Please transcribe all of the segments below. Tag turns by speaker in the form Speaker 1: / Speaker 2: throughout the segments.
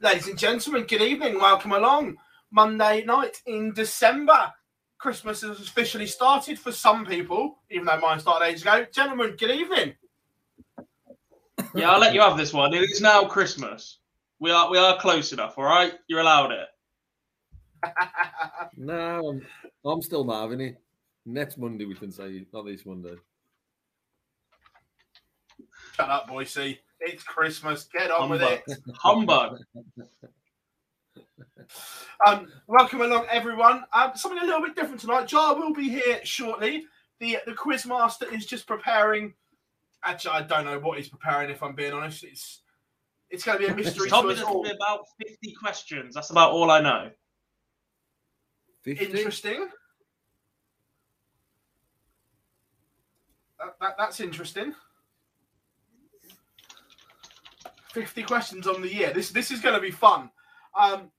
Speaker 1: Ladies and gentlemen, good evening. Welcome along. Monday night in December. Christmas has officially started for some people, even though mine started ages ago. Gentlemen, good evening.
Speaker 2: Yeah, I'll let you have this one. It is now Christmas. We are we are close enough, all right? You're allowed it.
Speaker 3: No, I'm, I'm still not having it. Next Monday we can say, not this Monday.
Speaker 1: Shut up, boy Boise. It's Christmas. Get on with
Speaker 2: Humbug.
Speaker 1: it.
Speaker 2: Humbug.
Speaker 1: Um, welcome along, everyone. Um, something a little bit different tonight. Jar will be here shortly. The the quiz master is just preparing. Actually, I don't know what he's preparing. If I'm being honest, it's it's going to be a mystery
Speaker 2: He told me
Speaker 1: us
Speaker 2: there's
Speaker 1: all.
Speaker 2: gonna be about 50 questions. That's about all I know.
Speaker 3: 50?
Speaker 1: Interesting. That, that, that's interesting. 50 questions on the year. This this is going to be fun. Um,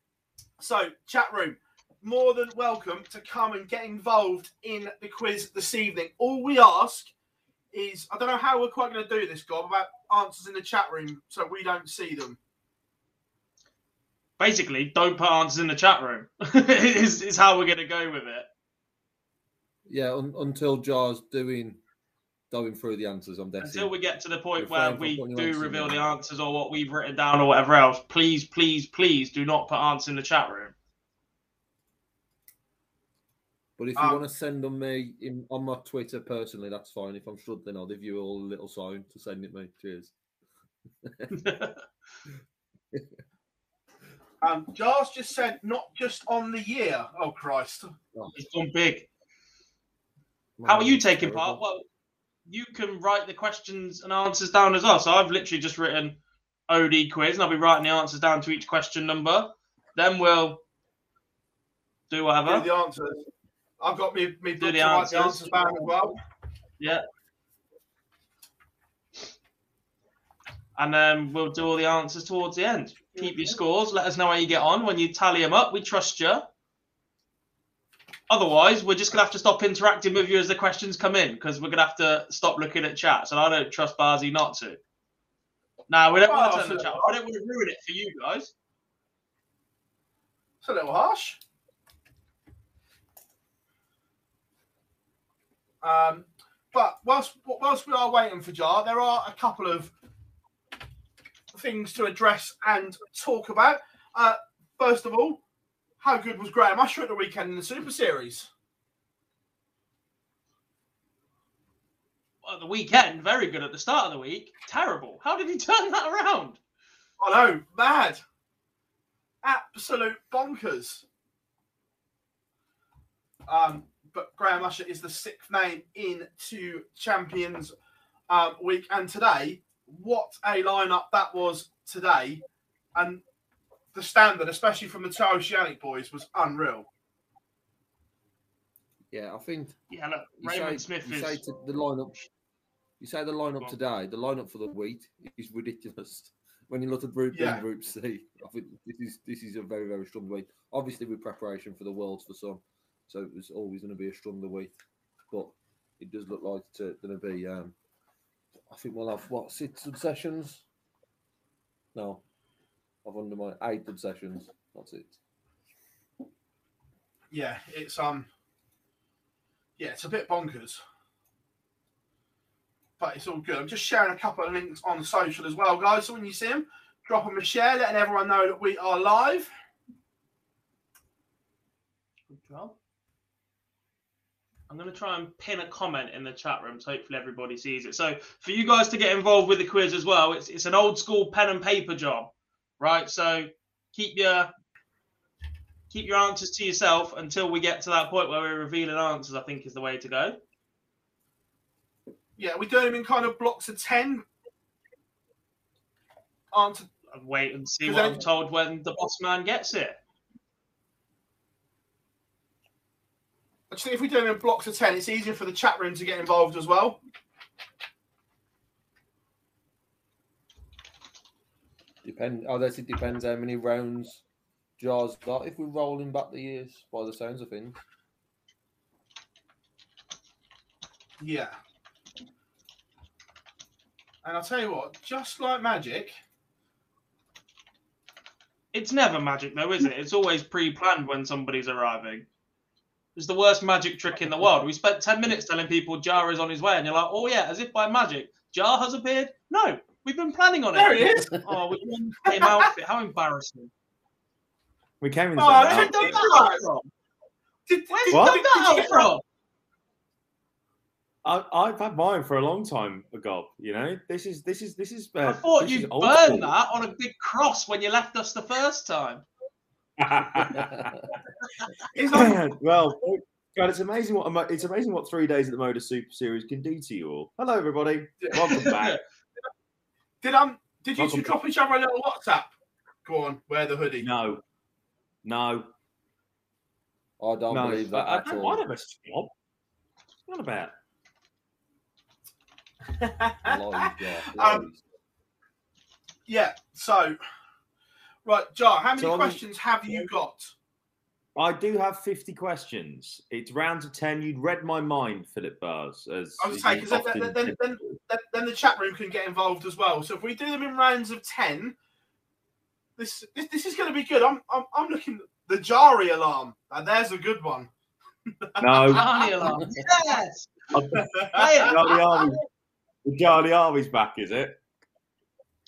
Speaker 1: so, chat room, more than welcome to come and get involved in the quiz this evening. All we ask is I don't know how we're quite going to do this, Gob, about answers in the chat room so we don't see them.
Speaker 2: Basically, don't put answers in the chat room. is, is how we're going to go with it.
Speaker 3: Yeah, un- until Jar's doing going through the answers, I'm guessing.
Speaker 2: Until we get to the point
Speaker 3: Refrain
Speaker 2: where we do reveal the answers or what we've written down or whatever else, please, please, please do not put answers in the chat room.
Speaker 3: But if you
Speaker 1: Um,
Speaker 3: want to send them me in, on my Twitter personally, that's fine. If I'm struggling, I'll give you all a little sign to send it me. Cheers.
Speaker 1: Um, Jar's just said not just on the year. Oh, Christ.
Speaker 2: It's gone big. How are you taking part?
Speaker 3: Terrible.
Speaker 2: You can write the questions and answers down as well. So I've literally just written OD quiz, and I'll be writing the answers down to each question number. Then we'll do whatever.
Speaker 1: Do the answers. I've got me, me
Speaker 2: Do the
Speaker 1: write the
Speaker 2: answers.
Speaker 1: answers down as well.
Speaker 2: Yeah. And then we'll do all the answers towards the end. Keep your scores. Let us know how you get on. When you tally them up, we trust you. Otherwise, we're just going to have to stop interacting with you as the questions come in because we're going to have to stop looking at chats. And I don't trust Barzy not to. Now, we don't want to turn the chat off. I don't want to ruin it for you guys.
Speaker 1: It's a little harsh. Um, but whilst whilst we are waiting for Jar, there are a couple of things to address and talk about. Uh, first of all, how good was Graham Usher at the weekend in the Super Series?
Speaker 2: At the weekend, very good at the start of the week. Terrible. How did he turn that around?
Speaker 1: I know, mad, absolute bonkers. Um, but Graham Usher is the sixth name in into Champions um, Week, and today, what a lineup that was today, and the standard, especially from the two Oceanic boys, was unreal.
Speaker 3: Yeah, I think
Speaker 2: Yeah, look,
Speaker 3: you
Speaker 2: Raymond
Speaker 3: say,
Speaker 2: Smith
Speaker 3: you
Speaker 2: is.
Speaker 3: say to the lineup. You say the lineup
Speaker 2: on.
Speaker 3: today. The lineup for the week is ridiculous. When you look at Group B
Speaker 1: Yeah.
Speaker 3: and Group C, I think this is this is a very very strong week. Obviously, with preparation for the Worlds for some, so it was always going to be a stronger week. But it does look like it's going to be um, I think we'll have what six sessions? No, I've under my eight sessions. That's it.
Speaker 1: Yeah, it's um, yeah, it's a bit bonkers, but it's all good. I'm just sharing a couple of links on social as well, guys. So when you see them, drop them a share, letting everyone know that we are live.
Speaker 2: Good job. I'm going to try and pin a comment in the chat room so hopefully everybody sees it. So for you guys to get involved with the quiz as well, it's it's an old school pen and paper job, right? So keep your keep your answers to yourself until we get to that point where we're revealing answers. I think is the way to go.
Speaker 1: Yeah, we're doing them in kind of blocks of ten. Answer.
Speaker 2: I'll wait and see what I'm told when the boss man gets it.
Speaker 1: Think if we do them in blocks of ten, it's easier for the chat room to get involved as well.
Speaker 3: Depend. Oh, I guess it depends how many rounds Jar's got. If we're rolling back the years, by the sounds of things.
Speaker 1: Yeah. And I'll tell you what, just like magic,
Speaker 2: It's never magic though, is it? It's always pre-planned when somebody's arriving. It's the worst magic trick in the world. We spent 10 minutes telling people Jar is on his way, and you're like, oh yeah, as if by magic. Jar has appeared? No, we've been planning on it.
Speaker 1: there he is.
Speaker 2: Oh, we won the same outfit. How embarrassing.
Speaker 4: We came in the
Speaker 1: Oh,
Speaker 4: same
Speaker 1: I
Speaker 2: Where
Speaker 4: outfit.
Speaker 2: did you dug that from? Where did you dug that
Speaker 1: Did you
Speaker 2: out
Speaker 1: get-
Speaker 2: from?
Speaker 4: I, I've had mine for a long time, Gob. You know, this is this is this is. Uh,
Speaker 2: I thought you
Speaker 4: old
Speaker 2: burned
Speaker 4: school.
Speaker 2: that on a big cross when you left us the first time.
Speaker 1: It's like,
Speaker 4: well, God, it's amazing what it's amazing what three days at the Modus Super Series can do to you all. Hello, everybody. Welcome back.
Speaker 1: did um did you two drop each other a little WhatsApp? Go on, wear the hoodie.
Speaker 4: no, no,
Speaker 3: I don't
Speaker 4: no.
Speaker 3: believe that
Speaker 4: I, I
Speaker 3: at
Speaker 4: don't,
Speaker 3: all.
Speaker 4: I don't message Gob. What about?
Speaker 3: Lies, Jar,
Speaker 1: Um, yeah. So, right, Jar, how many
Speaker 4: So I'm-
Speaker 1: questions have you got?
Speaker 4: I do have 50 questions. It's round of 10. You'd read my mind, Philip Bars. As
Speaker 1: I was
Speaker 4: you
Speaker 1: saying, 'cause then- then- then- then-
Speaker 4: to do.
Speaker 1: Then, then the chat room can get involved as well. So if we do them in rounds of ten, this this, this is going to be good. I'm I'm, I'm looking at the Jari alarm. Now, there's a good one.
Speaker 4: No,
Speaker 2: Charlie alarm. Yes. Play it.
Speaker 4: Charlie Army. Charlie Army's back, is it?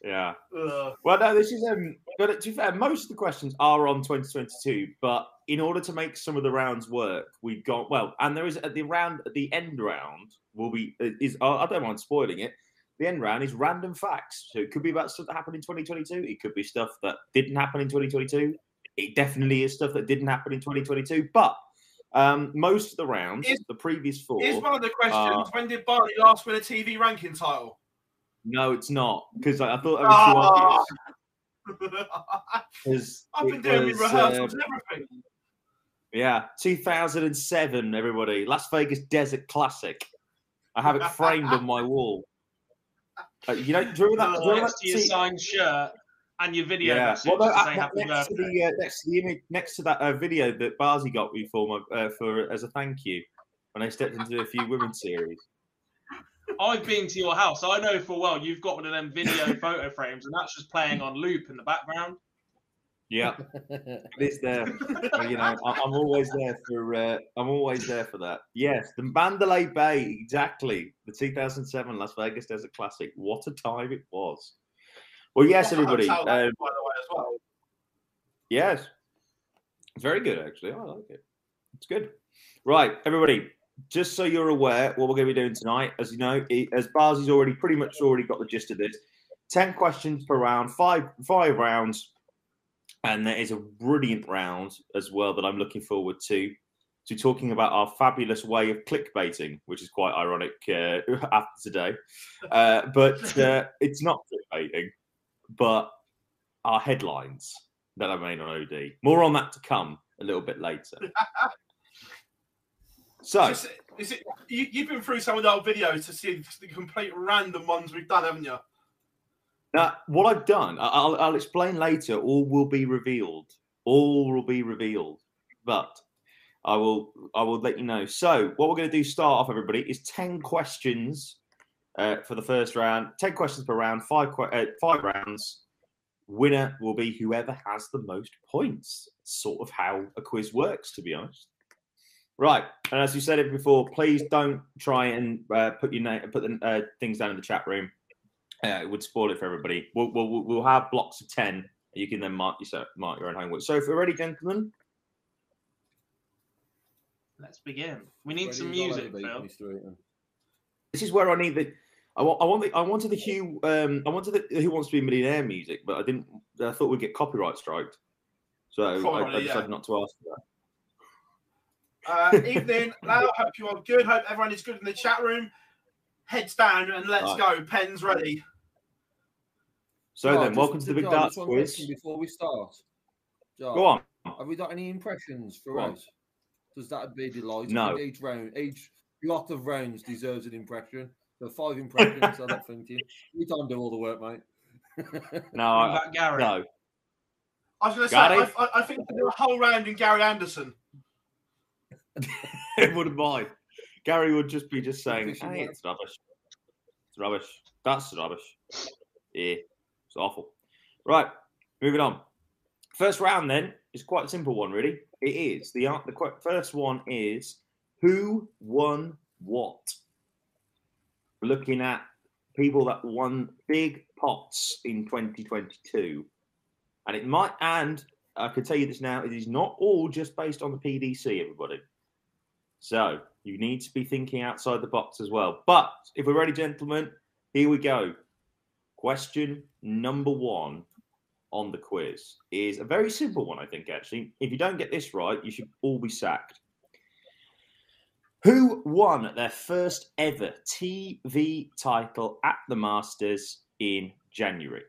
Speaker 4: Yeah.
Speaker 1: Ugh.
Speaker 4: Well, no, this is um. But to be fair, most of the questions are on 2022. But in order to make some of the rounds work, we've got well, and there is at the round at the end round will be is oh, I don't mind spoiling it. The end round is random facts. So it could be about stuff that happened in 2022. It could be stuff that didn't happen in 2022. It definitely is stuff that didn't happen in 2022. But um, most of the rounds,
Speaker 1: Is-
Speaker 4: the previous four,
Speaker 1: is one of the questions:
Speaker 4: Uh,
Speaker 1: When did Barney last win a TV ranking title?
Speaker 4: No, it's not because I, I thought that was too
Speaker 1: Ah.
Speaker 4: obvious. 'cause
Speaker 1: I've been doing
Speaker 4: was,
Speaker 1: rehearsals
Speaker 4: uh,
Speaker 1: and everything.
Speaker 4: Yeah, 2007, everybody. Las Vegas Desert Classic. I have it framed on my wall. Uh, you know, do you remember that? do you remember
Speaker 2: Next
Speaker 4: that
Speaker 2: to your signed shirt and your video
Speaker 4: yeah.
Speaker 2: message
Speaker 4: Well, no,
Speaker 2: to
Speaker 4: uh, next, to the, uh, next to the image, next to that uh, video that Barzi got me for my uh, for as a thank you when I stepped into a few women's series.
Speaker 2: I've been to your house. I know for well you've got one of them video photo frames, and that's just playing on loop in the background.
Speaker 4: Yeah, it is there. You know, I- I'm always there for. Uh, I'm always there for that. Yes, the Mandalay Bay, exactly. The 2007 Las Vegas Desert Classic. What a time it was. Well, yes, everybody. Um,
Speaker 1: by the way, as well.
Speaker 4: yes, it's very good actually. I like it. It's good. Right, everybody. Just so you're aware, what we're going to be doing tonight, as you know, as Barzi's already pretty much already got the gist of this. Ten questions per round, five five rounds, and there is a brilliant round as well that I'm looking forward to. To talking about our fabulous way of clickbaiting, which is quite ironic uh, after today, uh, but uh, it's not clickbaiting, but our headlines that I made on OD. More on that to come a little bit later. So,
Speaker 1: Just- is it, you, you've been through some of the old videos to see the complete random ones we've done, haven't you?
Speaker 4: Now, what I've done, I'll, I'll explain later. All will be revealed. All will be revealed. But I will, I will let you know. So, what we're going to do, start off, everybody, is ten questions uh, for the first round. Ten questions per round, five que- uh, five rounds. Winner will be whoever has the most points. Sort of how a quiz works, to be honest. Right, and as you said it before, please don't try and uh, put your name, put the uh, things down in the chat room. Uh, it would spoil it for everybody. We'll, we'll, we'll have blocks of ten. You can then mark yourself, mark your own homework. So, if you're ready, gentlemen,
Speaker 2: Let's begin. We need
Speaker 3: Ready
Speaker 2: some music, Phil.
Speaker 4: This is where I need the. I want, I want the, I wanted the Hugh, um, I wanted the Who Wants to Be a Millionaire music, but I didn't. I thought we'd get copyright striked, so I, I decided
Speaker 1: yeah.
Speaker 4: not to ask for that.
Speaker 1: Uh, evening, now. Hope you are good. Hope everyone is good in the chat room. Heads down and let's
Speaker 4: Right.
Speaker 1: go. Pens ready.
Speaker 4: So
Speaker 3: Jar,
Speaker 4: then, welcome to the Big
Speaker 3: Jar,
Speaker 4: Darts quiz.
Speaker 3: Before we start, Jar,
Speaker 4: Go on.
Speaker 3: Have we got any impressions for
Speaker 4: Go on.
Speaker 3: us? Does that be delighted?
Speaker 4: No.
Speaker 3: Each round, each lot of rounds deserves an impression. So five impressions. I don't think you. You can't do all the work, mate.
Speaker 4: No,
Speaker 2: Bring
Speaker 4: I,
Speaker 2: back Gary.
Speaker 4: no.
Speaker 1: I was going to say, I. I, I think we can do a whole round in Gary Anderson.
Speaker 4: wouldn't mind. Gary would just be just saying, "Hey,
Speaker 3: oh,
Speaker 4: it's rubbish. It's rubbish. That's rubbish. Yeah, it's awful." Right, moving on. First round then is quite a simple one, really. It is the the first one is who won what. We're looking at people that won big pots in 2022, and it might and I can tell you this now: it is not all just based on the PDC, everybody. So you need to be thinking outside the box as well. But if we're ready, gentlemen, here we go. Question number one on the quiz is a very simple one, I think, actually. If you don't get this right, you should all be sacked. Who won their first ever TV title at the Masters in January?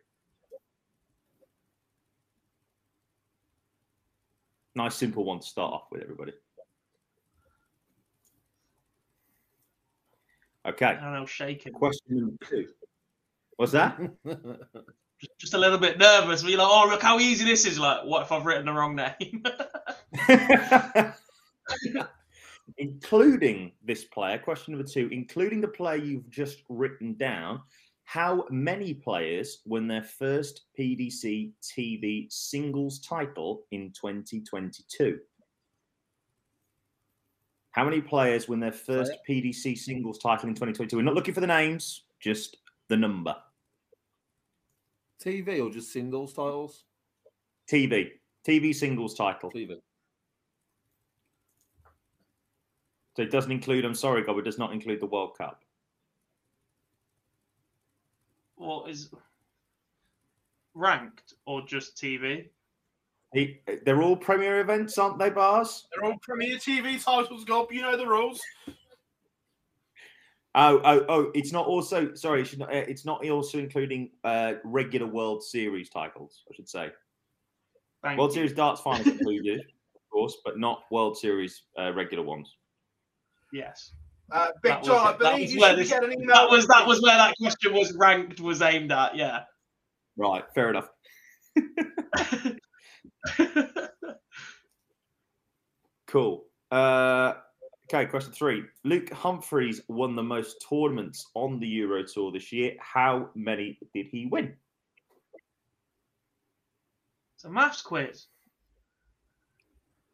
Speaker 4: Nice, simple one to start off with, everybody. Okay.
Speaker 2: I don't know, shaking.
Speaker 4: Question number two. What's that?
Speaker 2: Just, just a little bit nervous. We're like, oh, look how easy this is. Like, what if I've written the wrong name?
Speaker 4: including this player, question number two, including the player you've just written down, how many players won their first PDC TV singles title in 2022? How many players won their first PDC singles title in 2022? We're not looking for the names, just the number.
Speaker 3: TV or just singles titles?
Speaker 4: TV. TV singles title.
Speaker 3: TV.
Speaker 4: So it doesn't include, I'm sorry, God, it does not include the World Cup.
Speaker 2: what is ranked or just TV?
Speaker 4: They- They're all premier events, aren't they, Bars?
Speaker 1: They're all Premier TV titles, Gob. You know the rules.
Speaker 4: Oh, oh, oh! It's not also sorry. It should not, uh, it's not also including uh, regular World Series titles. I should say
Speaker 2: Thank
Speaker 4: World
Speaker 2: you.
Speaker 4: Series darts finals included, of course, but not World Series uh, regular ones.
Speaker 2: Yes.
Speaker 1: Uh, Big
Speaker 2: That
Speaker 1: John, I believe you should
Speaker 2: this-
Speaker 1: get an email.
Speaker 2: That was that was where that question was ranked was aimed at. Yeah.
Speaker 4: Right, fair enough. Cool. Uh, okay, question three. Luke Humphries won the most tournaments on the Euro Tour this year. How many did he win?
Speaker 2: it's a maths quiz.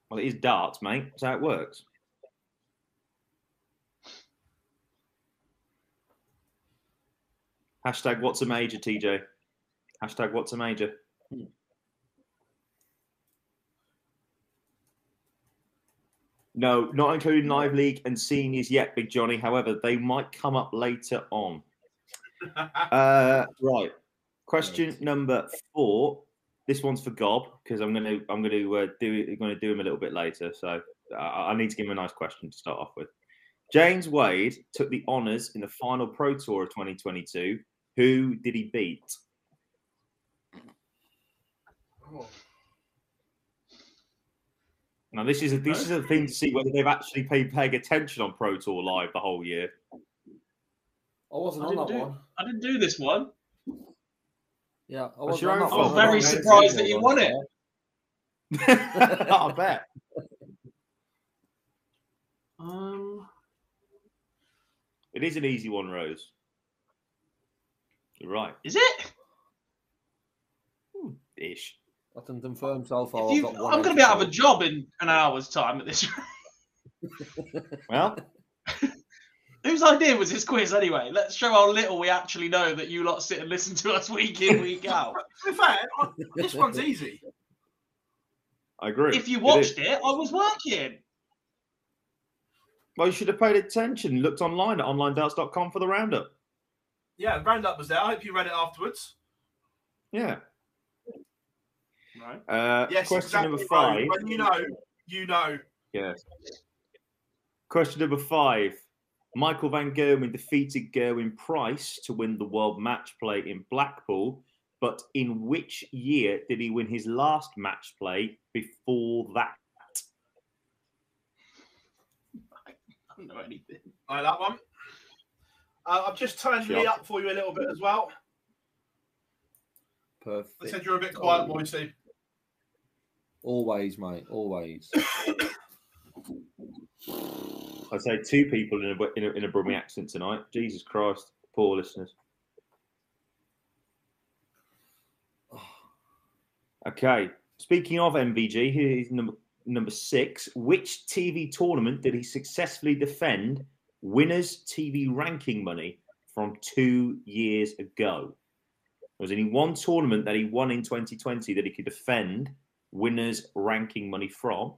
Speaker 4: Well, it is darts, mate. That's how it works. Hashtag what's a major, TJ? Hashtag what's a major? No, not including live league and seniors yet, Big Johnny. However, they might come up later on. Uh, right. Question number four. This one's for Gob because I'm gonna I'm gonna uh, do gonna do him a little bit later. So uh, I need to give him a nice question to start off with. James Wade took the honours in the final Pro Tour of 2022. Who did he beat? Now this is a, this is a thing to see whether they've actually paid paying attention on Pro Tour live the whole year.
Speaker 3: I wasn't
Speaker 2: I
Speaker 3: on
Speaker 2: didn't
Speaker 3: that
Speaker 2: do-
Speaker 3: one.
Speaker 2: I didn't do this one.
Speaker 3: Yeah, I
Speaker 4: That's
Speaker 3: wasn't
Speaker 4: your
Speaker 3: on
Speaker 4: own
Speaker 3: that
Speaker 4: fault.
Speaker 3: one.
Speaker 2: I'm very
Speaker 3: I don't
Speaker 2: surprised that you won it.
Speaker 4: I bet.
Speaker 2: Um,
Speaker 4: It is an easy one, Rose. You're right.
Speaker 2: Is it?
Speaker 4: Ish.
Speaker 3: I can confirm so far.
Speaker 2: If
Speaker 3: I've
Speaker 2: you,
Speaker 3: got
Speaker 2: I'm going to be out of a job in an hour's time at this rate.
Speaker 4: Well,
Speaker 2: Whose idea was this quiz anyway? Let's show how little we actually know that you lot sit and listen to us week in, week out.
Speaker 1: in fact, this one's easy.
Speaker 4: I agree.
Speaker 2: if you watched
Speaker 4: is.
Speaker 2: it, I was working.
Speaker 4: well, you should have paid attention. Looked online at onlinedarts.com for the roundup.
Speaker 1: Yeah, the roundup was there. I hope you read it afterwards.
Speaker 4: Yeah.
Speaker 2: Right.
Speaker 4: Uh,
Speaker 1: Yes,
Speaker 4: question
Speaker 1: exactly.
Speaker 4: number
Speaker 1: bro.
Speaker 4: five.
Speaker 1: When you know, you know.
Speaker 4: Yes. Question number five. Michael Van Gerwen defeated Gerwyn Price to win the World Match Play in Blackpool, but in which year did he win his last match play before that?
Speaker 2: I don't know anything.
Speaker 1: Like that one. Uh, I've just turned
Speaker 4: Sure.
Speaker 1: me up for you a little bit as well.
Speaker 3: Perfect.
Speaker 1: I said you're a bit quiet, boy, Steve.
Speaker 3: Always, mate. Always.
Speaker 4: I'd say two people in a, in a, in a Brummie accent tonight. Jesus Christ. Poor listeners. Okay. Speaking of MVG, here is number number six. Which TV tournament did he successfully defend winners' TV ranking money from two years ago? There was only one tournament that he won in 2020 that he could defend winners' ranking money from.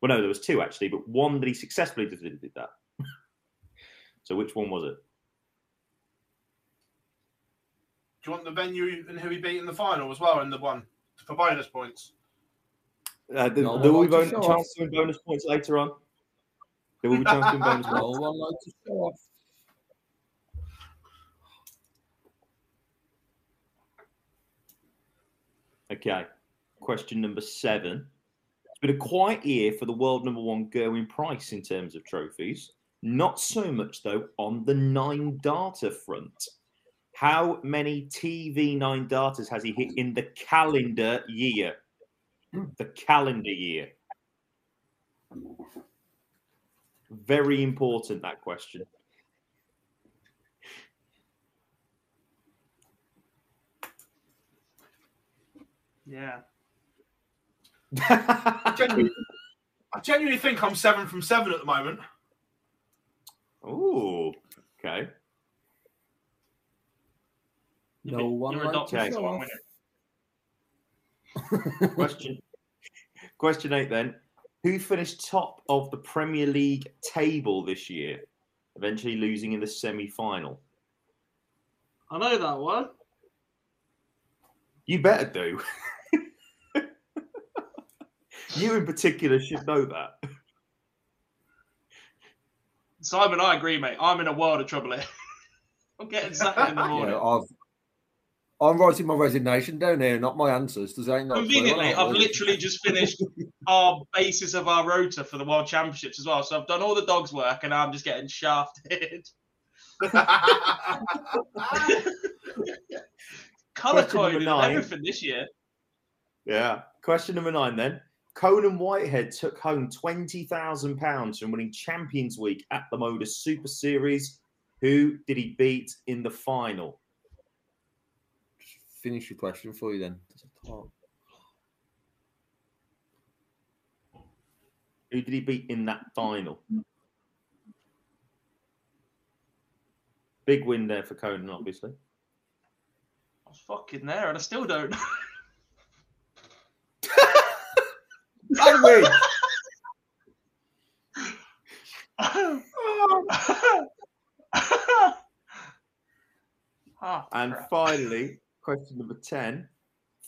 Speaker 4: Well, no, there was two actually, but one that he successfully did, did that. so which one was it?
Speaker 1: Do you want the venue and who he beat in the final as well and the one for bonus points?
Speaker 4: Uh, there,
Speaker 3: No
Speaker 4: there will be
Speaker 3: likes
Speaker 4: bon- chance to win bonus points later on. There will be chance to win bonus
Speaker 3: No
Speaker 4: points.
Speaker 3: one likes to show off.
Speaker 4: Okay. Question number seven. It's been a quiet year for the world number one Gerwyn Price in terms of trophies. Not so much though on the nine darter front. How many TV nine darters has he hit in the calendar year? The calendar year. Very important that question.
Speaker 2: Yeah.
Speaker 1: I genuinely, I genuinely think I'm seven from seven at the moment.
Speaker 4: Ooh, okay.
Speaker 2: You're
Speaker 3: No one
Speaker 2: you're a
Speaker 3: likes
Speaker 2: doctor,
Speaker 3: to
Speaker 4: Okay.
Speaker 2: so
Speaker 3: show
Speaker 2: I'm
Speaker 3: off.
Speaker 2: winning.
Speaker 4: Question Question eight then. Who finished top of the Premier League table this year, eventually losing in the semi final?
Speaker 2: I know that one.
Speaker 4: You better do. you in particular should know that.
Speaker 2: Simon, I agree, mate. I'm in a world of trouble here. I'm getting sacked in the morning.
Speaker 3: Yeah, I've, I'm writing my resignation down here, not my answers. Does that not
Speaker 2: Conveniently, I've literally just finished our basis of our rota for the World Championships as well. So I've done all the dogs' work, and I'm just getting shafted. Color
Speaker 4: Question number
Speaker 2: coded
Speaker 4: nine.
Speaker 2: everything this year.
Speaker 4: Yeah. Question number nine then. Conan Whitehead took home £20,000 from winning Champions Week at the Modus Super Series. Who did he beat in the final?
Speaker 3: finish your question for you then.
Speaker 4: Who did he beat in that final? Big win there for Conan, obviously.
Speaker 2: I was fucking there, and I still don't. know.
Speaker 4: I win.
Speaker 2: Ah,
Speaker 4: And
Speaker 2: crap.
Speaker 4: finally, question number 10.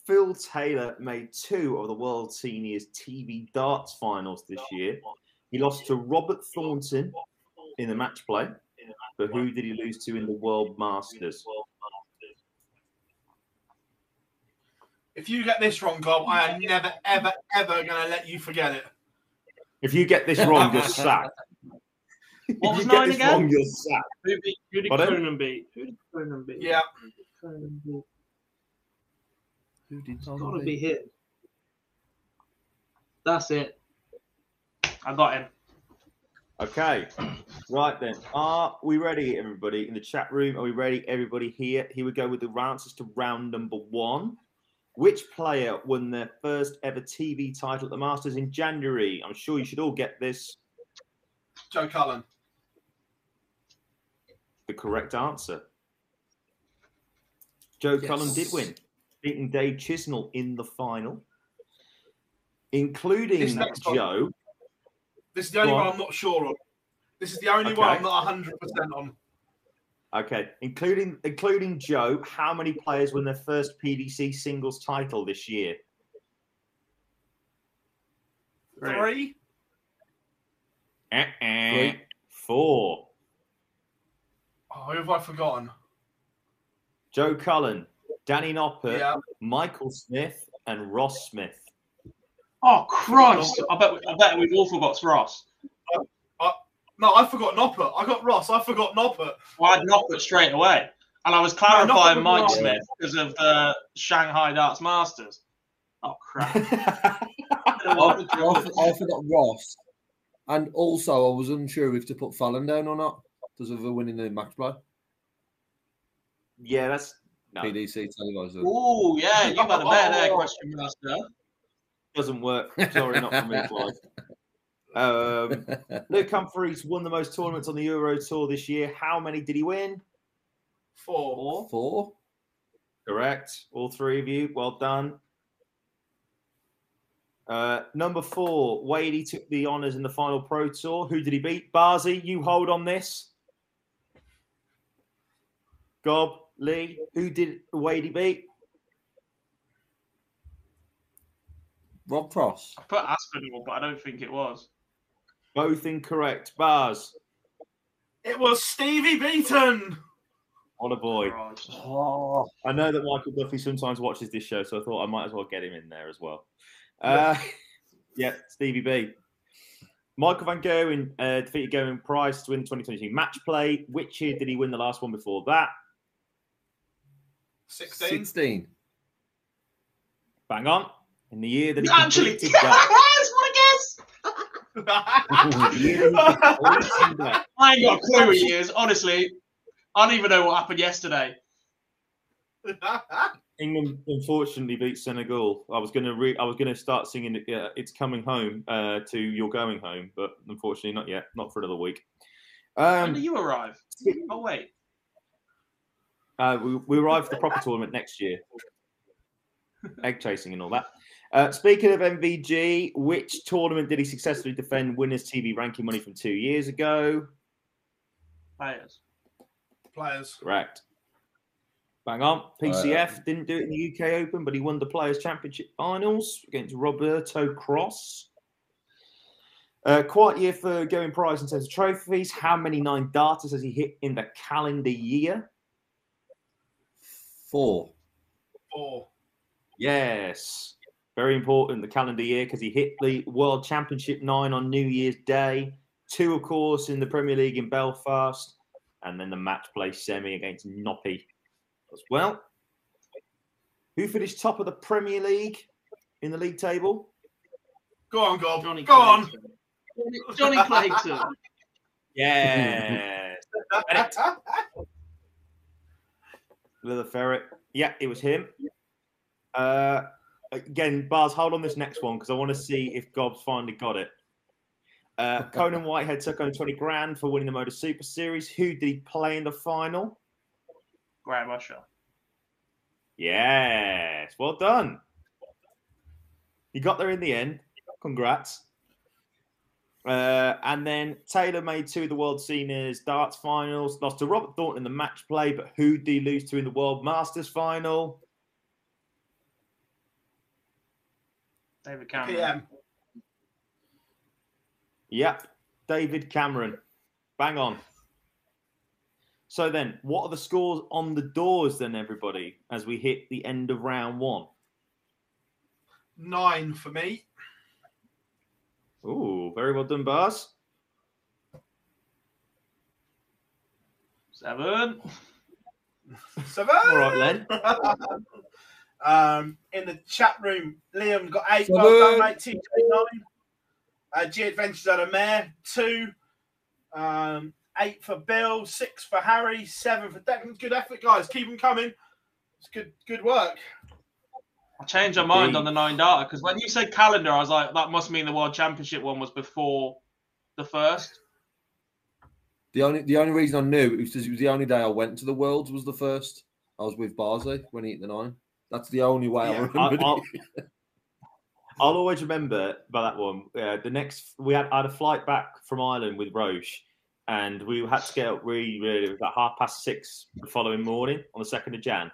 Speaker 4: Phil Taylor made two of the World Seniors TV darts finals this year. He lost to Robert Thornton in the match play, but who did he lose to in the World Masters?
Speaker 1: If you get this wrong, Gob, I am never, ever, ever going to let you forget it.
Speaker 4: If you get this wrong, you're sacked.
Speaker 2: What
Speaker 4: if
Speaker 2: was
Speaker 4: you get
Speaker 2: nine
Speaker 4: this
Speaker 2: again?
Speaker 4: wrong, you're sacked.
Speaker 2: Who, beat, who did
Speaker 4: Pardon?
Speaker 2: Conan beat? Who did Conan beat?
Speaker 1: Yeah.
Speaker 2: Conan beat.
Speaker 3: Who did
Speaker 2: It's got to be him. That's it. I got him.
Speaker 4: Okay, right then. Are we ready, everybody, in the chat room? Are we ready, everybody here? Here we go with the answers to round number one. Which player won their first ever TV title at the Masters in January? I'm sure you should all get this.
Speaker 1: Joe Cullen.
Speaker 4: The correct answer. Joe
Speaker 3: Yes.
Speaker 4: Cullen did win, beating Dave Chisnall in the final, including
Speaker 1: This one-
Speaker 4: Joe.
Speaker 1: This is the only
Speaker 4: Go
Speaker 1: one. I'm not sure on. This is the only one I'm not 100% on.
Speaker 4: Okay, including including Joe, how many players won their first PDC singles title this year?
Speaker 1: Three?
Speaker 4: Uh-uh.
Speaker 3: Three.
Speaker 4: Four.
Speaker 1: Oh, who have I forgotten?
Speaker 4: Joe Cullen, Danny Noppert,
Speaker 1: Yeah.
Speaker 4: Michael Smith, and Ross Smith.
Speaker 2: Oh Christ! I bet I bet we've all forgot Ross.
Speaker 1: Oh, No, I forgot Noppert. I got Ross. I forgot Noppert.
Speaker 2: Well, I'd knock it straight away, and I was clarifying
Speaker 1: with
Speaker 2: Mike
Speaker 1: Ross.
Speaker 2: Smith because of the Shanghai Darts Masters. Oh crap!
Speaker 3: I, I, I forgot Ross, and also I was unsure if to put Fallon down or not because of the winning the match play.
Speaker 4: yeah, that's no,
Speaker 3: PDC televised.
Speaker 2: Oh yeah, you got a bet there, question master.
Speaker 4: doesn't work. Sorry, not for me, Clive. Um, Luke Humphries won the most tournaments on the Euro Tour this year. How many did he win?
Speaker 1: Four.
Speaker 3: Four.
Speaker 4: Correct. All three of you. Well done. Uh, number four, Wadey took the honours in the final Pro Tour. Who did he beat? Barzy, you hold on this. Gob, Lee, who did Wadey beat?
Speaker 3: Rob Cross.
Speaker 2: I put Aspinall, but I don't think it was.
Speaker 4: Both incorrect. Bars,
Speaker 1: It was Stevie Beaton.
Speaker 4: what a boy.
Speaker 3: Oh,
Speaker 4: I know that Michael Duffy sometimes watches this show, so I thought I might as well get him in there as well. Uh, yeah, Stevie B. Michael Van Gogh uh, defeated Gavin Price to win the 2022 match play. Which year did he win the last one before that?
Speaker 1: 16.
Speaker 3: 16.
Speaker 4: Bang on. In the year that he
Speaker 2: Actually,
Speaker 4: completed that.
Speaker 2: what I guess.
Speaker 4: The year that he completed that.
Speaker 2: I ain't got a clue what he is. Honestly, I don't even know what happened yesterday.
Speaker 4: England unfortunately beat Senegal. I was gonna re- I was gonna start singing uh, "It's Coming Home" uh, to "You're Going Home," but unfortunately not yet. Not for another week.
Speaker 2: when
Speaker 4: Um,
Speaker 2: did you arrive? Oh wait,
Speaker 4: Uh, we, we arrive for the proper tournament next year. Egg chasing and all that. Uh, speaking of MVG, which tournament did he successfully defend winners' TV ranking money from two years ago?
Speaker 2: players.
Speaker 1: Players.
Speaker 4: Correct. Bang on. PCF didn't do it in the UK Open, but he won the Players' Championship finals against Roberto Cross. Uh, quiet year for going prize in terms of trophies. How many nine darters has he hit in the calendar year?
Speaker 3: Four.
Speaker 1: Four.
Speaker 4: Yes. Very important, the calendar year, because he hit the World Championship nine on New Year's Day. Two, of course, in the Premier League in Belfast. And then the match play semi against Noppy as well. Who finished top of the Premier League in the league table?
Speaker 1: Go on, Gob.
Speaker 2: Johnny
Speaker 1: Go on.
Speaker 2: Johnny Clayton.
Speaker 4: Yes. Leather Ferret. Yeah, it was him. Uh, again, Bars, hold on this next one because I want to see if Gob's finally got it. Uh, Conan Whitehead took home 20 grand for winning the Modus Super Series. Who did he play in the final?
Speaker 2: Graham Usher.
Speaker 4: Yes. Well done. You got there in the end. Congrats. Uh, and then Taylor made two of the World Seniors darts finals, lost to Robert Thornton in the match play, but who did he lose to in the World Masters final?
Speaker 2: David Cameron.
Speaker 1: PM.
Speaker 4: Yep, David Cameron. Bang on. So then, what are the scores on the doors then, everybody, as we hit the end of round one?
Speaker 1: Nine for me.
Speaker 4: Ooh, very well done, Bars.
Speaker 2: Seven.
Speaker 1: Seven.
Speaker 4: All right, Len.
Speaker 1: um, in the chat room, Liam got eight.
Speaker 3: Seven.
Speaker 1: Well done, mate. TJ nine. Uh, G Adventures had a mare. Two. Um, eight for Bill, six for Harry, seven for Declan. Good effort, guys. Keep them coming. It's good, good work.
Speaker 2: I changed my mind on the nine darter because when you said calendar, I was like, that must mean the World Championship one was before the first.
Speaker 3: The only the only reason I knew it was because it was the only day I went to the Worlds was the first. I was with Barsley when he hit the nine. That's the only way I
Speaker 4: Yeah,
Speaker 3: remember.
Speaker 4: I- I'll- I'll always remember about that one. Uh, the next, we had I had a flight back from Ireland with Roche, and we had to get up really, really it was about half past six the following morning on the second of Jan.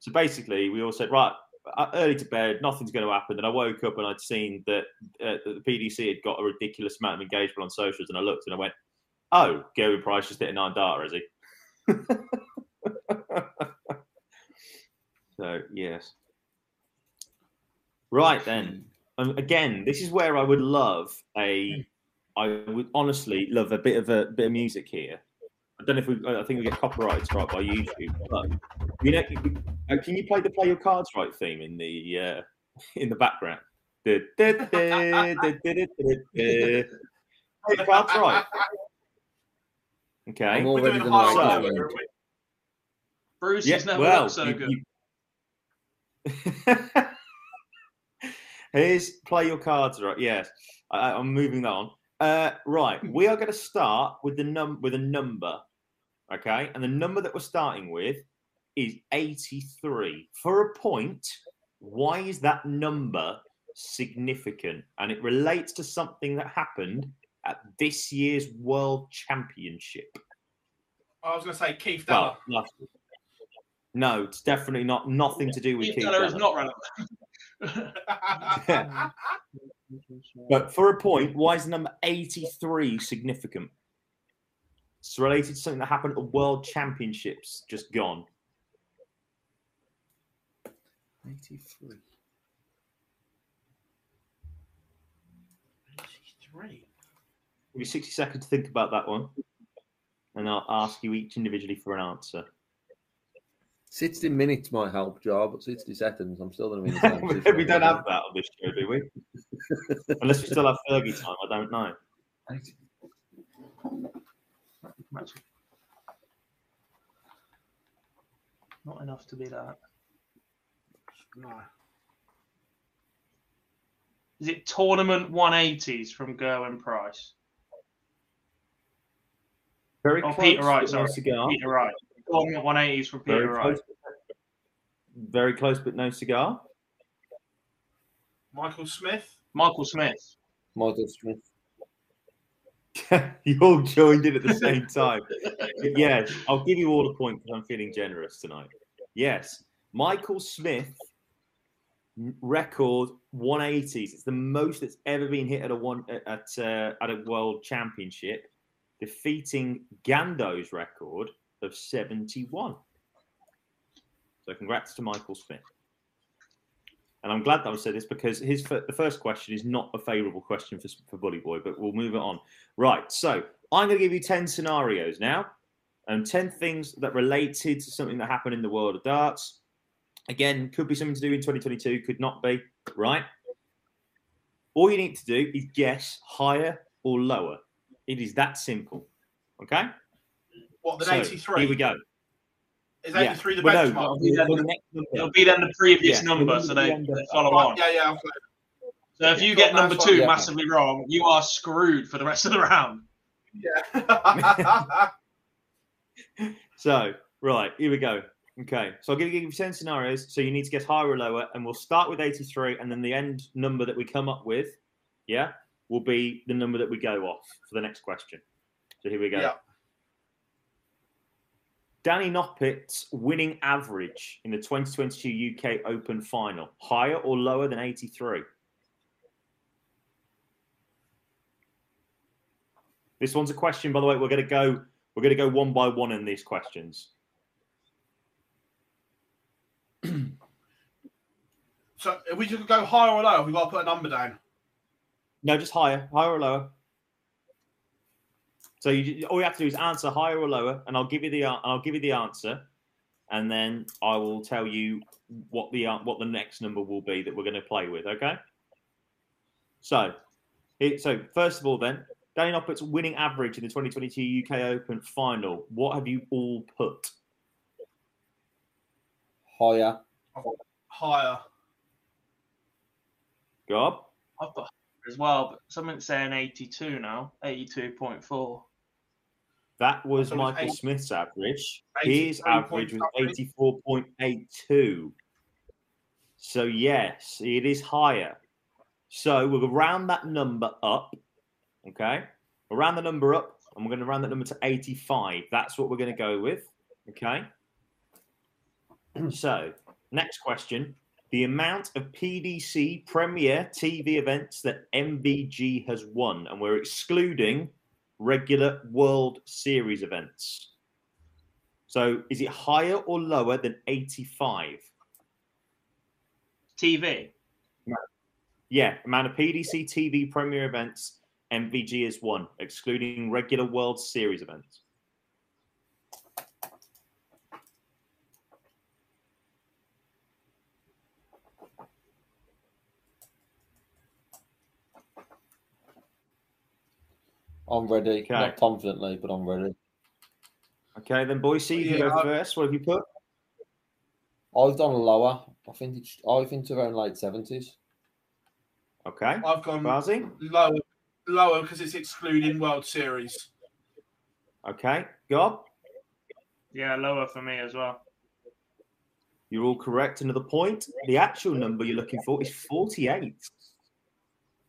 Speaker 4: So basically, we all said, right, uh, early to bed, nothing's going to happen. Then I woke up and I'd seen that, uh, that the PDC had got a ridiculous amount of engagement on socials, and I looked and I went, "Oh, Gary Price just hit a nine darter, is he?" so yes. Right then. Um, again, this is where I would love a. I would honestly love a bit of a bit of music here. I don't know if we. I think we get copyright strike by YouTube. But you know, uh, can you play the "Play Your Cards Right" theme in the uh, in the background? Play your cards right. Okay.
Speaker 3: I'm
Speaker 1: We're
Speaker 3: already
Speaker 1: doing
Speaker 3: the
Speaker 1: high
Speaker 3: nine.
Speaker 1: level,
Speaker 3: data.
Speaker 1: aren't we?
Speaker 2: Bruce
Speaker 4: Yeah,
Speaker 2: has never
Speaker 4: well,
Speaker 2: looked so
Speaker 4: you-
Speaker 2: good.
Speaker 4: you- Here's play your cards right. Yes, I, I'm moving that on. Uh, right, we are going to start with the num with a number, okay, and the number that we're starting with is 83 for a point. Why is that number significant? And it relates to something that happened at this year's World Championship.
Speaker 1: I was going to say Keith Deller.
Speaker 4: Well, no, no, it's definitely not. Nothing to do with
Speaker 2: Keith
Speaker 4: Keith
Speaker 2: Keller is not relevant.
Speaker 4: But for a point, why is the number 83 significant? It's related to something that happened at the World Championships just gone.
Speaker 3: 83.
Speaker 1: 83.
Speaker 4: Give you 60 seconds to think about that one. And I'll ask you each individually for an answer.
Speaker 3: 60 minutes might help, Jar, but 60 seconds, I'm still going to be in the same position.
Speaker 4: we don't have that on this show, do we? Unless we still have Fergie time, I don't know.
Speaker 2: Not enough to be that.
Speaker 1: No.
Speaker 2: Is it tournament 180s from Gerwyn Price?
Speaker 4: Very
Speaker 2: Oh,
Speaker 4: close.
Speaker 2: Peter Wright, sorry.
Speaker 4: cigar.
Speaker 2: Peter Wright. Tournament 180s from Peter
Speaker 4: Very
Speaker 2: Wright.
Speaker 4: close. Very close, but no cigar.
Speaker 1: Michael Smith.
Speaker 2: Michael Smith.
Speaker 3: Michael Smith.
Speaker 4: you all joined in at the same time. But yes, I'll give you all a point because I'm feeling generous tonight. Yes, Michael Smith record 180s. It's the most that's ever been hit at a one at uh, at a world championship, defeating Gando's record of 71. So congrats to Michael Smith. And I'm glad that I said this because his the first question is not a favourable question for, for Bully Boy, but we'll move it on. Right. So I'm going to give you 10 scenarios now and 10 things that related to something that happened in the world of darts. Again, could be something to do in 2022, could not be. Right. All you need to do is guess higher or lower. It is that simple. Okay.
Speaker 1: What, the
Speaker 4: So,
Speaker 1: 83?
Speaker 4: Here we go.
Speaker 1: Is
Speaker 4: Yeah.
Speaker 1: 83 the
Speaker 4: Well, no,
Speaker 1: benchmark?
Speaker 2: Yeah,
Speaker 4: for the next number.
Speaker 2: It'll be then the previous
Speaker 4: Yeah.
Speaker 2: number, so they, they follow
Speaker 1: Right,
Speaker 2: on.
Speaker 1: yeah, yeah. okay.
Speaker 2: So if you
Speaker 1: cool,
Speaker 2: get number two
Speaker 1: fine,
Speaker 3: yeah.
Speaker 2: massively wrong, you are screwed for the rest of the round.
Speaker 1: Yeah.
Speaker 4: So, right, here we go. Okay, so I'll give you 10 scenarios. So you need to guess higher or lower, and we'll start with 83, and then the end number that we come up with, yeah, will be the number that we go off for the next question. So here we go.
Speaker 1: Yeah.
Speaker 4: Danny Noppert's winning average in the 2022 UK Open final, higher or lower than 83? This one's a question, by the way. We're going to go. We're going to go one by one in these questions.
Speaker 1: so if we just go higher or lower, we've got to put a number down.
Speaker 4: No, just higher, higher or lower. So you, all you have to do is answer higher or lower, and I'll give you the I'll give you the answer, and then I will tell you what the uh, what the next number will be that we're going to play with. Okay. So, it, so first of all, then Danny Noppert's winning average in the 2022 UK Open final. What have you all put?
Speaker 3: Higher.
Speaker 1: Higher.
Speaker 4: Gob?
Speaker 2: I've got as well, but something's saying 82 now, 82.4.
Speaker 4: That was
Speaker 1: So
Speaker 4: Michael
Speaker 1: eight-
Speaker 4: Smith's average. His average was
Speaker 1: point
Speaker 4: 84.82. So, yes, it is higher. So, we'll round that number up. Okay. We'll round the number up and we're going to round that number to 85. That's what we're going to go with. Okay. so, next question. The amount of PDC Premier TV events that MVG has won, and we're excluding regular World Series events. So is it higher or lower than 85?
Speaker 2: TV.
Speaker 4: Yeah, amount of PDC TV Premier events MVG is one, excluding regular World Series events.
Speaker 3: I'm ready.
Speaker 4: Okay.
Speaker 3: Not confidently, but I'm ready.
Speaker 4: Okay, then Boise, you can
Speaker 1: Yeah,
Speaker 4: go first. What have you put?
Speaker 3: I've done lower. I think it's. I think it's around late seventies.
Speaker 4: Okay,
Speaker 1: I've gone
Speaker 4: Bazi.
Speaker 1: lower, lower because it's excluding World Series.
Speaker 4: Okay, Gob.
Speaker 2: Yeah, lower for me as well.
Speaker 4: You're all correct. Another point. The actual number you're looking for is 48,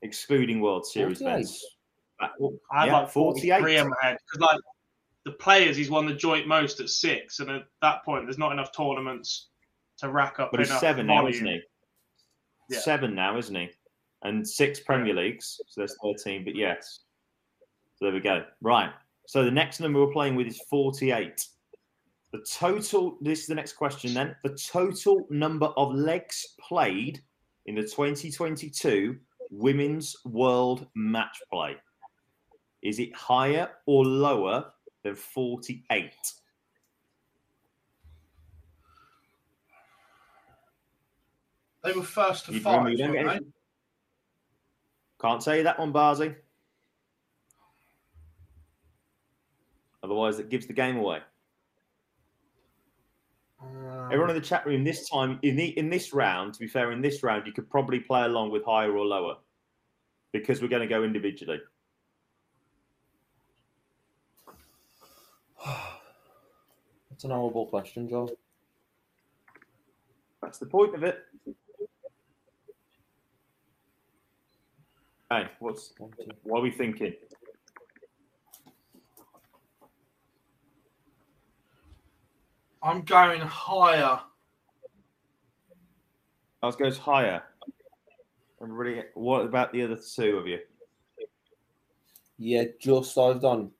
Speaker 4: excluding World Series
Speaker 3: 48?
Speaker 4: events. That-
Speaker 2: I had
Speaker 4: yeah,
Speaker 2: like 43 in my head because, like, the players he's won the joint most at six, and at that point, there's not enough tournaments to rack up
Speaker 4: But he's
Speaker 2: enough
Speaker 4: seven now, isn't he?
Speaker 2: Yeah.
Speaker 4: Seven now, isn't he? And six Premier Leagues, so there's 13. But yes, so there we go. Right. So the next number we're playing with is 48. The total. This is the next question. Then the total number of legs played in the 2022 Women's World Match Play. Is it higher or lower than 48?
Speaker 1: They were first to
Speaker 4: You
Speaker 1: five.
Speaker 4: remember, you don't get
Speaker 1: weren't
Speaker 4: any- Can't say that one, Barzi. Otherwise, it gives the game away.
Speaker 1: Um,
Speaker 4: Everyone in the chat room this time in the in this round, to be fair, in this round, you could probably play along with higher or lower because we're going to go individually.
Speaker 3: That's an horrible question, Joe.
Speaker 4: That's the point of it. Hey, what's what are we thinking?
Speaker 1: I'm going higher.
Speaker 4: Ours goes higher. Everybody, what about the other two of you?
Speaker 3: Yeah, just I've done.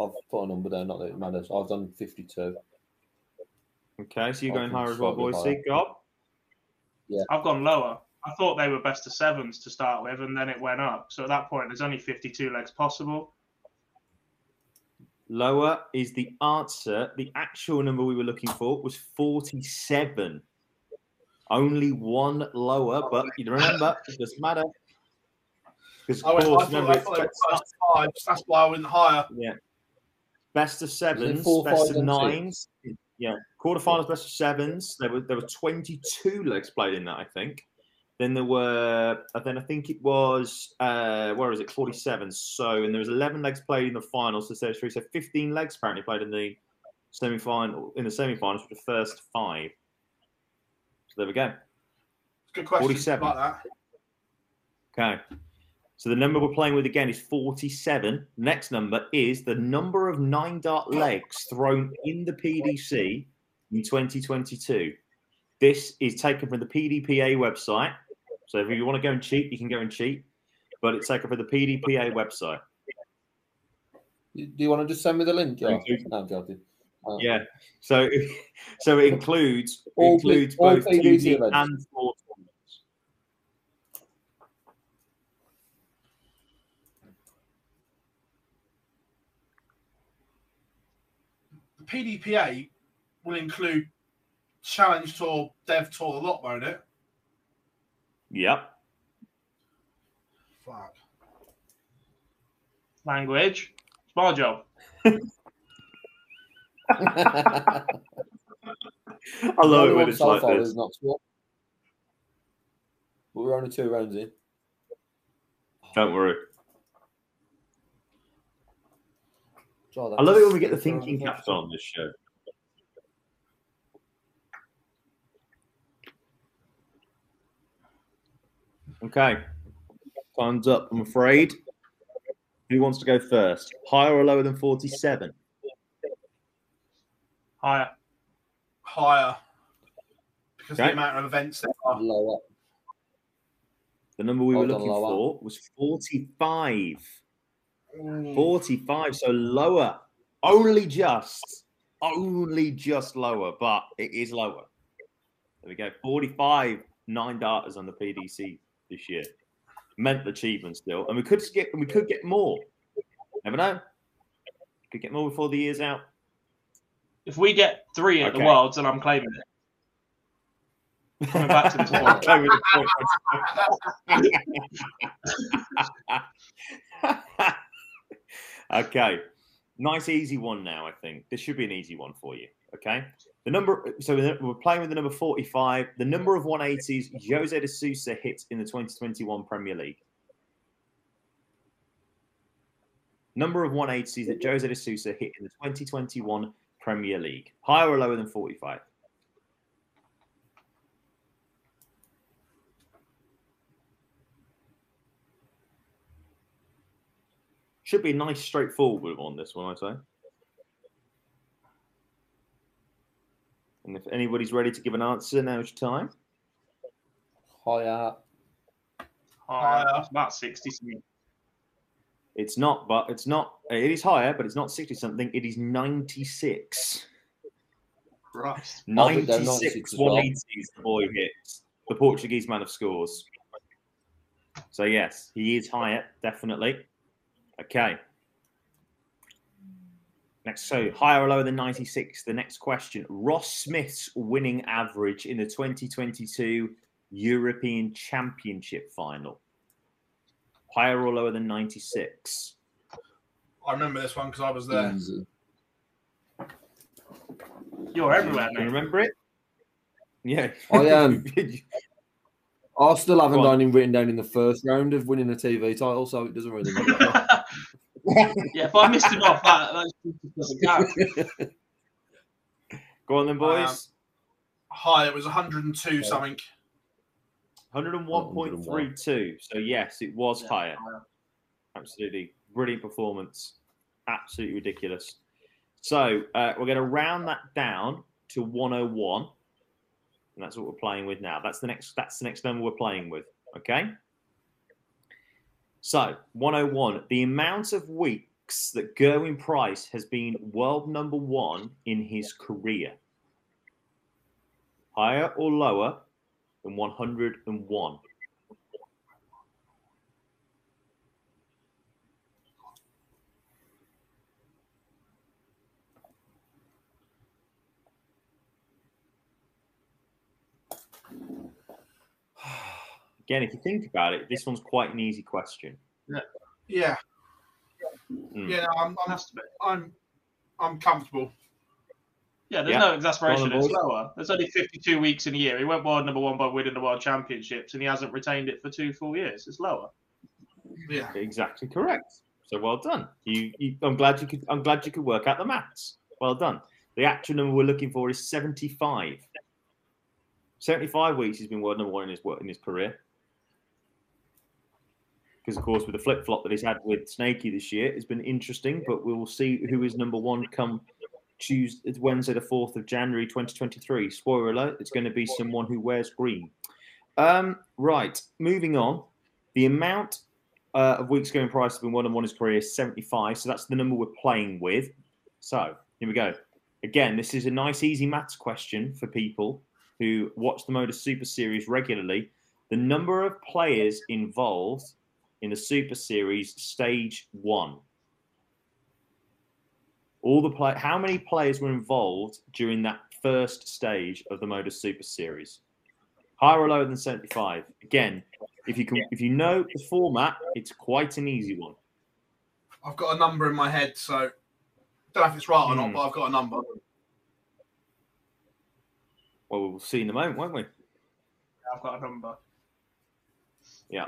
Speaker 3: I've put a number there, Not that it matters. I've done fifty-two.
Speaker 4: Okay, so you're
Speaker 3: I
Speaker 4: going higher as well,
Speaker 3: slightly
Speaker 4: boys.
Speaker 3: higher.
Speaker 4: See, Gob?
Speaker 2: I've gone lower. I thought they were best of sevens to start with, and then it went up. So at that point, there's only 52 legs possible.
Speaker 4: Lower is the answer. The actual number we were looking for was 47. Only one lower, but you remember, it doesn't matter. Because,
Speaker 1: I,
Speaker 4: of
Speaker 1: went, I
Speaker 4: course, remember,
Speaker 1: I
Speaker 4: it's
Speaker 1: thought they were
Speaker 4: best,
Speaker 1: first to five. That's why I went higher.
Speaker 4: yeah. best of sevens,
Speaker 3: four,
Speaker 4: best
Speaker 3: five,
Speaker 4: of
Speaker 3: nines. six?
Speaker 4: Yeah, quarterfinals, best of sevens. There were there were 22 legs played in that, I think. Then there were, then I think it was, uh, where is it, 47. So, and there was 11 legs played in the finals. So there's three, so 15 legs apparently played in the semi-final, in the semi-finals, for the first five. So there we go.
Speaker 1: Good question
Speaker 4: 47.
Speaker 1: about that.
Speaker 4: Okay. So the number we're playing with again is 47. Next number is the number of nine dart legs thrown in the PDC in 2022. This is taken from the PDPA website. So if you want to go and cheat, you can go and cheat. But it's taken from the PDPA website.
Speaker 3: Do you want to just send me the link, Joe?
Speaker 4: Thank you.
Speaker 3: No, I'm joking. Uh,
Speaker 4: Yeah. So so it includes
Speaker 3: All
Speaker 4: includes
Speaker 3: all
Speaker 4: both
Speaker 3: PDC
Speaker 4: 2D
Speaker 3: events.
Speaker 4: and floor tournaments.
Speaker 1: The PDPA will include Challenge Tour, Dev Tour, a lot, won't it?
Speaker 4: Yep.
Speaker 1: Fuck.
Speaker 2: Language. It's my job.
Speaker 4: I love it when it's
Speaker 3: so
Speaker 4: like
Speaker 3: far
Speaker 4: this.
Speaker 3: is not. But we're only two rounds in.
Speaker 4: Don't worry.
Speaker 3: Try that
Speaker 4: I love it when we get the thinking caps on this show. Okay. Time's up, I'm afraid. Who wants to go first? Higher or lower than 47?
Speaker 2: Higher.
Speaker 1: Higher. Because
Speaker 4: Okay.
Speaker 1: the amount of events there are.
Speaker 3: Lower.
Speaker 4: The number we were
Speaker 3: Hold on,
Speaker 4: looking
Speaker 3: lower.
Speaker 4: for was 45. Mm. 45, so lower. Only just. Only just lower, but it is lower. There we go. 45 nine darters on the PDC this year. Mental achievement still. And we could skip and we could get more. Never know. Could get more before the year's out.
Speaker 2: If we get three at
Speaker 4: Okay.
Speaker 2: the Worlds, then I'm claiming it. Coming back to this point.
Speaker 4: Okay with the point. okay. Nice easy one now, I think. This should be an easy one for you. Okay. The number so we're playing with the number 45. The number of 180s Jose de Sousa hit in the 2021 Premier League. Number of 180s that Jose de Sousa hit in the 2021 Premier League. Higher or lower than 45? Should be a nice, straightforward on This one, I say. And if anybody's ready to give an answer, now's your time.
Speaker 3: Higher.
Speaker 2: Higher. It's about 60 something.
Speaker 4: It's not, but it's not. It is higher, but it's not sixty something. It is ninety oh, six.
Speaker 1: Christ.
Speaker 4: 96
Speaker 3: down 96 as well.
Speaker 4: 180s the boy hits. The Portuguese man of scores. So yes, he is higher, definitely. Okay. Next, so higher or lower than 96. The next question. Ross Smith's winning average in the 2022 European Championship final. Higher or lower than 96?
Speaker 1: I remember this one because I was there.
Speaker 3: Easy.
Speaker 2: You're everywhere,
Speaker 4: Do you remember it? Yeah.
Speaker 3: I am. I still haven't
Speaker 4: Go on.
Speaker 3: him written down in the first round of winning a TV title, so it doesn't really matter.
Speaker 2: yeah, if I missed him off, that, that doesn't count.
Speaker 4: Go on then, boys.
Speaker 1: Um, High, it was 102 something.
Speaker 4: 101.32. So, yes, it was
Speaker 2: Yeah,
Speaker 4: higher.
Speaker 2: higher.
Speaker 4: Absolutely. Brilliant performance. Absolutely ridiculous. So, uh, we're going to round that down to 101. And that's what we're playing with now. That's the next that's the next number we're playing with. Okay? So, 101, the amount of weeks that Gerwyn Price has been world number one in his career. Higher or lower than 101? Again, if you think about it, this one's quite an easy question.
Speaker 1: Yeah.
Speaker 4: Mm.
Speaker 1: Yeah, I'm, I'm,
Speaker 2: Has to be.
Speaker 1: I'm, I'm comfortable.
Speaker 2: Yeah, there's
Speaker 4: Yeah.
Speaker 2: no exasperation.
Speaker 4: Go
Speaker 2: It's lower. There's only 52 weeks in a year. He went world number one by winning the world championships, and he hasn't retained it for two full years. It's lower.
Speaker 1: Yeah.
Speaker 4: Exactly correct. So well done. You, you, I'm glad you could. I'm glad you could work out the maths. Well done. The actual number we're looking for is 75. 75 weeks he's been world number one in his work in his career. Because of course, with the flip flop that he's had with Snakey this year, it's been interesting. But we will see who is number one come Tuesday, Wednesday, the fourth of January, 2023. Spoiler alert: it's going to be someone who wears green. Um, right. Moving on. The amount uh, of weeks Gerwyn Price has been one on one his career is 75. So that's the number we're playing with. So here we go. Again, this is a nice, easy maths question for people who watch the Modus Super Series regularly. The number of players involved in the Super Series Stage One. All the play. How many players were involved during that first stage of the Modus Super Series? Higher or lower than 75? Again, if you can, if you know the format, it's quite an easy one.
Speaker 1: I've got a number in my head, so don't know if it's right or not,
Speaker 4: Hmm.
Speaker 1: but I've got a number.
Speaker 4: Well, we'll see in a moment, won't we?
Speaker 2: I've got a number.
Speaker 4: Yeah.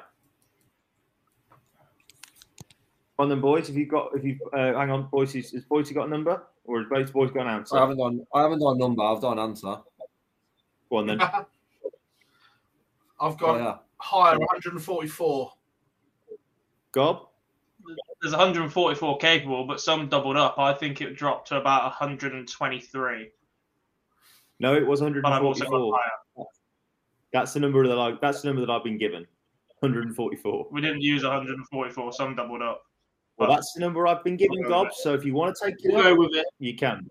Speaker 4: On then, boys. Have you got? If you uh, hang on, boys. Has, has Boise got a number, or has both boys got an answer?
Speaker 3: I haven't done. I haven't done a number. I've done an answer.
Speaker 4: Go on then.
Speaker 1: I've
Speaker 3: Oh,
Speaker 1: got
Speaker 3: yeah.
Speaker 1: higher 144.
Speaker 4: Gob.
Speaker 2: There's 144 capable, but some doubled up. I think it dropped to about 123.
Speaker 4: No, it was
Speaker 2: But I've also got
Speaker 4: 144. That's the number that I. That's the number that I've been given. 144.
Speaker 2: We didn't use 144. Some doubled up.
Speaker 4: Well, that's the number I've been given,
Speaker 2: We'll go
Speaker 4: Gob. So if you want to take it,
Speaker 2: We'll go
Speaker 4: up,
Speaker 2: with it.
Speaker 4: you can.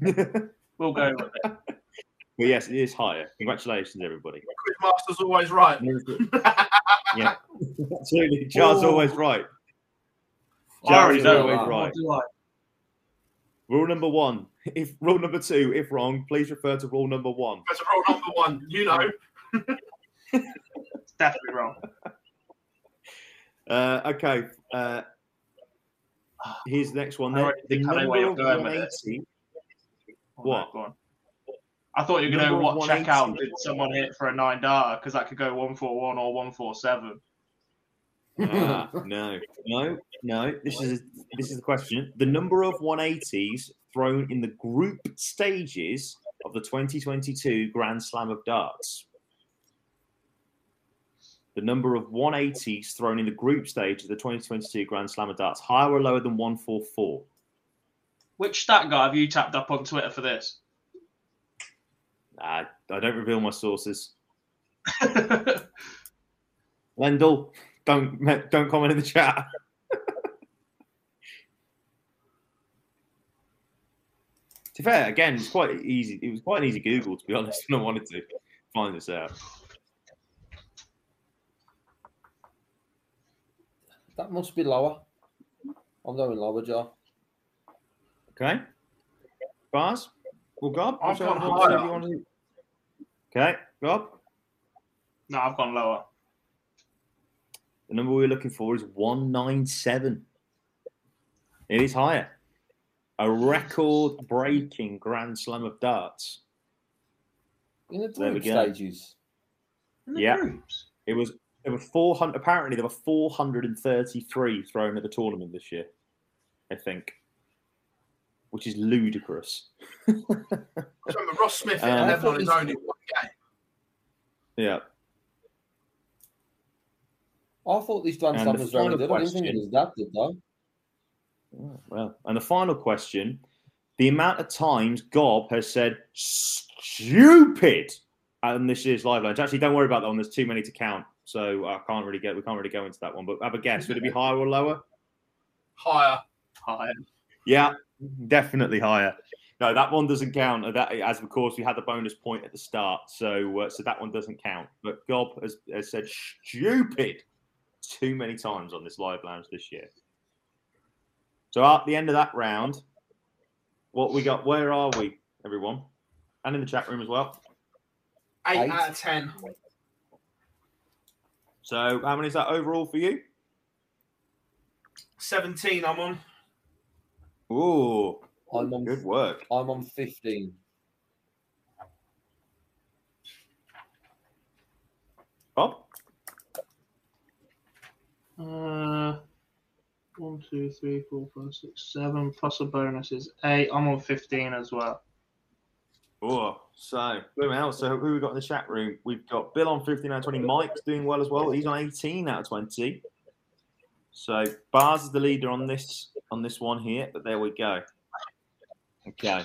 Speaker 2: We'll go with it.
Speaker 4: But yes, it is higher. Congratulations, everybody.
Speaker 1: Quizmaster's always right.
Speaker 4: yeah, absolutely. Charles
Speaker 2: Oh.
Speaker 4: always right.
Speaker 2: I already
Speaker 4: Charles always
Speaker 3: that.
Speaker 4: right.
Speaker 2: What do I?
Speaker 4: Rule number one. If rule number two, if wrong, please refer to rule number one.
Speaker 1: That's rule number one. You know.
Speaker 2: It's definitely wrong.
Speaker 4: Uh, okay. Uh, here's the next one.
Speaker 2: I
Speaker 4: Then. The
Speaker 2: think I know
Speaker 4: number
Speaker 2: you're
Speaker 4: of
Speaker 2: going
Speaker 4: 180.
Speaker 2: Oh,
Speaker 4: What?
Speaker 2: Go on. I thought you were going to what check out did someone hit for a nine darter because that could go one four one or one four seven.
Speaker 4: Ah, no, no, no. This is this is the question. The number of 180s thrown in the group stages of the 2022 Grand Slam of Darts. The number of 180s thrown in the group stage of the 2022 Grand Slam of Darts, higher or lower than 144?
Speaker 2: Which stat guy have you tapped up on Twitter for this?
Speaker 4: Uh, I don't reveal my sources. Lendl, don't don't comment in the chat. to be fair, again, it's quite easy. It was quite an easy Google, to be honest, when I wanted to find this out.
Speaker 3: That must be lower. I'm going lower, Joe.
Speaker 4: Okay, bars. Well, Gob,
Speaker 1: I've
Speaker 4: whichever
Speaker 1: gone
Speaker 4: one
Speaker 1: higher.
Speaker 4: want to. Okay, Gob.
Speaker 2: no, I've gone lower.
Speaker 4: The number we're looking for is 197. It is higher. A record breaking Grand Slam of Darts.
Speaker 3: In the
Speaker 4: There
Speaker 3: group stages.
Speaker 2: In the
Speaker 4: Yeah.
Speaker 2: groups.
Speaker 4: It was there were 400 apparently there were 433 thrown at the tournament this year. I think. Which is ludicrous.
Speaker 1: Remember, Ross Smith hit
Speaker 4: Um,
Speaker 1: 11 on his own in one game.
Speaker 4: Yeah.
Speaker 3: I thought this Grand
Speaker 4: And
Speaker 3: Slam was very good. I didn't think it
Speaker 4: question-
Speaker 3: was that good, though.
Speaker 4: Oh, well, and the final question: the amount of times Gob has said "stupid" on this year's live lunch. Actually, don't worry about that one. There's too many to count, so I can't really get. We can't really go into that one. But have a guess. Would it be higher or lower?
Speaker 1: Higher.
Speaker 2: Higher.
Speaker 4: Yeah, definitely higher. No, that one doesn't count. That as of course we had the bonus point at the start, so uh, so that one doesn't count. But Gob has, has said "stupid" too many times on this live lounge this year. So at the end of that round, what we got? Where are we, everyone? And in the chat room as well.
Speaker 1: Eight,
Speaker 3: Eight.
Speaker 1: out of 10.
Speaker 4: So how many is that overall for you?
Speaker 1: 17 I'm on.
Speaker 4: Ooh,
Speaker 3: I'm on,
Speaker 4: good work.
Speaker 3: I'm on 15.
Speaker 4: Bob.
Speaker 2: Uh, one, two, three, four, five, six, seven. Plus a bonus is eight. I'm on 15 as well.
Speaker 4: Oh, so blooming hell. So who we got in the chat room? We've got Bill on 15 out of 20. Mike's doing well as well. He's on 18 out of 20. So Bars is the leader on this on this one here, but there we go. Okay.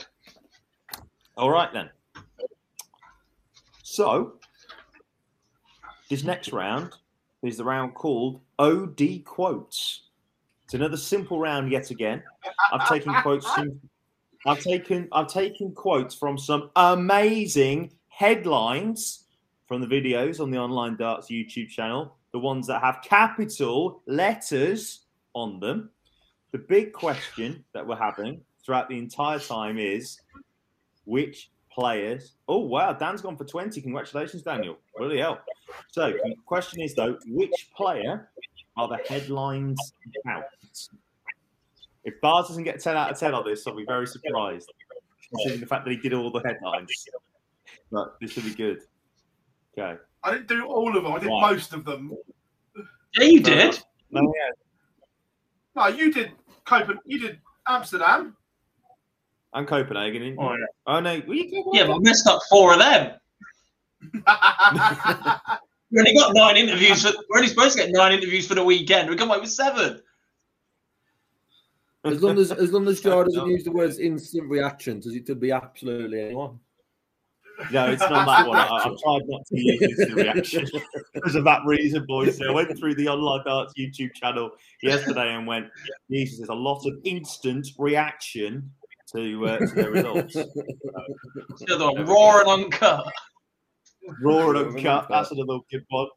Speaker 4: All right then. So this next round is the round called OD quotes. It's another simple round yet again. I've taken quotes I've taken I've taken quotes from some amazing headlines from the videos on the Online Darts YouTube channel, the ones that have capital letters on them. The big question that we're having throughout the entire time is which players Oh wow, Dan's gone for 20. Congratulations, Daniel. Really hell. So the question is though, which player are the headlines about? If Bars doesn't get 10 out of 10 on this, I'll be very surprised. Considering the fact that he did all the headlines. But this will be good. Okay.
Speaker 1: I didn't do all of them. I did
Speaker 4: Right.
Speaker 1: most of them.
Speaker 2: Yeah, you did.
Speaker 4: enough. No, yeah.
Speaker 1: No, you did Copenhagen. You did Amsterdam.
Speaker 4: And Copenhagen. didn't you?
Speaker 2: Oh, yeah.
Speaker 4: Oh, no. You
Speaker 2: Yeah, but I messed up four of them. We only got nine interviews. For, we're only supposed to get nine interviews for the weekend. We come away with seven.
Speaker 3: As long as as long as Jar doesn't use the words instant reaction, because it could be absolutely anyone.
Speaker 4: No, it's not that one. I, I've tried not to use instant reaction because of that reason, boys. So I went through the Online Darts YouTube channel yesterday and went, Jesus, there's a lot of instant reaction to, uh, to the results.
Speaker 2: The other one, raw and uncut.
Speaker 4: Raw and uncut. That's another good one.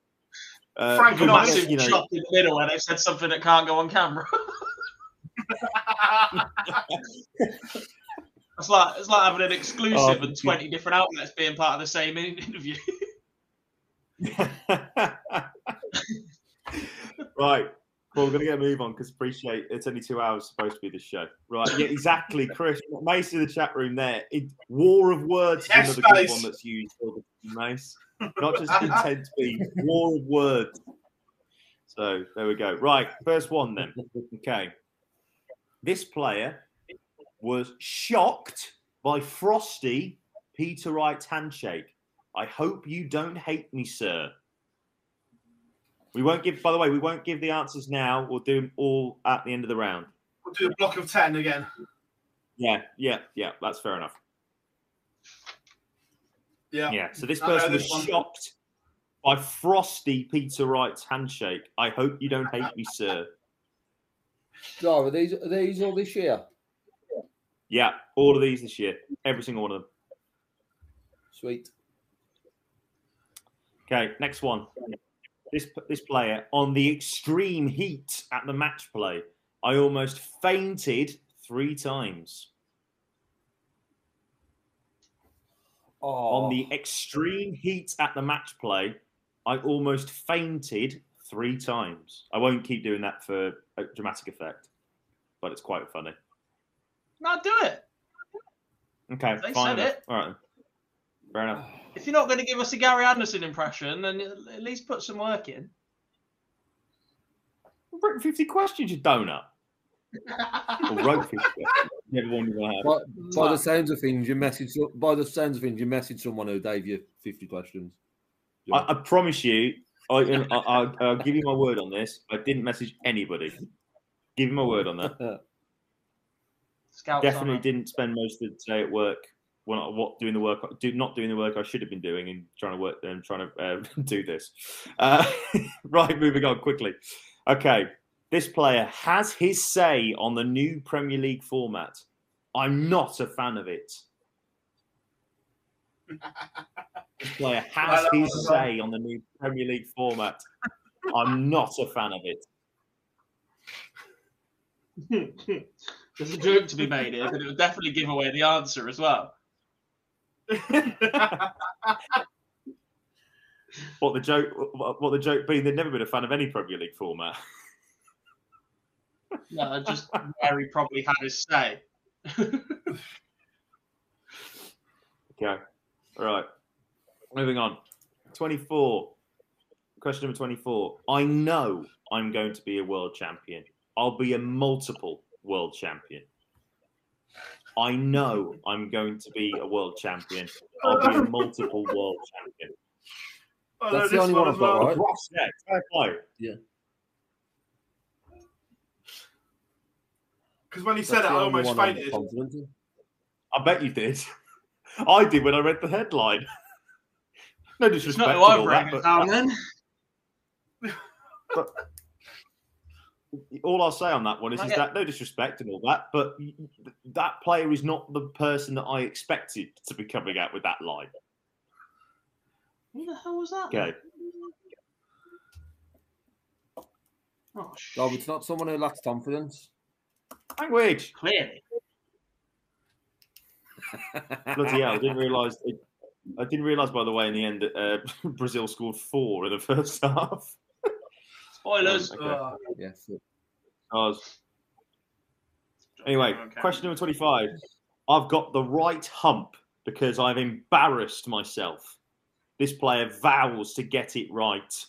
Speaker 4: Uh,
Speaker 1: Frank and I-
Speaker 2: Massive
Speaker 4: you know,
Speaker 2: chop in the middle where they said something that can't go on camera. It's like it's like having an exclusive
Speaker 4: Oh,
Speaker 2: and twenty different outlets being part of the same interview.
Speaker 4: right. Well, we're going to get a move on because appreciate it's only two hours supposed to be this show. Right. Yeah, exactly. Chris, Mace in the chat room there. It, War of Words
Speaker 1: Yes,
Speaker 4: is another good one that's used Mace. Not just intent speed, War of Words. So there we go. Right. First one then. Okay. This player was shocked by Frosty Peter Wright's handshake. I hope you don't hate me, sir. We won't give, by the way, we won't give the answers now. We'll do them all at the end of the round.
Speaker 1: We'll do a block of 10 again.
Speaker 4: Yeah, yeah, yeah. That's fair enough.
Speaker 1: Yeah.
Speaker 4: Yeah. So this person was
Speaker 1: one.
Speaker 4: shocked by Frosty Peter Wright's handshake. I hope you don't hate me, sir.
Speaker 3: Jar, are these are these all this year?
Speaker 4: Yeah, all of these this year. Every single one of them.
Speaker 3: Sweet.
Speaker 4: Okay, next one. This this player on the extreme heat at the match play. I almost fainted three times.
Speaker 3: Oh,
Speaker 4: On the extreme heat at the match play, I almost fainted three times. I won't keep doing that for a dramatic effect, but it's quite funny.
Speaker 2: no, do it.
Speaker 4: Okay,
Speaker 2: They
Speaker 4: fine.
Speaker 2: said
Speaker 4: enough.
Speaker 2: it.
Speaker 4: All right. Fair enough.
Speaker 2: If you're not going to give us a Gary Anderson impression, then at least put some work in.
Speaker 4: I've written 50 questions, you donut. Or wrote 50 questions. Never one you're to have.
Speaker 3: by, by the sounds of things, you message by the sounds of things, you message someone who gave you fifty questions.
Speaker 4: I, I promise you, I, I, I, I'll give you my word on this. I didn't message anybody. Give you my word on that.
Speaker 2: Scouts
Speaker 4: Definitely
Speaker 2: on
Speaker 4: didn't spend most of the day at work. When I, what doing the work, do not doing the work I should have been doing and trying to work and trying to uh, do this. Uh, right, moving on quickly. Okay, this player has his say on the new Premier League format. I'm not a fan of it. This player has his say on the new Premier League format. I'm not a fan of it.
Speaker 2: There's a joke to be made here, but it would definitely give away the answer as well.
Speaker 4: What the joke? What the joke being? They've never been a fan of any Premier League format.
Speaker 2: No, just where he probably had his say.
Speaker 4: Okay. All right. Moving on. 24. Question number 24. I know I'm going to be a world champion. I'll be a multiple world champion. I know I'm going to be a world champion. I'll be a multiple world champion.
Speaker 1: I know
Speaker 3: That's the only one
Speaker 1: as
Speaker 3: I've got,
Speaker 1: well.
Speaker 3: right?
Speaker 4: Ross, yeah, fair play.
Speaker 1: Because when he
Speaker 3: That's
Speaker 1: said it, I almost fainted.
Speaker 4: I bet you did. I did when I read the headline. no
Speaker 2: It's
Speaker 4: disrespect.
Speaker 2: not who I've
Speaker 4: all that, but
Speaker 2: down then.
Speaker 4: all I'll say on that one is, is that no disrespect and all that, but y- y- that player is not the person that I expected to be coming out with that line.
Speaker 2: Who the hell was that?
Speaker 4: Okay.
Speaker 2: Oh, sh-
Speaker 3: No, it's not someone who lacks confidence.
Speaker 4: Language.
Speaker 2: clearly.
Speaker 4: Bloody hell! I didn't realise. I didn't realise, by the way, in the end, that uh, Brazil scored four in the first half.
Speaker 2: Spoilers.
Speaker 4: Okay.
Speaker 1: Uh,
Speaker 3: Yes.
Speaker 4: I Anyway,
Speaker 2: Okay.
Speaker 4: question number 25. I've got the right hump because I've embarrassed myself. This player vows to get it right.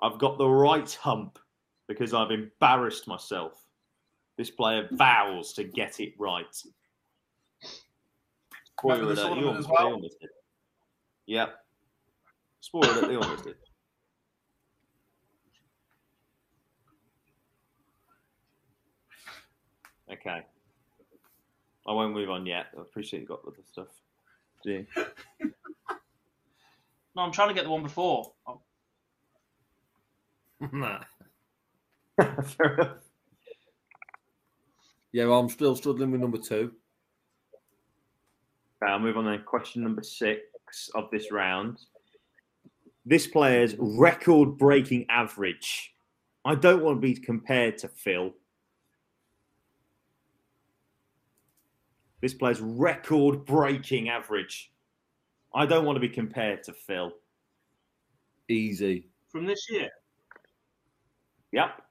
Speaker 4: I've got the right hump because I've embarrassed myself. This player vows to get it right. Spoiler
Speaker 1: Remember
Speaker 4: alert, you almost,
Speaker 1: well?
Speaker 4: they almost did. Yep. Spoiler alert, they almost did. Okay. I won't move on yet. I appreciate you got other stuff. to do.
Speaker 2: No, I'm trying to get the one before. Oh,
Speaker 3: nah.
Speaker 4: Fair enough.
Speaker 3: Yeah, well, I'm still struggling with number two.
Speaker 4: Okay, I'll move on then. Question number six of this round. This player's record breaking average. I don't want to be compared to Phil. This player's record breaking average. I don't want to be compared to Phil.
Speaker 3: Easy.
Speaker 2: From this year.
Speaker 4: Yep.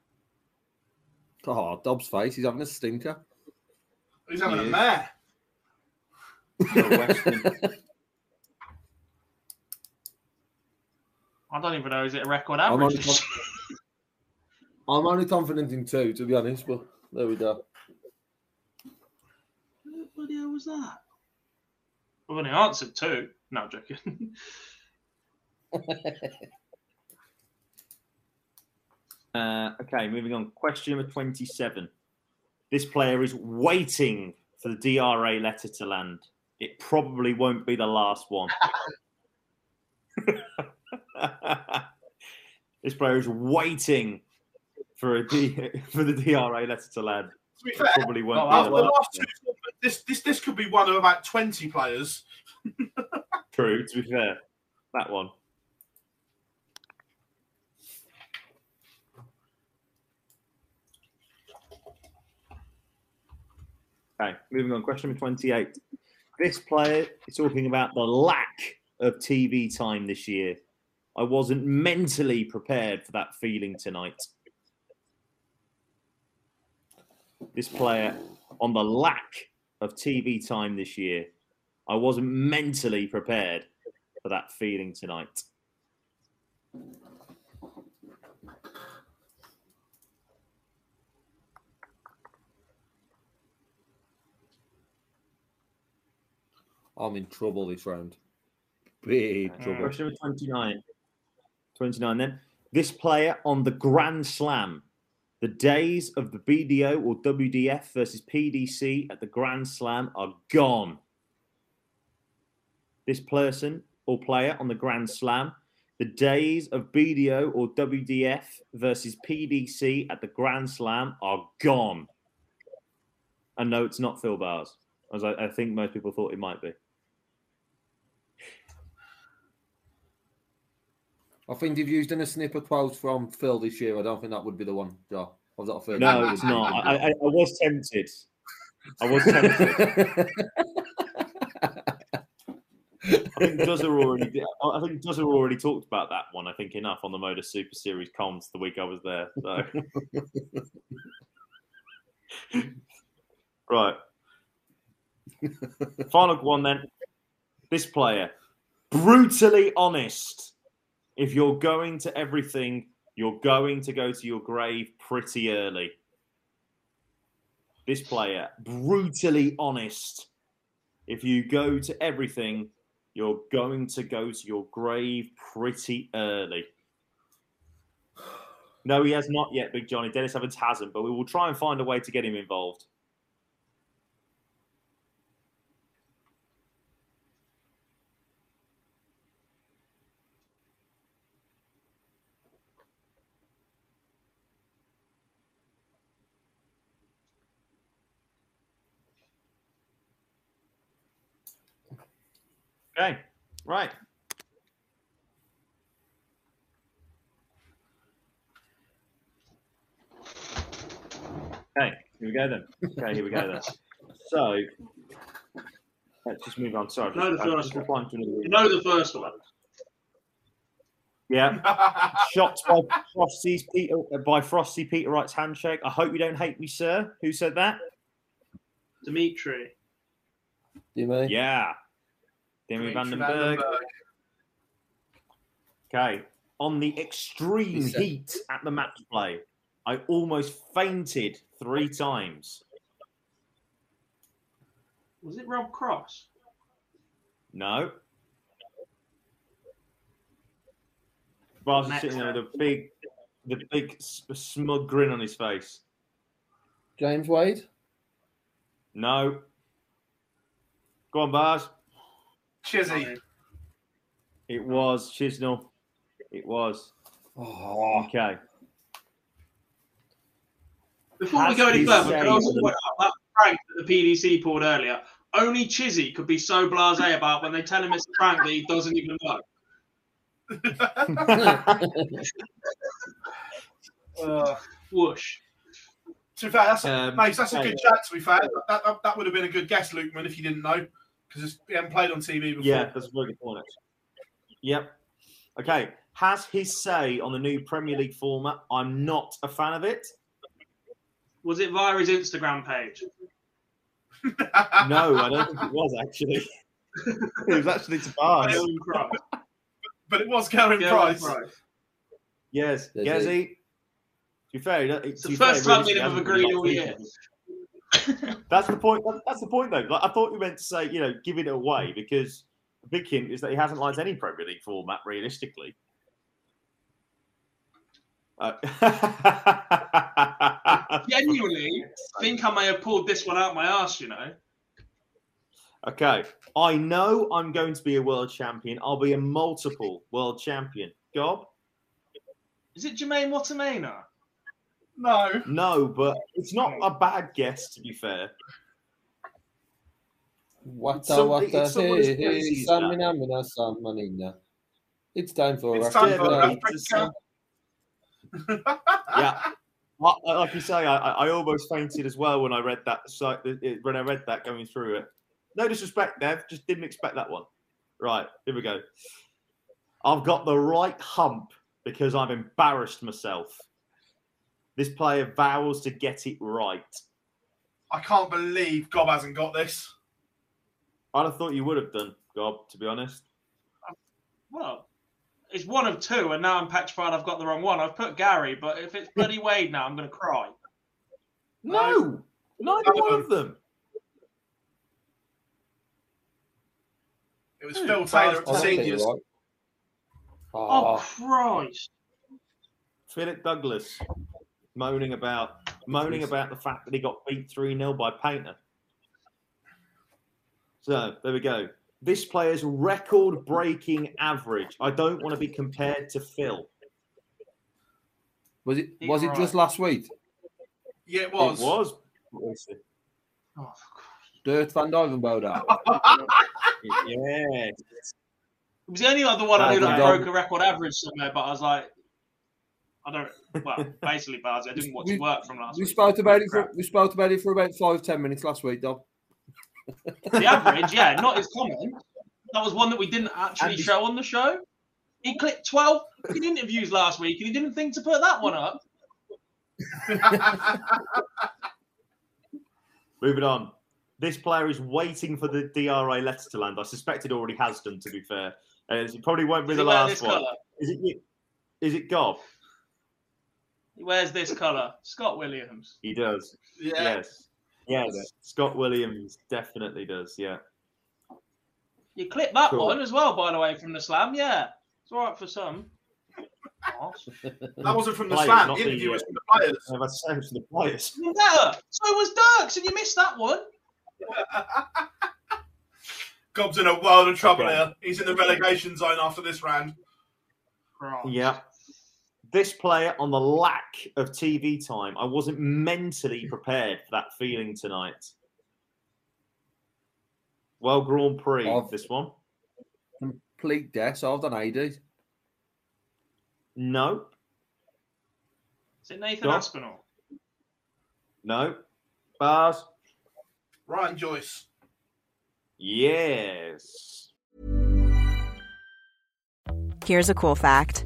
Speaker 3: Oh, Dobbs' face. He's having a stinker.
Speaker 1: He's having a
Speaker 4: Yes.
Speaker 1: mare.
Speaker 2: I don't even know. Is it a record
Speaker 3: I'm
Speaker 2: average?
Speaker 3: only, conf- I'm only confident in two, to be honest, but there we go.
Speaker 2: What the bloody hell was that? I've only answered two. No, I'm joking.
Speaker 4: Uh, okay, moving on. Question number 27. This player is waiting for the DRA letter to land. It probably won't be the last one. this player is waiting for a D, for the DRA letter to land.
Speaker 1: To be fair,
Speaker 4: Probably won't be the last.
Speaker 1: last two, this this this could be one of about twenty players.
Speaker 4: True, to be fair. That one. Okay, moving on. Question number 28. This player is talking about the lack of TV time this year. I wasn't mentally prepared for that feeling tonight. This player on the lack of TV time this year. I wasn't mentally prepared for that feeling tonight.
Speaker 3: I'm in trouble this round. Big
Speaker 4: uh,
Speaker 3: trouble.
Speaker 4: Question number 29. 29 then. This player on the Grand Slam. The days of the BDO or WDF versus PDC at the Grand Slam are gone. This person or player on the Grand Slam. The days of BDO or WDF versus PDC at the Grand Slam are gone. And no, it's not Phil Bars, as I, I think most people thought it might be.
Speaker 3: I think you've used in a snipper quote from Phil this year. I don't think that would be the one, Joe. I've got a feeling.
Speaker 4: No, it's not. I, I, I was tempted. I was tempted. I think Duzzer already. Did, I think Duzzer already talked about that one. I think enough on the Modus Super Series comms the week I was there. So. right. Final one then. This player, brutally honest. If you're going to everything, you're going to go to your grave pretty early. This player, brutally honest. If you go to everything, you're going to go to your grave pretty early. No, he has not yet, Big Johnny. Dennis Evans hasn't, but we will try and find a way to get him involved. Okay, right. Okay, here we go then. Okay, here we go then. So, let's just move on. Sorry,
Speaker 2: No, the
Speaker 4: uh,
Speaker 2: first
Speaker 4: just replying
Speaker 2: You know the first one.
Speaker 4: Yeah. Shots by Frosty's Peter by Frosty Peter Wright's handshake. I hope you don't hate me, sir. Who said that?
Speaker 2: Dimitri.
Speaker 3: Do you mean?
Speaker 4: Yeah. Demi
Speaker 1: Van
Speaker 4: den Bergh.
Speaker 1: Vandenberg.
Speaker 4: Okay. On the extreme
Speaker 3: He
Speaker 4: heat at the match play, I almost fainted three times.
Speaker 2: Was it Rob Cross?
Speaker 4: No. Bars is sitting there
Speaker 2: then.
Speaker 4: with a big, the big smug grin on his face.
Speaker 3: James Wade?
Speaker 4: No. Go on, Bars.
Speaker 1: Chizzy.
Speaker 4: It was Chisnall. It was.
Speaker 3: Oh,
Speaker 4: Okay.
Speaker 2: Before
Speaker 4: Has
Speaker 2: we go any further,
Speaker 4: said-
Speaker 2: can I also point out that prank that the PDC pulled earlier? Only Chizzy could be so blasé about when they tell him it's a prank that he doesn't even know.
Speaker 1: Uh,
Speaker 2: Whoosh.
Speaker 1: to be fair, that's,
Speaker 4: Um,
Speaker 1: mate, that's a
Speaker 4: hey.
Speaker 1: good chat. To be fair, that, that, that would have been a good guess, Lukeman, if you didn't know, because he hadn't played on TV before.
Speaker 4: Yeah, that's a very good point. Yep. Okay. Has his say on the new Premier League format? I'm not a fan of it.
Speaker 2: Was it via his Instagram page?
Speaker 4: No, I don't think it was actually. it was actually to Bars.
Speaker 1: But it was Garen
Speaker 2: Galen
Speaker 1: Price.
Speaker 2: Price.
Speaker 4: Yes,
Speaker 3: Does
Speaker 4: Gazzy. To be fair,
Speaker 2: It's the
Speaker 4: be fair,
Speaker 2: first time
Speaker 4: really
Speaker 2: we'd have
Speaker 4: hasn't
Speaker 2: agreed
Speaker 4: been
Speaker 2: all year.
Speaker 4: That's the point. That's the point, though. Like, I thought you meant to say, you know, giving it away because the big hint is that he hasn't liked any Premier League format realistically. Uh,
Speaker 2: Genuinely think I may have pulled this one out my ass, you know.
Speaker 4: okay, I know I'm going to be a world champion. I'll be a multiple world champion. Gob?
Speaker 2: Is it Jermaine Wattimena?
Speaker 1: No.
Speaker 4: No, but it's not a bad guess, to be fair.
Speaker 3: Wata
Speaker 4: somebody-
Speaker 3: wata
Speaker 4: it's
Speaker 3: hey hey
Speaker 4: crazy as that.
Speaker 3: samina mina samanina. It's time for
Speaker 1: It's time for Africa.
Speaker 4: Uh, yeah. I- I- Like you say, I, I I almost fainted as well when I read that. So uh, uh, when I read that going through it, no disrespect, Dev, just didn't expect that one. Right, here we go. I've got the right hump because I've embarrassed myself. This player vows to get it right.
Speaker 1: I can't believe Gob hasn't got this.
Speaker 4: I'd have thought you would have done, Gob, to be honest.
Speaker 2: Well, it's one of two, and now I'm petrified I've got the wrong one. I've put Gary, but if it's bloody Wade now, I'm going to cry.
Speaker 4: No, neither
Speaker 1: None
Speaker 4: one of them.
Speaker 1: It was
Speaker 2: Hmm.
Speaker 1: Phil Taylor at
Speaker 3: I
Speaker 1: seniors.
Speaker 3: right.
Speaker 2: Oh,
Speaker 3: Oh,
Speaker 2: Christ.
Speaker 4: Philip Douglas moaning about moaning about the fact that he got beat 3 0 by Painter. So there we go. This player's record breaking average. I don't want to be compared to Phil.
Speaker 3: was it
Speaker 2: You're
Speaker 3: was it
Speaker 2: right.
Speaker 3: just last week?
Speaker 1: Yeah, it was.
Speaker 4: It was.
Speaker 2: Oh,
Speaker 3: Dirk van Duijvenbode.
Speaker 4: Yeah.
Speaker 2: It was the only other one I knew that broke a record average somewhere, but I was like, I don't. Well, basically, Baz, I didn't watch
Speaker 3: We-
Speaker 2: work from last
Speaker 3: We
Speaker 2: week.
Speaker 3: spoke about it. For, we spoke about it for about five ten minutes last week, Dom.
Speaker 2: The average, yeah, not his common. That was one that we didn't actually
Speaker 4: And-
Speaker 2: show on the show. He clicked 12 fucking interviews last week and he didn't think to put that one up.
Speaker 4: Moving on. This player is waiting for the DRA letter to land. I suspect it already has done, to be fair. Uh, it probably won't be
Speaker 2: Does
Speaker 4: the last one.
Speaker 2: colour?
Speaker 4: Is it you? It Gob?
Speaker 2: He wears this colour. Scott Williams.
Speaker 4: He does.
Speaker 1: yeah.
Speaker 4: Yes. Yes. Scott Williams definitely does. Yeah.
Speaker 2: You clipped that
Speaker 4: Cool.
Speaker 2: one as well, by the way, from the slam. Yeah. It's all right for some.
Speaker 1: That wasn't from the
Speaker 4: Players,
Speaker 1: slam.
Speaker 4: not
Speaker 1: The
Speaker 4: the,
Speaker 1: interview
Speaker 4: uh,
Speaker 1: was from the players.
Speaker 4: I've had so from the players.
Speaker 2: Even better. So was Dirks, and you missed that one.
Speaker 1: Gob's in a world of trouble
Speaker 4: Okay.
Speaker 1: here. He's in the relegation zone after this round.
Speaker 4: Yeah. This player on the lack of TV time, I wasn't mentally prepared for that feeling tonight. Well, Grand Prix,
Speaker 3: Of-
Speaker 4: this one.
Speaker 3: Complete death. So I've done AD.
Speaker 4: No,
Speaker 2: Is it Nathan
Speaker 4: Go.
Speaker 2: Aspinall?
Speaker 4: no. Bars,
Speaker 1: Ryan Joyce.
Speaker 4: yes.
Speaker 5: Here's a cool fact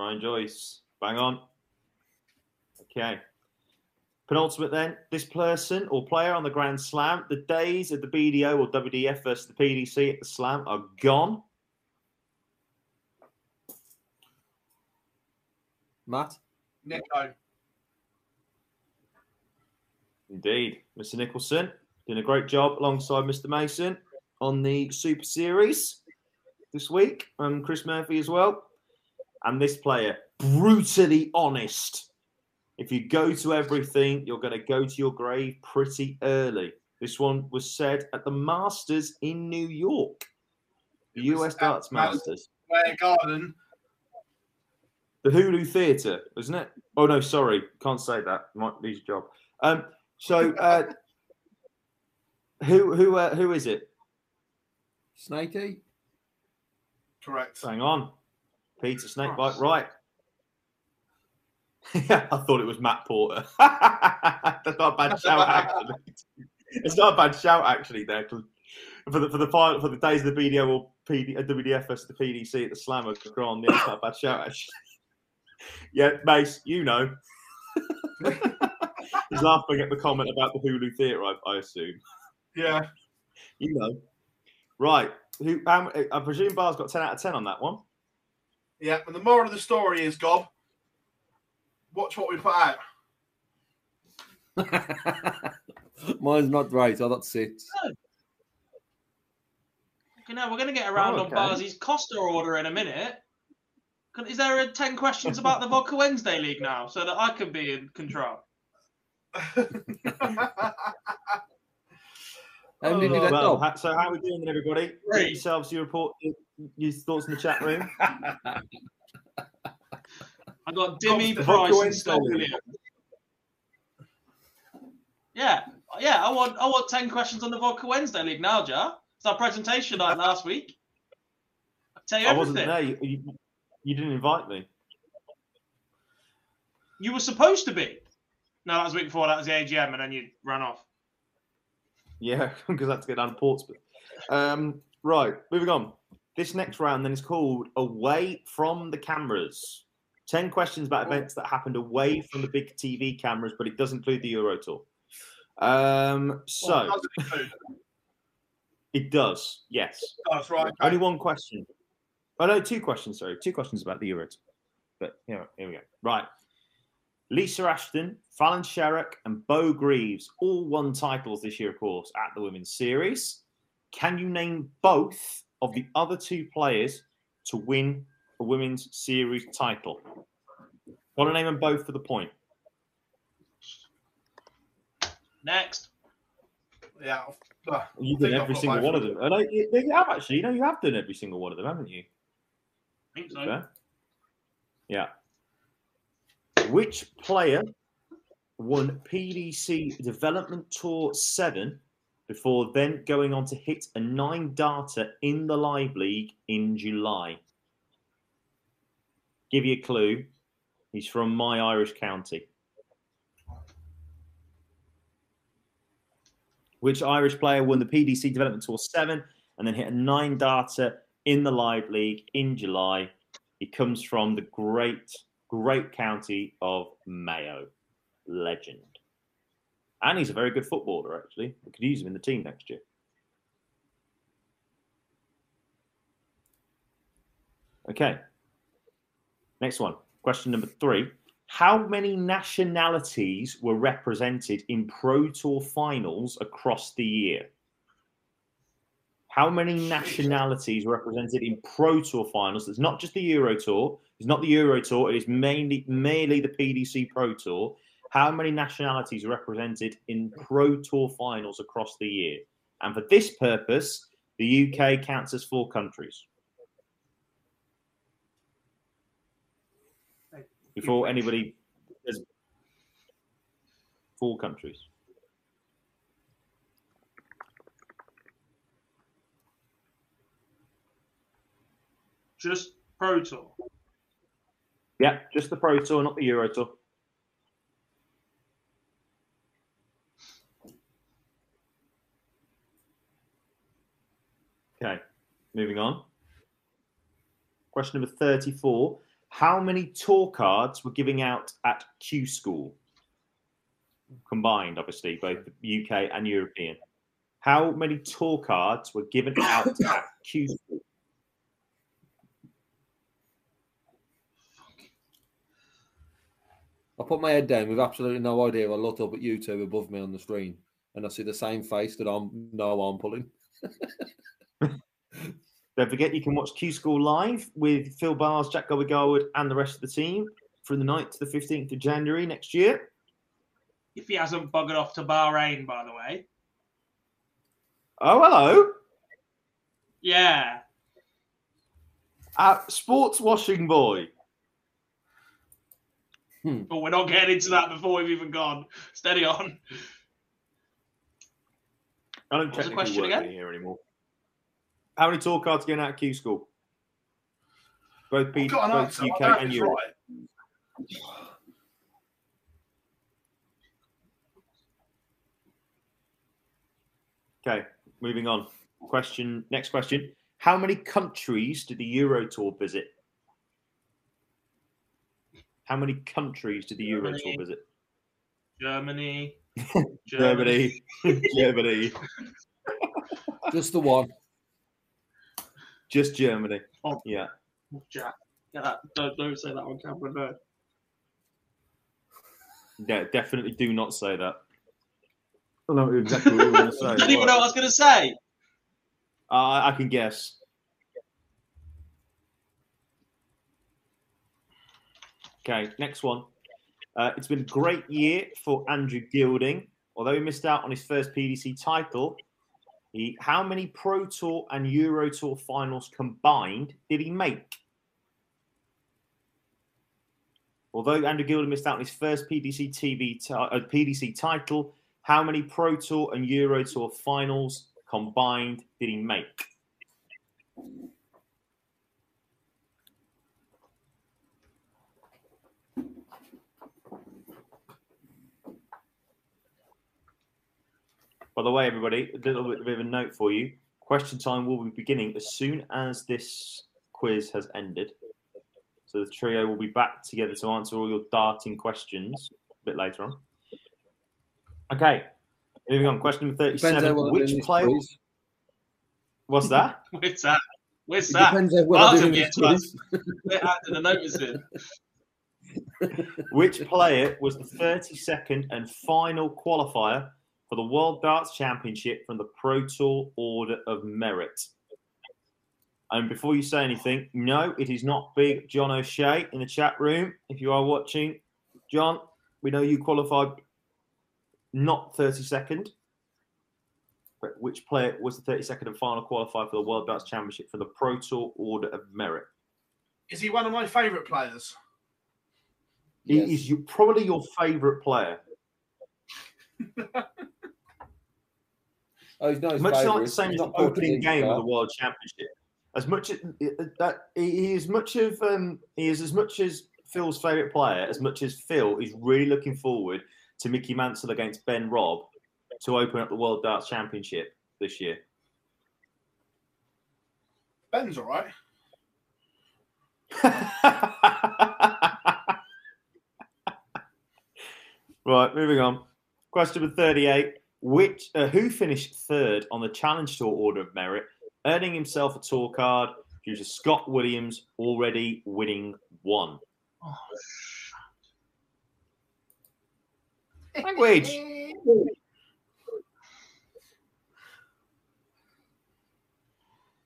Speaker 4: Ryan Joyce, bang on. Okay. Penultimate then, this person or player on the Grand Slam, the days of the BDO or WDF versus the PDC at the Slam are gone.
Speaker 3: Matt?
Speaker 1: Nico.
Speaker 4: Indeed. Mr. Nicholson doing a great job alongside Mr. Mason on the Super Series this week, and Chris Murphy as well. And this player, brutally honest. If you go to everything, you're going to go to your grave pretty early. This one was said at the Masters in New York, the US Darts Masters.
Speaker 1: Square Garden.
Speaker 4: The Hulu Theatre, wasn't it? Oh no, sorry, can't say that. Might lose your job. Um, so uh, who who uh, who is it?
Speaker 3: Snakey?
Speaker 1: Correct.
Speaker 4: Hang on, Peter Snakebite, right? I thought it was Matt Porter. That's not a bad shout, actually. It's not a bad shout, actually. there. for the for the final for the days of the BDO or PD, uh, WDF the PDC at the Slammer Grand. Yeah, it's not a bad shout, actually. yeah, Mace, you know. He's laughing at the comment about the Hulu Theatre, I, I assume.
Speaker 1: Yeah.
Speaker 4: You know. Right. Who? Um, I presume Bar's got 10 out of 10 on that one.
Speaker 1: Yeah. And the moral of the story is, Gob, watch what we put out.
Speaker 3: Mine's not great. I got six.
Speaker 2: Okay, now we're going to get around
Speaker 4: Oh,
Speaker 2: on
Speaker 4: okay.
Speaker 2: Barzy's Costa order in a minute. Is there a 10 questions about the Vodka Wednesday League now so that I can be in control?
Speaker 3: How many did
Speaker 1: Oh,
Speaker 4: Well, ha- so how are we doing then, everybody? Get
Speaker 2: Great.
Speaker 4: yourselves your report, your, your thoughts in the chat room.
Speaker 2: I got Dimmy,
Speaker 4: Vodka
Speaker 2: Price, and
Speaker 4: Wednesday
Speaker 2: Stoke Yeah, yeah. I want I want 10 questions on the Vodka Wednesday League now, Jar. It's our presentation night last week. I'll tell you
Speaker 4: I wasn't
Speaker 2: everything.
Speaker 4: there. You, you, you didn't invite me.
Speaker 2: You were supposed to be. No, that was the week before. That was the AGM, and then you ran off.
Speaker 4: Yeah, because I had to get down to Portsmouth. Um, right, moving on. This next round then is called Away from the Cameras. 10 questions about events that happened away from the big TV cameras, but it does include the Euro Tour. Um, so
Speaker 1: Well, it
Speaker 4: it does, yes.
Speaker 1: That's right.
Speaker 4: Only one question. Oh no, two questions. Sorry, two questions about the Euro. Tour. But here, here we go. Right. Lisa Ashton, Fallon Sherrock, and Beau Greaves all won titles this year, of course, at the Women's Series. Can you name both of the other two players to win a Women's Series title? Want to name them both for the point?
Speaker 2: Next.
Speaker 1: Yeah. Uh,
Speaker 4: You've done every single one of
Speaker 1: of
Speaker 4: them. I you, you have actually. You know, you have done every single one of them, haven't you?
Speaker 2: I think so.
Speaker 4: Yeah. Which player won PDC Development Tour 7 before then going on to hit a nine darter in the Live League in July? Give you a clue. He's from my Irish county. Which Irish player won the PDC Development Tour 7 and then hit a nine darter in the Live League in July? He comes from the great, great county of Mayo. Legend. And he's a very good footballer, actually. We could use him in the team next year. Okay. Next one. Question number three. How many nationalities were represented in Pro Tour finals across the year? How many nationalities were represented in Pro Tour finals? It's not just the Euro Tour. It's not the Euro Tour. It is mainly merely the PDC Pro Tour. How many nationalities are represented in Pro Tour finals across the year? And for this purpose, the UK counts as four countries. Before anybody, there's four countries.
Speaker 2: Just Pro Tour.
Speaker 4: Yeah, just the Pro Tour, not the Euro Tour. Okay, moving on. Question number 34. How many tour cards were giving out at Q School? Combined, obviously, both UK and European. How many tour cards were given out at Q School?
Speaker 3: I put my head down with absolutely no idea. I looked up at you two above me on the screen, and I see the same face that I'm no I'm pulling.
Speaker 4: Don't forget you can watch Q School live with Phil Bars, Jack Gowie Garwood, and the rest of the team from the 9th to the 15th of January next year.
Speaker 2: If he hasn't buggered off to Bahrain, by the way.
Speaker 4: Oh, hello.
Speaker 2: Yeah.
Speaker 4: Uh, sports washing boy. Hmm.
Speaker 2: But we're not getting into that before we've even gone. Steady on.
Speaker 4: I don't
Speaker 2: What was the question
Speaker 4: work
Speaker 2: again?
Speaker 4: here anymore. How many tour cards going out at Q School? Both, P-
Speaker 1: I've got an
Speaker 4: both
Speaker 1: answer. I
Speaker 4: UK
Speaker 1: don't know if
Speaker 4: and
Speaker 1: it's
Speaker 4: Europe.
Speaker 1: right.
Speaker 4: Okay, moving on. Question. Next question. How many countries did the Euro Tour visit? How many countries did the Euro Tour visit?
Speaker 2: Germany.
Speaker 4: Germany. Germany.
Speaker 3: Just the one.
Speaker 4: Just Germany.
Speaker 2: Oh.
Speaker 4: Yeah.
Speaker 2: Jack. Yeah, that, don't, don't say that on camera, no.
Speaker 4: Yeah, definitely do not say that. I don't know exactly what you were going to say.
Speaker 2: I didn't even know what I was going to say.
Speaker 4: Uh, I can guess. Okay, next one. Uh, it's been a great year for Andrew Gilding. Although he missed out on his first PDC title, he, how many Pro Tour and Euro Tour finals combined did he make? Although Andrew Gilding missed out on his first PDC TV ti- uh, PDC title, how many Pro Tour and Euro Tour finals combined did he make? By the way, everybody, a little bit of a note for you. Question time will be beginning as soon as this quiz has ended. So the trio will be back together to answer all your darting questions a bit later on. Okay, moving on. Question number 37.
Speaker 3: well I do
Speaker 4: Which
Speaker 3: in
Speaker 4: player?
Speaker 3: quiz.
Speaker 4: What's that?
Speaker 2: Where's that? Where's
Speaker 3: It
Speaker 2: that?
Speaker 3: depends how well I do
Speaker 2: Martin
Speaker 3: in
Speaker 2: gets
Speaker 3: this quiz.
Speaker 2: The notice in.
Speaker 4: Which player was the 32nd and final qualifier for the World Darts Championship from the Pro Tour Order of Merit? And before you say anything, no, it is not Big John O'Shea in the chat room. If you are watching, John, we know you qualified not 32nd. But which player was the 32nd and final qualifier for the World Darts Championship for the Pro Tour Order of Merit?
Speaker 1: Is he one of my favourite players?
Speaker 4: He
Speaker 3: Yes.
Speaker 4: is your, probably your favourite player.
Speaker 3: Oh, he's not his
Speaker 4: much like the same
Speaker 3: He's
Speaker 4: as the opening game of the World Championship. As much as that he is much of um, he is as much as Phil's favourite player, as much as Phil is really looking forward to Mickey Mansell against Ben Robb to open up the World Darts Championship this year.
Speaker 1: Ben's all right.
Speaker 4: right, moving on. Question number thirty-eight: Which uh, who finished third on the Challenge Tour Order of Merit, earning himself a tour card due to Scott Williams already winning one? Language.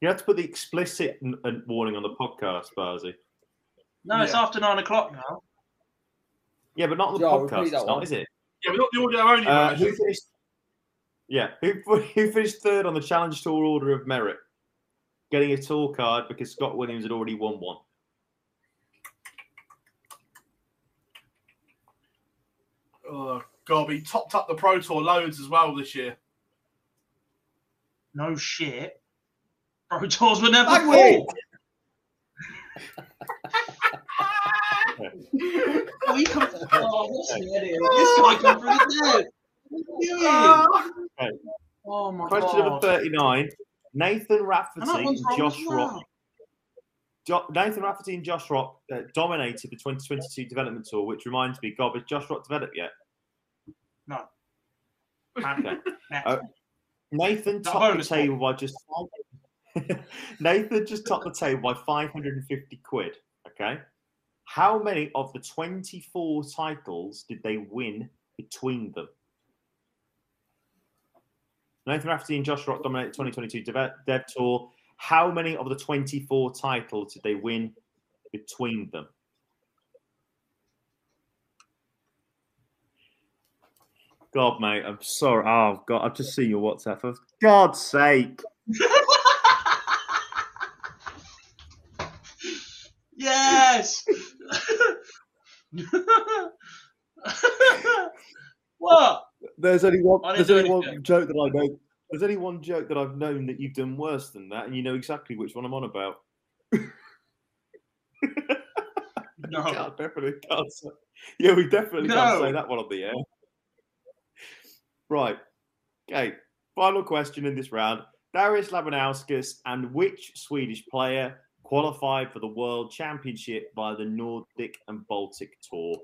Speaker 4: You have to put the explicit n- n- warning on the podcast, Barzy.
Speaker 2: No, it's
Speaker 1: Yeah.
Speaker 2: after nine o'clock now.
Speaker 4: Yeah, but not on the
Speaker 3: Joe,
Speaker 4: podcast. It's not,
Speaker 3: one.
Speaker 4: is it?
Speaker 1: Yeah, we're not the audio only
Speaker 4: Uh, who finished? Yeah, who, who finished third on the Challenge Tour Order of Merit, getting a tour card because Scott Williams had already won one.
Speaker 1: Oh, God, he topped up the Pro Tour loads as well this year.
Speaker 2: No shit. Pro tours were never
Speaker 4: Language.
Speaker 2: full. Oh, he come, oh, what's the idiot? This guy come through the dead. What are?
Speaker 4: Okay.
Speaker 2: Oh my
Speaker 4: Question
Speaker 2: god.
Speaker 4: number 39. Nathan Rafferty and Josh
Speaker 2: as
Speaker 4: Rock. Jo- Nathan Rafferty and Josh Rock uh, dominated the 2022 development tour, which reminds me, Gob, has Josh Rock developed yet?
Speaker 2: No.
Speaker 4: Okay. Uh, Nathan
Speaker 2: That
Speaker 4: topped the
Speaker 2: bonus
Speaker 4: table by just Nathan just topped the table by 550 quid. Okay. How many of the 24 titles did they win between them? Nathan Rafferty and Josh Rock dominated the 2022 Dev, Dev Tour. How many of the 24 titles did they win between them? God, mate, I'm sorry. Oh, God, I've just seen your WhatsApp. For God's sake.
Speaker 2: Yes. what?
Speaker 4: There's only one. There's only one joke that I know. There's only one joke that I've known that you've done worse than that, and you know exactly which one I'm on about.
Speaker 2: No.
Speaker 4: Can't definitely can't say. Yeah, we definitely can't say that one on the air. Right. Okay. Final question in this round. Darius Labanauskas and which Swedish player qualified for the World Championship by the Nordic and Baltic Tour?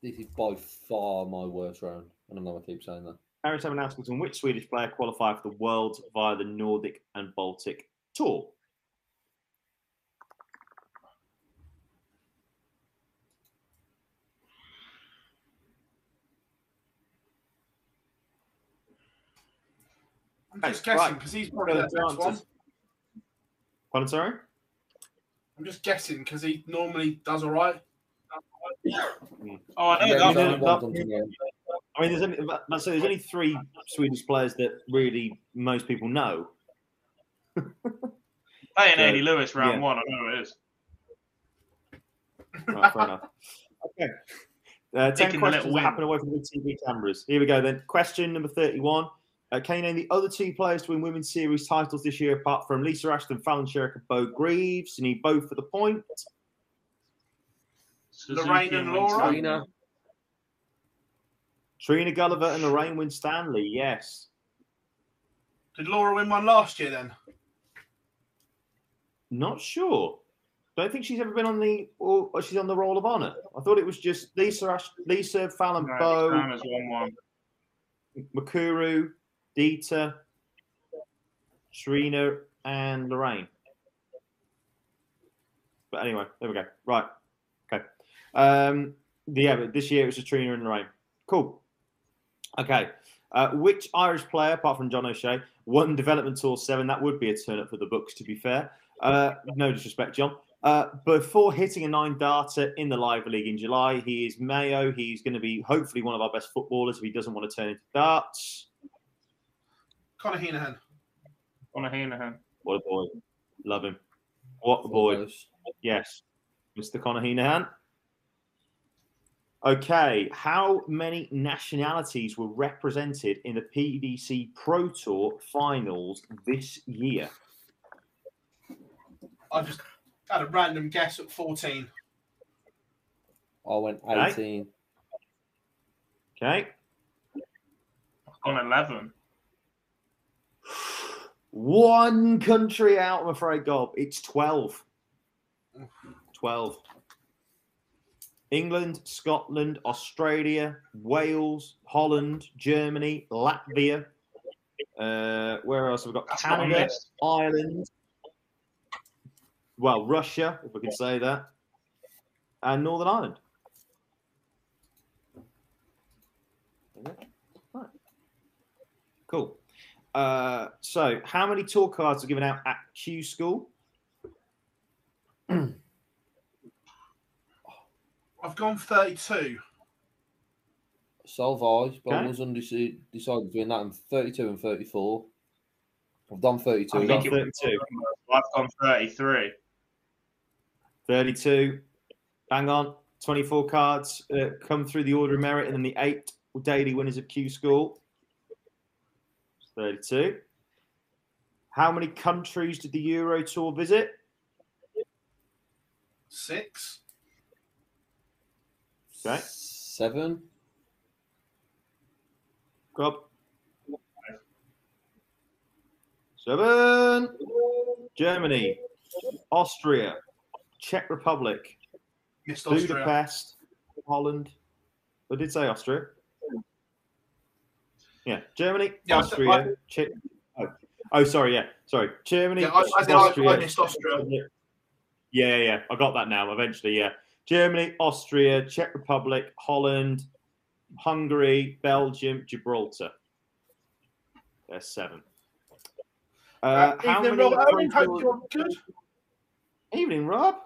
Speaker 3: This is by far my worst round, and I'm going to keep saying that.
Speaker 4: Darius Labanauskas and which Swedish player qualified for the World via the Nordic and Baltic Tour?
Speaker 1: I'm just guessing because he's probably uh, the
Speaker 4: Further
Speaker 1: next one.
Speaker 4: answers. Pardon, sorry?
Speaker 1: I'm just guessing because he normally does all right.
Speaker 2: Oh, I know
Speaker 3: Yeah,
Speaker 2: that
Speaker 3: you don't
Speaker 2: one.
Speaker 3: want them to know.
Speaker 4: I mean, there's only, let's there's only three Swedish players that really most people know.
Speaker 2: Playing
Speaker 4: So,
Speaker 2: Eddie Lewis round
Speaker 4: yeah.
Speaker 2: one, I know it is.
Speaker 4: Right, fair enough. Okay. Uh, 10 questions
Speaker 2: little
Speaker 4: that
Speaker 2: win.
Speaker 4: happen away from the TV cameras. Here we go then. Question number 31. Uh, can you name the other two players to win women's series titles this year apart from Lisa Ashton, Fallon Sherrock, and Beau Greaves? You need both for the point.
Speaker 2: Suzuki
Speaker 1: Lorraine and
Speaker 2: Winston.
Speaker 1: Laura?
Speaker 3: Trina,
Speaker 4: Trina Gulliver and Lorraine Winstanley, yes.
Speaker 1: Did Laura win one last year then?
Speaker 4: Not sure. Don't think she's ever been on the or or she's on the roll of honour. I thought it was just Lisa Ash, Lisa Fallon
Speaker 2: No,
Speaker 4: Beau,
Speaker 2: Sam has won one.
Speaker 4: Mikuru, Dieter, Trina, and Lorraine. But anyway, there we go. Right. Okay. Um, yeah, but this year it was just Trina and Lorraine. Cool. Okay. Uh, which Irish player, apart from John O'Shea, won Development Tour 7? That would be a turn up for the books, to be fair. Uh, no disrespect, John. Uh, before hitting a nine darter in the Live League in July, he is Mayo. He's going to be hopefully one of our best footballers if he doesn't want to turn into darts.
Speaker 1: Conor Heneghan.
Speaker 2: On a Heneghan.
Speaker 4: What a boy. Love him. What a boy. Yes. Mr. Conor Heneghan. Okay. How many nationalities were represented in the PDC Pro Tour finals this year?
Speaker 1: I just had a random guess at 14.
Speaker 3: I went 18.
Speaker 4: Okay.
Speaker 2: I've gone 11.
Speaker 4: One country out, I'm afraid, Gob. It's 12. 12. England, Scotland, Australia, Wales, Holland, Germany, Latvia. Uh, where else have we got?
Speaker 2: That's
Speaker 4: Canada. Ireland. Well, Russia, if we can say that, and Northern Ireland. Right. Cool. Uh, so, how many tour cards are given out at Q School?
Speaker 1: I've gone 32.
Speaker 3: So have I, but I was undecided between that and 32 and 34. I've done 32.
Speaker 2: I
Speaker 4: We've
Speaker 2: think
Speaker 4: got
Speaker 2: it-
Speaker 4: 32.
Speaker 2: I've gone 33.
Speaker 4: 32. Bang on. 24 cards uh, come through the order of merit, and then the eight daily winners of Q School. 32. How many countries did the Euro Tour visit?
Speaker 1: Six.
Speaker 4: Okay.
Speaker 3: Seven.
Speaker 4: Go. Seven. Germany, Austria, Czech Republic,
Speaker 1: Missed Austria.
Speaker 4: Budapest, Holland. I did say Austria. Yeah, Germany,
Speaker 1: Yeah, I said-
Speaker 4: Austria, Czech. Oh, oh, sorry, yeah, sorry. Germany,
Speaker 1: Yeah, I, I, said I,
Speaker 4: Austria.
Speaker 1: I missed Austria.
Speaker 4: Yeah, yeah, yeah. I got that now. Eventually, yeah. Germany, Austria, Czech Republic, Holland, Hungary, Belgium, Gibraltar. There's seven. Uh,
Speaker 1: Uh,
Speaker 4: how
Speaker 1: evening,
Speaker 4: many
Speaker 1: Rob Owen.
Speaker 4: Pro
Speaker 1: Hope you're good.
Speaker 4: Evening, Rob.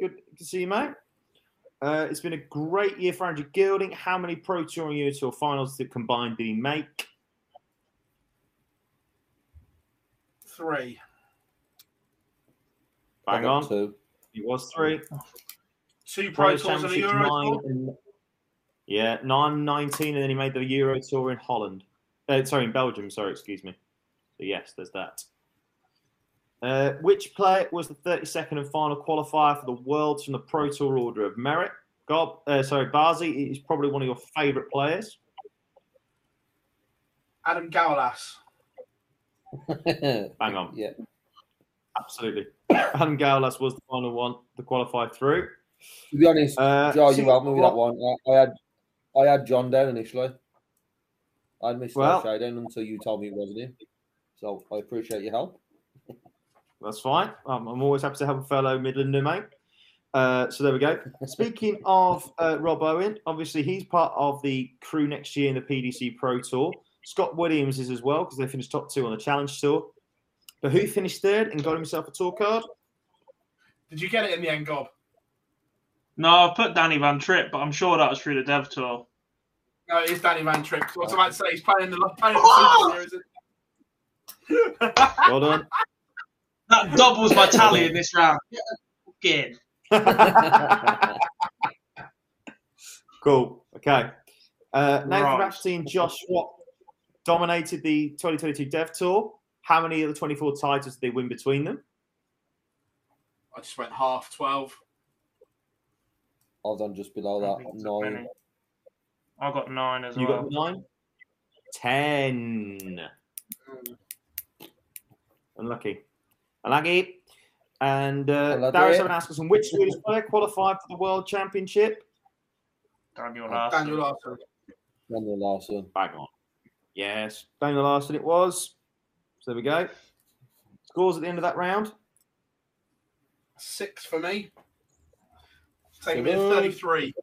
Speaker 4: Good to see you, mate. Uh, it's been a great year for Andrew Gilding. How many Pro Tour and Euro Tour finals did combined did he make?
Speaker 1: Three.
Speaker 3: I
Speaker 4: Bang
Speaker 3: got
Speaker 4: on.
Speaker 3: Two.
Speaker 4: It was three.
Speaker 1: Two Pro
Speaker 4: Players'
Speaker 1: Tours and a Euro
Speaker 4: nine
Speaker 1: Tour.
Speaker 4: and- yeah, 9 19, and then he made the Euro Tour in Holland. Uh, sorry, in Belgium. Sorry, excuse me. So, yes, there's that. Uh, which player was the 32nd and final qualifier for the Worlds from the Pro Tour Order of Merit? Gob, uh, sorry, Bazi is probably one of your favourite players.
Speaker 1: Adam Gawlas.
Speaker 4: Bang on.
Speaker 3: yeah.
Speaker 4: Absolutely. Adam Gawlas was the final one to qualify through.
Speaker 3: To be honest,
Speaker 4: Uh,
Speaker 3: Joe, you helped me with that one. I, I had I had John down initially. I had Mr.
Speaker 4: Well-
Speaker 3: O'Shea down until you told me it wasn't him. So I appreciate your help.
Speaker 4: That's fine. Um, I'm always happy to help a fellow Midlander, mate. Uh, so there we go. Speaking of uh, Rob Owen, obviously he's part of the crew next year in the PDC Pro Tour. Scott Williams is as well because they finished top two on the Challenge Tour. But who finished third and got himself a tour card?
Speaker 1: Did you get it in the end, Gob?
Speaker 2: No, I've put Danny van Trijp, but I'm sure that was through the Dev Tour.
Speaker 1: No, it is Danny van Trijp. I was about to say he's playing the playing the Super Series. isn't he?
Speaker 4: Well done.
Speaker 2: That doubles my tally in this round. Again.
Speaker 4: Cool. Okay. Uh, Nathan
Speaker 2: Right.
Speaker 4: Rafferty and Josh Watt dominated the 2022 Dev Tour. How many of the 24 titles did they win between them?
Speaker 1: I just went half twelve.
Speaker 3: I've done just below that.
Speaker 2: think it's
Speaker 3: Nine.
Speaker 2: many. I got nine as
Speaker 4: You
Speaker 2: well.
Speaker 4: You got nine? Ten. Unlucky. Unlucky. And uh,
Speaker 3: Unlucky.
Speaker 4: Darius Labanauskas, "And which Swedish player qualified for the World Championship?
Speaker 2: Daniel
Speaker 3: Uh,
Speaker 2: Larsson.
Speaker 1: Daniel Larsson.
Speaker 3: Daniel Larsson.
Speaker 4: Bang on. Yes, Daniel Larsson it was. So there we go. Scores at the end of that round.
Speaker 1: Six for me. Taking me to 33.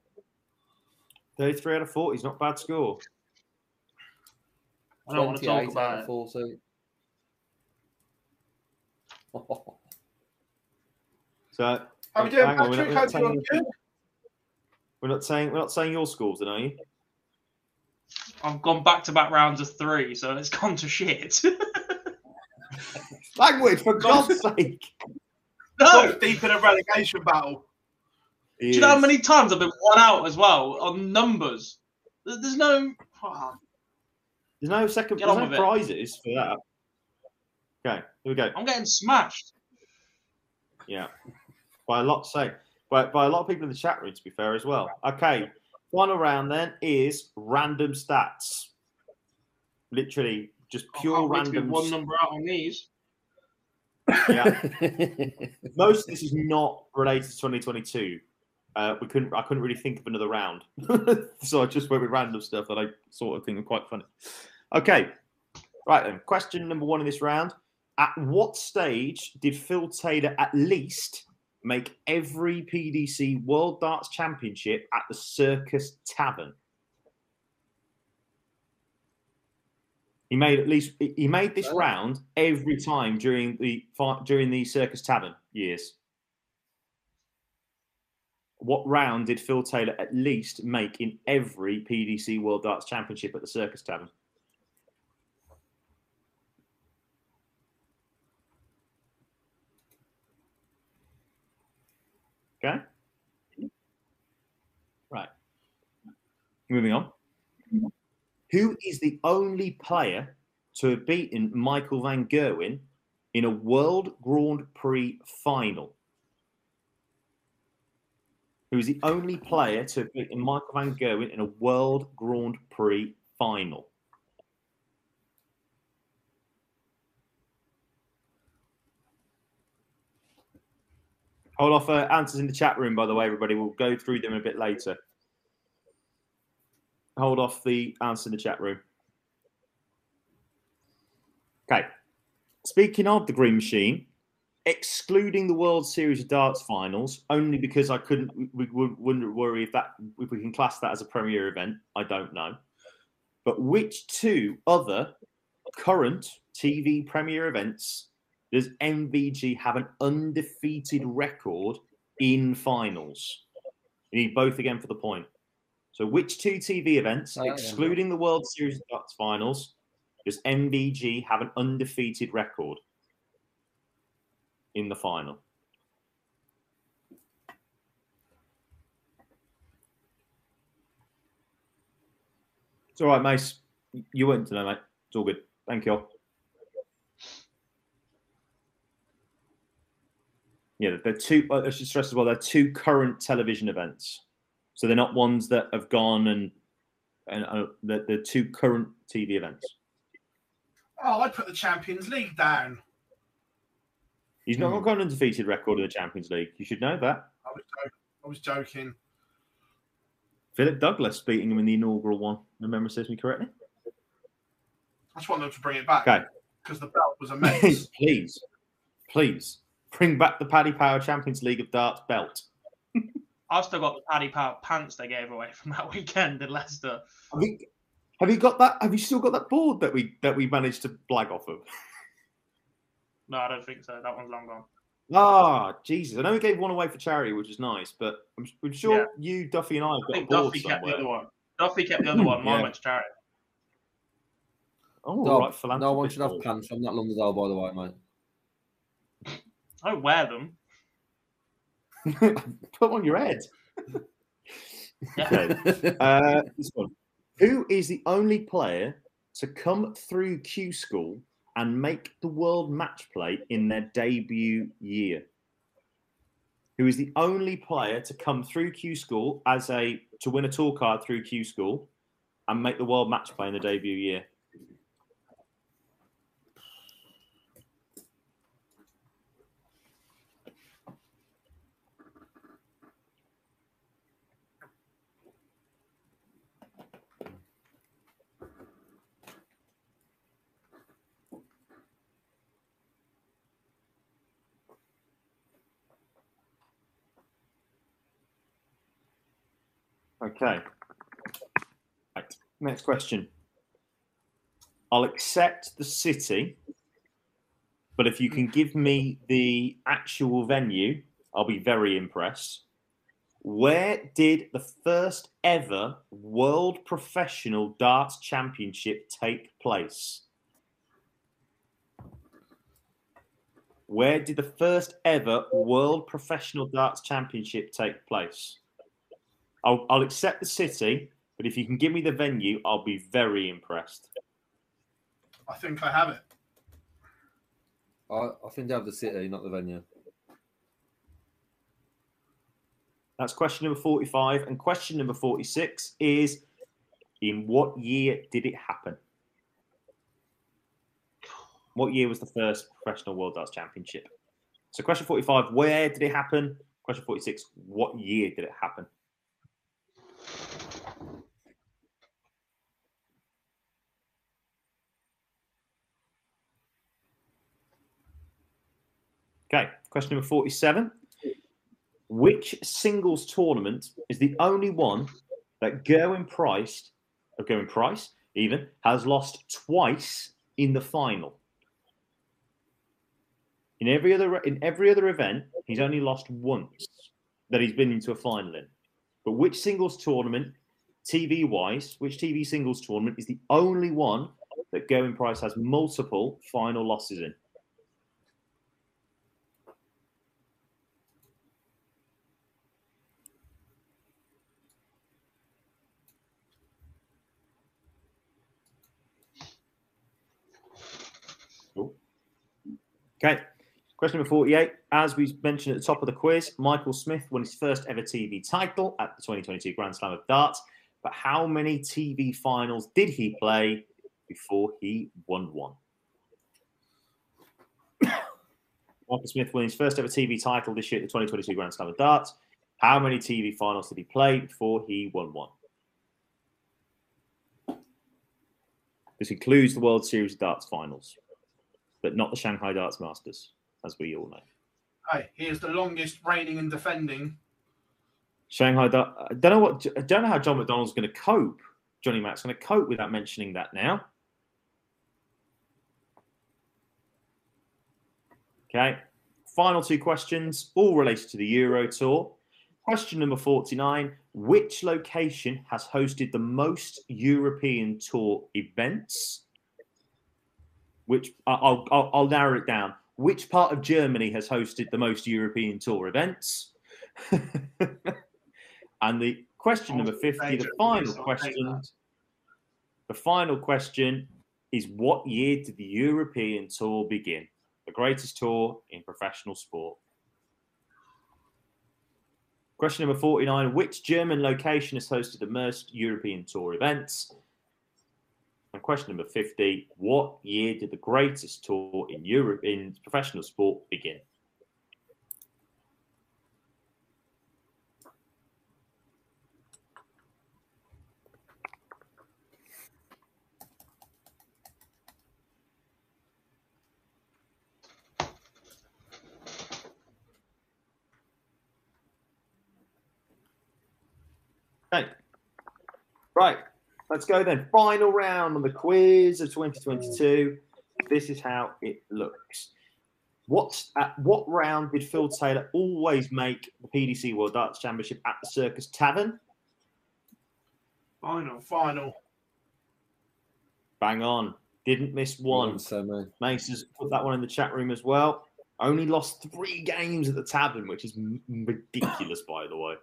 Speaker 4: 33 out of 40 is not a bad score.
Speaker 2: I don't want to talk
Speaker 3: 28
Speaker 2: about
Speaker 3: out
Speaker 2: it.
Speaker 3: of 40.
Speaker 4: So
Speaker 1: How we doing,
Speaker 4: hang on, we're not-
Speaker 1: Patrick?
Speaker 4: we're not saying- We're not saying we're not saying your scores, then, are you?
Speaker 2: I've gone back to back rounds of three, so it's gone to shit.
Speaker 4: Language, for God's sake.
Speaker 2: no!
Speaker 1: Got deep in a relegation battle.
Speaker 2: Do you know how many times I've been one out as well on numbers? There- There's no. oh,
Speaker 4: There's no second.
Speaker 2: Get
Speaker 4: There's no
Speaker 2: with it.
Speaker 4: prizes for that. Okay, here we go.
Speaker 2: I'm getting smashed.
Speaker 4: Yeah, by a lot. Say, by by a lot of people in the chat room. To be fair, as well. Okay, final round then is random stats. Literally, just pure
Speaker 2: can't wait to be
Speaker 4: random.
Speaker 2: one number out on these.
Speaker 4: Yeah. Most of this is not related to 2022. Uh, we couldn't. I couldn't really think of another round, so I just went with random stuff that I sort of think are quite funny. Okay, right then. Question number one in this round: At what stage did Phil Taylor at least make every PDC World Darts Championship at the Circus Tavern? He made at least he made this round every time during the during the Circus Tavern years. What round did Phil Taylor at least make in every PDC World Darts Championship at the Circus Tavern? Okay. Right. Moving on. Who is the only player to have beaten Michael Van Gerwen in a World Grand Prix final? Who is the only player to have beaten Michael Van Gerwen in a World Grand Prix final? Hold off uh, answers in the chat room, by the way, everybody. We'll go through them a bit later hold off the answer in the chat room. Okay. Speaking of the Green Machine, excluding the World Series of Darts finals, only because I couldn't, we, we wouldn't worry if that if we can class that as a premier event. I don't know. But which two other current TV premier events does MVG have an undefeated record in finals? You need both again for the point. So, which two TV events, oh, excluding yeah. the World Series of Darts finals, does MVG have an undefeated record in the final? It's all right, Mace. You to know, mate. It's all good. Thank you. Yeah, they're two. I should stress as well. They're two current television events. So they're not ones that have gone and and uh, the, the two current TV events.
Speaker 1: Oh, I'd put the Champions League down.
Speaker 4: He's not hmm. got an undefeated record in the Champions League. You should know that.
Speaker 1: I was, I was joking.
Speaker 4: Philip Douglas beating him in the inaugural one. The memory serves me correctly.
Speaker 1: I just want them to bring it back.
Speaker 4: Okay.
Speaker 1: Because the belt was a mess.
Speaker 4: please, please bring back the Paddy Power Champions League of Darts belt.
Speaker 2: I've still got the Paddy Power pants they gave away from that weekend in Leicester.
Speaker 4: Have you, have you got that? Have you still got that board that we that we managed to blag off of?
Speaker 2: No, I don't think so. That one's long gone.
Speaker 4: Ah, Jesus! I know we gave one away for charity, which is nice, but I'm, I'm sure yeah. you, Duffy, and I have got I think
Speaker 2: Duffy kept the other one. Duffy kept the other one. Mine yeah. went to charity.
Speaker 4: Oh, no, right,
Speaker 3: no one should have pants from that long ago, by the way, mate.
Speaker 2: I wear them.
Speaker 4: Put on your head. okay. Uh, this one. Who is the only player to come through Q School and make the world match play in their debut year? Who is the only player to come through Q School as a to win a tour card through Q School and make the world match play in the debut year? Okay. Right. Next question. I'll accept the city, but if you can give me the actual venue, I'll be very impressed. Where did the first ever World Professional Darts Championship take place? Where did the first ever World Professional Darts Championship take place? I'll, I'll accept the city, but if you can give me the venue, I'll be very impressed.
Speaker 1: I think I have it.
Speaker 3: I, I think I have the city, not the venue.
Speaker 4: That's question number 45. And question number 46 is In what year did it happen? What year was the first professional World Darts Championship? So, question 45 Where did it happen? Question 46 What year did it happen? Okay, question number 47. Which singles tournament is the only one that Gerwyn Price, or Gerwyn Price even, has lost twice in the final? In every other in every other event, he's only lost once that he's been into a final in. But which singles tournament, TV wise, which TV singles tournament is the only one that Gerwyn Price has multiple final losses in? Okay. Question number 48. As we mentioned at the top of the quiz, Michael Smith won his first ever TV title at the 2022 Grand Slam of Darts. But how many TV finals did he play before he won one? Michael Smith won his first ever TV title this year at the 2022 Grand Slam of Darts. How many TV finals did he play before he won one? This includes the World Series of Darts finals, but not the Shanghai Darts Masters, as we all know.
Speaker 1: Hey, he is the longest reigning and defending.
Speaker 4: Shanghai I don't know what. I don't know how John McDonald's going to cope. Johnny Mack's going to cope without mentioning that now. Okay. Final two questions, all related to the Euro Tour. Question number 49 Which location has hosted the most European Tour events? Which I'll, I'll, I'll narrow it down. Which part of Germany has hosted the most European Tour events? and the question number 50, the final question. The final question is what year did the European Tour begin? The greatest tour in professional sport. Question number 49 Which German location has hosted the most European Tour events? And question number 50 What year did the greatest tour in Europe in professional sport begin? Okay. Right. Let's go then. Final round on the quiz of 2022. This is how it looks. What at what round did Phil Taylor always make the PDC World Darts Championship at the Circus Tavern?
Speaker 1: Final, final.
Speaker 4: Bang on. Didn't miss one.
Speaker 3: One semi.
Speaker 4: Mace's put that one in the chat room as well. Only lost three games at the Tavern, which is ridiculous, by the way.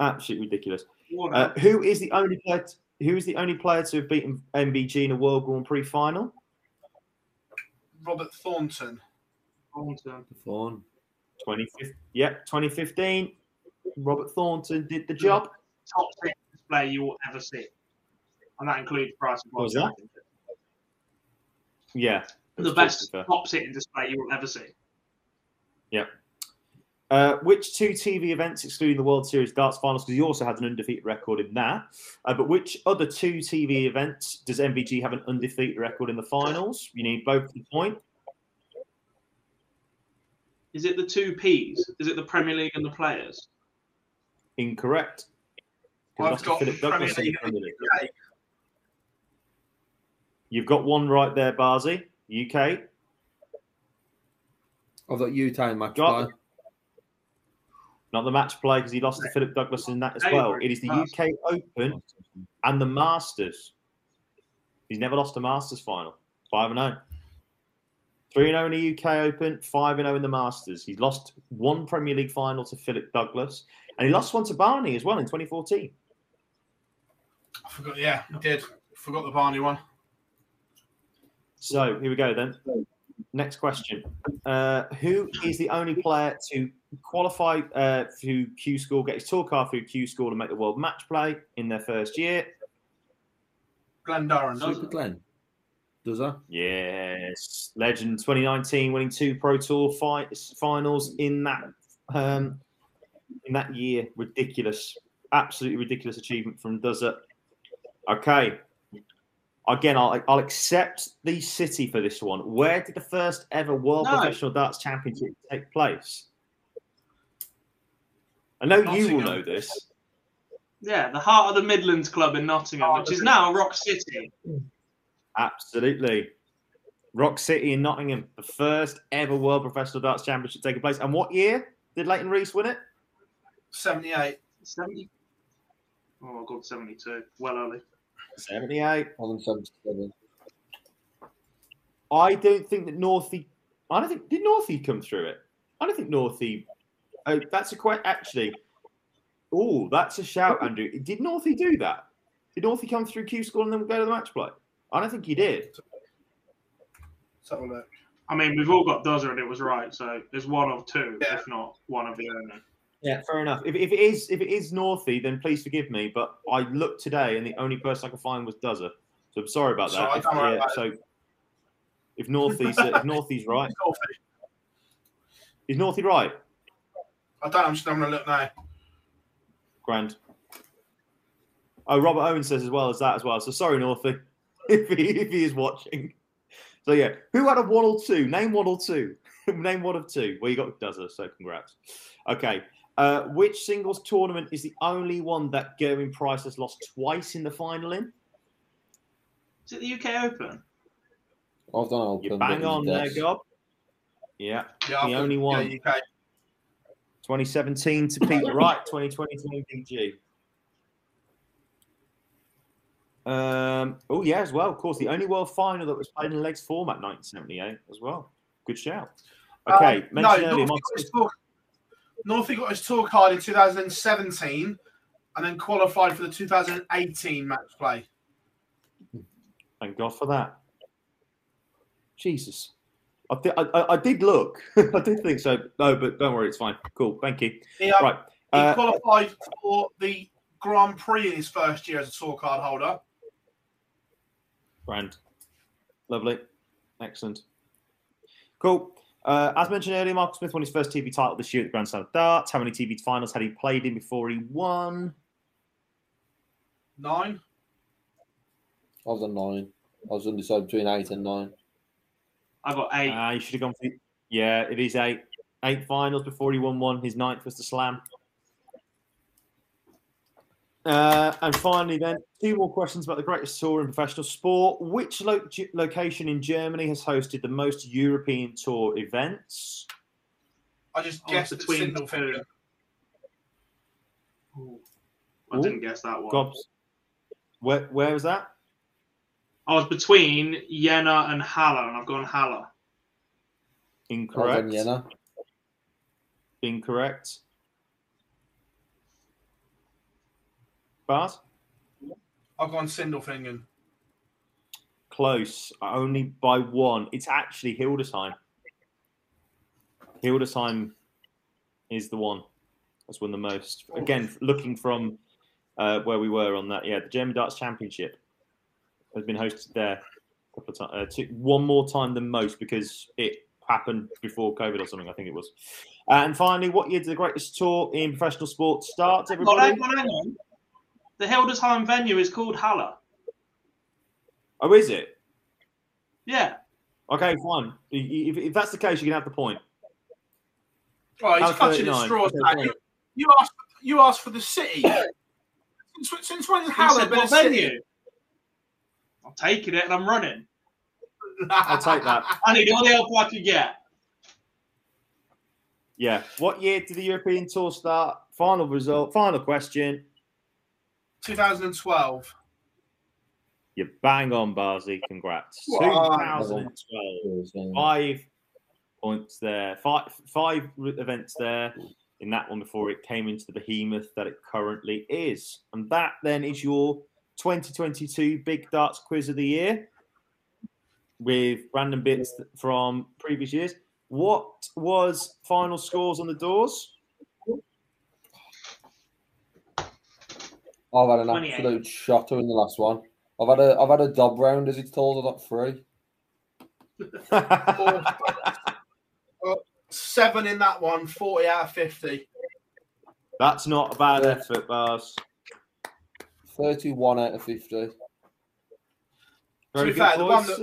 Speaker 4: Absolutely ridiculous. Uh, who is the only player? t- who is the only player to have beaten MVG in a World Grand Prix final?
Speaker 1: Robert Thornton.
Speaker 3: Fawn.
Speaker 4: 2015. Yep, 2015. Robert Thornton did the job.
Speaker 2: Top six display you will ever see. And that includes Price and
Speaker 4: What was that? Yeah.
Speaker 2: The best top sitting display you will ever see.
Speaker 4: Yeah. Uh, which two TV events, excluding the World Series darts finals, because he also had an undefeated record in that, uh, but which other two TV events does MVG have an undefeated record in the finals? You need both the point.
Speaker 2: Is it the two P's? Is it the Premier League and the players?
Speaker 4: Incorrect.
Speaker 1: I've got
Speaker 4: Philip
Speaker 1: Premier
Speaker 4: Douglas in the
Speaker 1: League
Speaker 4: Premier League. You've got one right there, Barzy. UK.
Speaker 3: I've got Utah in my
Speaker 4: Got-
Speaker 3: play.
Speaker 4: Not the match play because he lost to Philip Douglas in that as well. It is the UK Open and the Masters. He's never lost a Masters final. 5 and 0. 3 0 in the UK Open, 5 0 in the Masters. He's lost one Premier League final to Philip Douglas, and he lost one to Barney as well in 2014.
Speaker 1: I forgot. Yeah, I did. Forgot the Barney one.
Speaker 4: So here we go then. Next question. Uh, who is the only player to qualify uh, through Q School, get his tour card through Q School, and make the World Match Play in their first year?
Speaker 1: Glen Durrant.
Speaker 3: Super Glenn. Does that?
Speaker 4: Yes, legend 2019, winning two Pro Tour fights finals in that um, in that year. Ridiculous, absolutely ridiculous achievement from Duzza. Okay, again, I'll, I'll accept the city for this one. Where did the first ever World
Speaker 2: No.
Speaker 4: Professional Darts Championship take place? I know you will know this.
Speaker 2: Yeah, the Heart of the Midlands Club in Nottingham,
Speaker 1: Heart
Speaker 2: which is now Rock City.
Speaker 4: Absolutely. Rock City in Nottingham, the first ever World Professional Darts Championship taking place. And what year did Leighton Rees win it?
Speaker 1: 78.
Speaker 2: 70. Oh, God, 72. Well early.
Speaker 4: 78.
Speaker 3: More than 77.
Speaker 4: I don't think that Northie. I don't think did Northie come through it. I don't think Northie. Oh, that's a quite actually. Oh, that's a shout, Andrew. Did Northie do that? Did Northie come through Q school and then go to the match play? I don't think he did.
Speaker 1: Let's have a look.
Speaker 2: I mean, we've all got Dozer and it was right, so there's one of two,
Speaker 1: Yeah.
Speaker 2: if not one of the only.
Speaker 4: Yeah, fair enough. If, if it is if it is Northie, then please forgive me. But I looked today, and the only person I could find was Dozer. So I'm sorry about that.
Speaker 1: Sorry,
Speaker 4: If- yeah,
Speaker 1: about
Speaker 4: so if Northie's if Northie's right, is Northie right?
Speaker 1: I don't. I'm just having a look now.
Speaker 4: Grand. Oh, Robert Owen says as well as that as well. So sorry, Northie, if he, if he is watching. So yeah, who had a one or two? Name one or two. Name one of two. Well, you got Dozer, so congrats. Okay. Uh, which singles tournament is the only one that Gerwyn Price has lost twice in the final in?
Speaker 2: Is it the UK Open?
Speaker 3: I've done open.
Speaker 4: You bang on there,
Speaker 3: death.
Speaker 4: Gob. Yeah,
Speaker 1: Yeah,
Speaker 4: the
Speaker 1: I've-
Speaker 4: only one.
Speaker 1: Yeah, UK.
Speaker 4: 2017 to Pete Wright, 2022 PG. Um, oh yeah, as well. Of course, the only world final that was played in legs format, 1978, as well. Good shout. Okay,
Speaker 1: Um, no,
Speaker 4: mentioned earlier,
Speaker 1: Northie got, his tour, Northie got his tour card in 2017 and then qualified for the 2018 match play.
Speaker 4: thank God for that. Jesus, I, thi- I, I, I did look. I did think so. No, but don't worry, it's fine. Cool, thank you.
Speaker 1: He, um,
Speaker 4: Right,
Speaker 1: he
Speaker 4: uh,
Speaker 1: qualified for the Grand Prix in his first year as a tour card holder.
Speaker 4: Grand. Lovely. Excellent. Cool. Uh, as mentioned earlier, Marcus Smith won his first TV title this year at the Grand Slam of Darts. How many TV finals had he played in before he won?
Speaker 1: Nine.
Speaker 3: I was on nine. I was undecided between eight and nine.
Speaker 2: I got eight.
Speaker 4: Uh, you should have gone for. Yeah, it is eight. Eight finals before he won one. His ninth was the Slam. Uh, and finally, then, two more questions about the greatest tour in professional sport. Which lo- location in Germany has hosted the most European Tour events?
Speaker 1: I just
Speaker 2: Oh,
Speaker 1: guessed
Speaker 2: between
Speaker 1: between
Speaker 2: two.
Speaker 1: two.
Speaker 2: Ooh. I didn't guess that one.
Speaker 4: Gobs. Where, where was that?
Speaker 2: I was between Jena and Halle, and I've gone Halle.
Speaker 4: Incorrect.
Speaker 3: on Jena.
Speaker 4: Incorrect. Bart?
Speaker 1: I've gone Sindelfingen.
Speaker 4: Close. Only by one. It's actually Hildesheim. Hildesheim is the one that's won the most. Again, looking from uh, where we were on that, yeah, the German Darts Championship has been hosted there a couple of times, uh, two, one more time than most because it happened before COVID or something. I think it was. And finally, what year did the greatest tour in professional sports start?
Speaker 2: Hang on,
Speaker 4: Everybody.
Speaker 2: hang on, hang on. The Hildesheim venue is called Halle.
Speaker 4: Oh, is it?
Speaker 2: Yeah.
Speaker 4: Okay, fine. If, if that's the case, you can have the point.
Speaker 1: Right, he's
Speaker 4: How's
Speaker 1: clutching at straws.
Speaker 4: Okay,
Speaker 1: You, you asked. You asked for the city. since, since when has
Speaker 2: You
Speaker 1: Halle been a
Speaker 2: what
Speaker 1: city?
Speaker 2: Venue? I'm taking it and I'm running.
Speaker 4: I'll take that.
Speaker 2: I need all the help I can get.
Speaker 4: Yeah. What year did the European Tour start? Final result. Final question.
Speaker 1: 2012.
Speaker 4: You're bang on, Barzi. Congrats.
Speaker 1: Wow.
Speaker 4: 2012. Five points there. Five five events there in that one before it came into the behemoth that it currently is. And that then is your 2022 Big Darts Quiz of the Year with random bits from previous years. What was final scores on the doors?
Speaker 3: I've had an absolute shotter in the last one. I've had a I've had a dob round as it's told. I got three.
Speaker 1: seven in that one, 40 out of 50.
Speaker 4: That's not a bad effort, Bars.
Speaker 3: 31 out of 50.
Speaker 1: To be fair, the one that-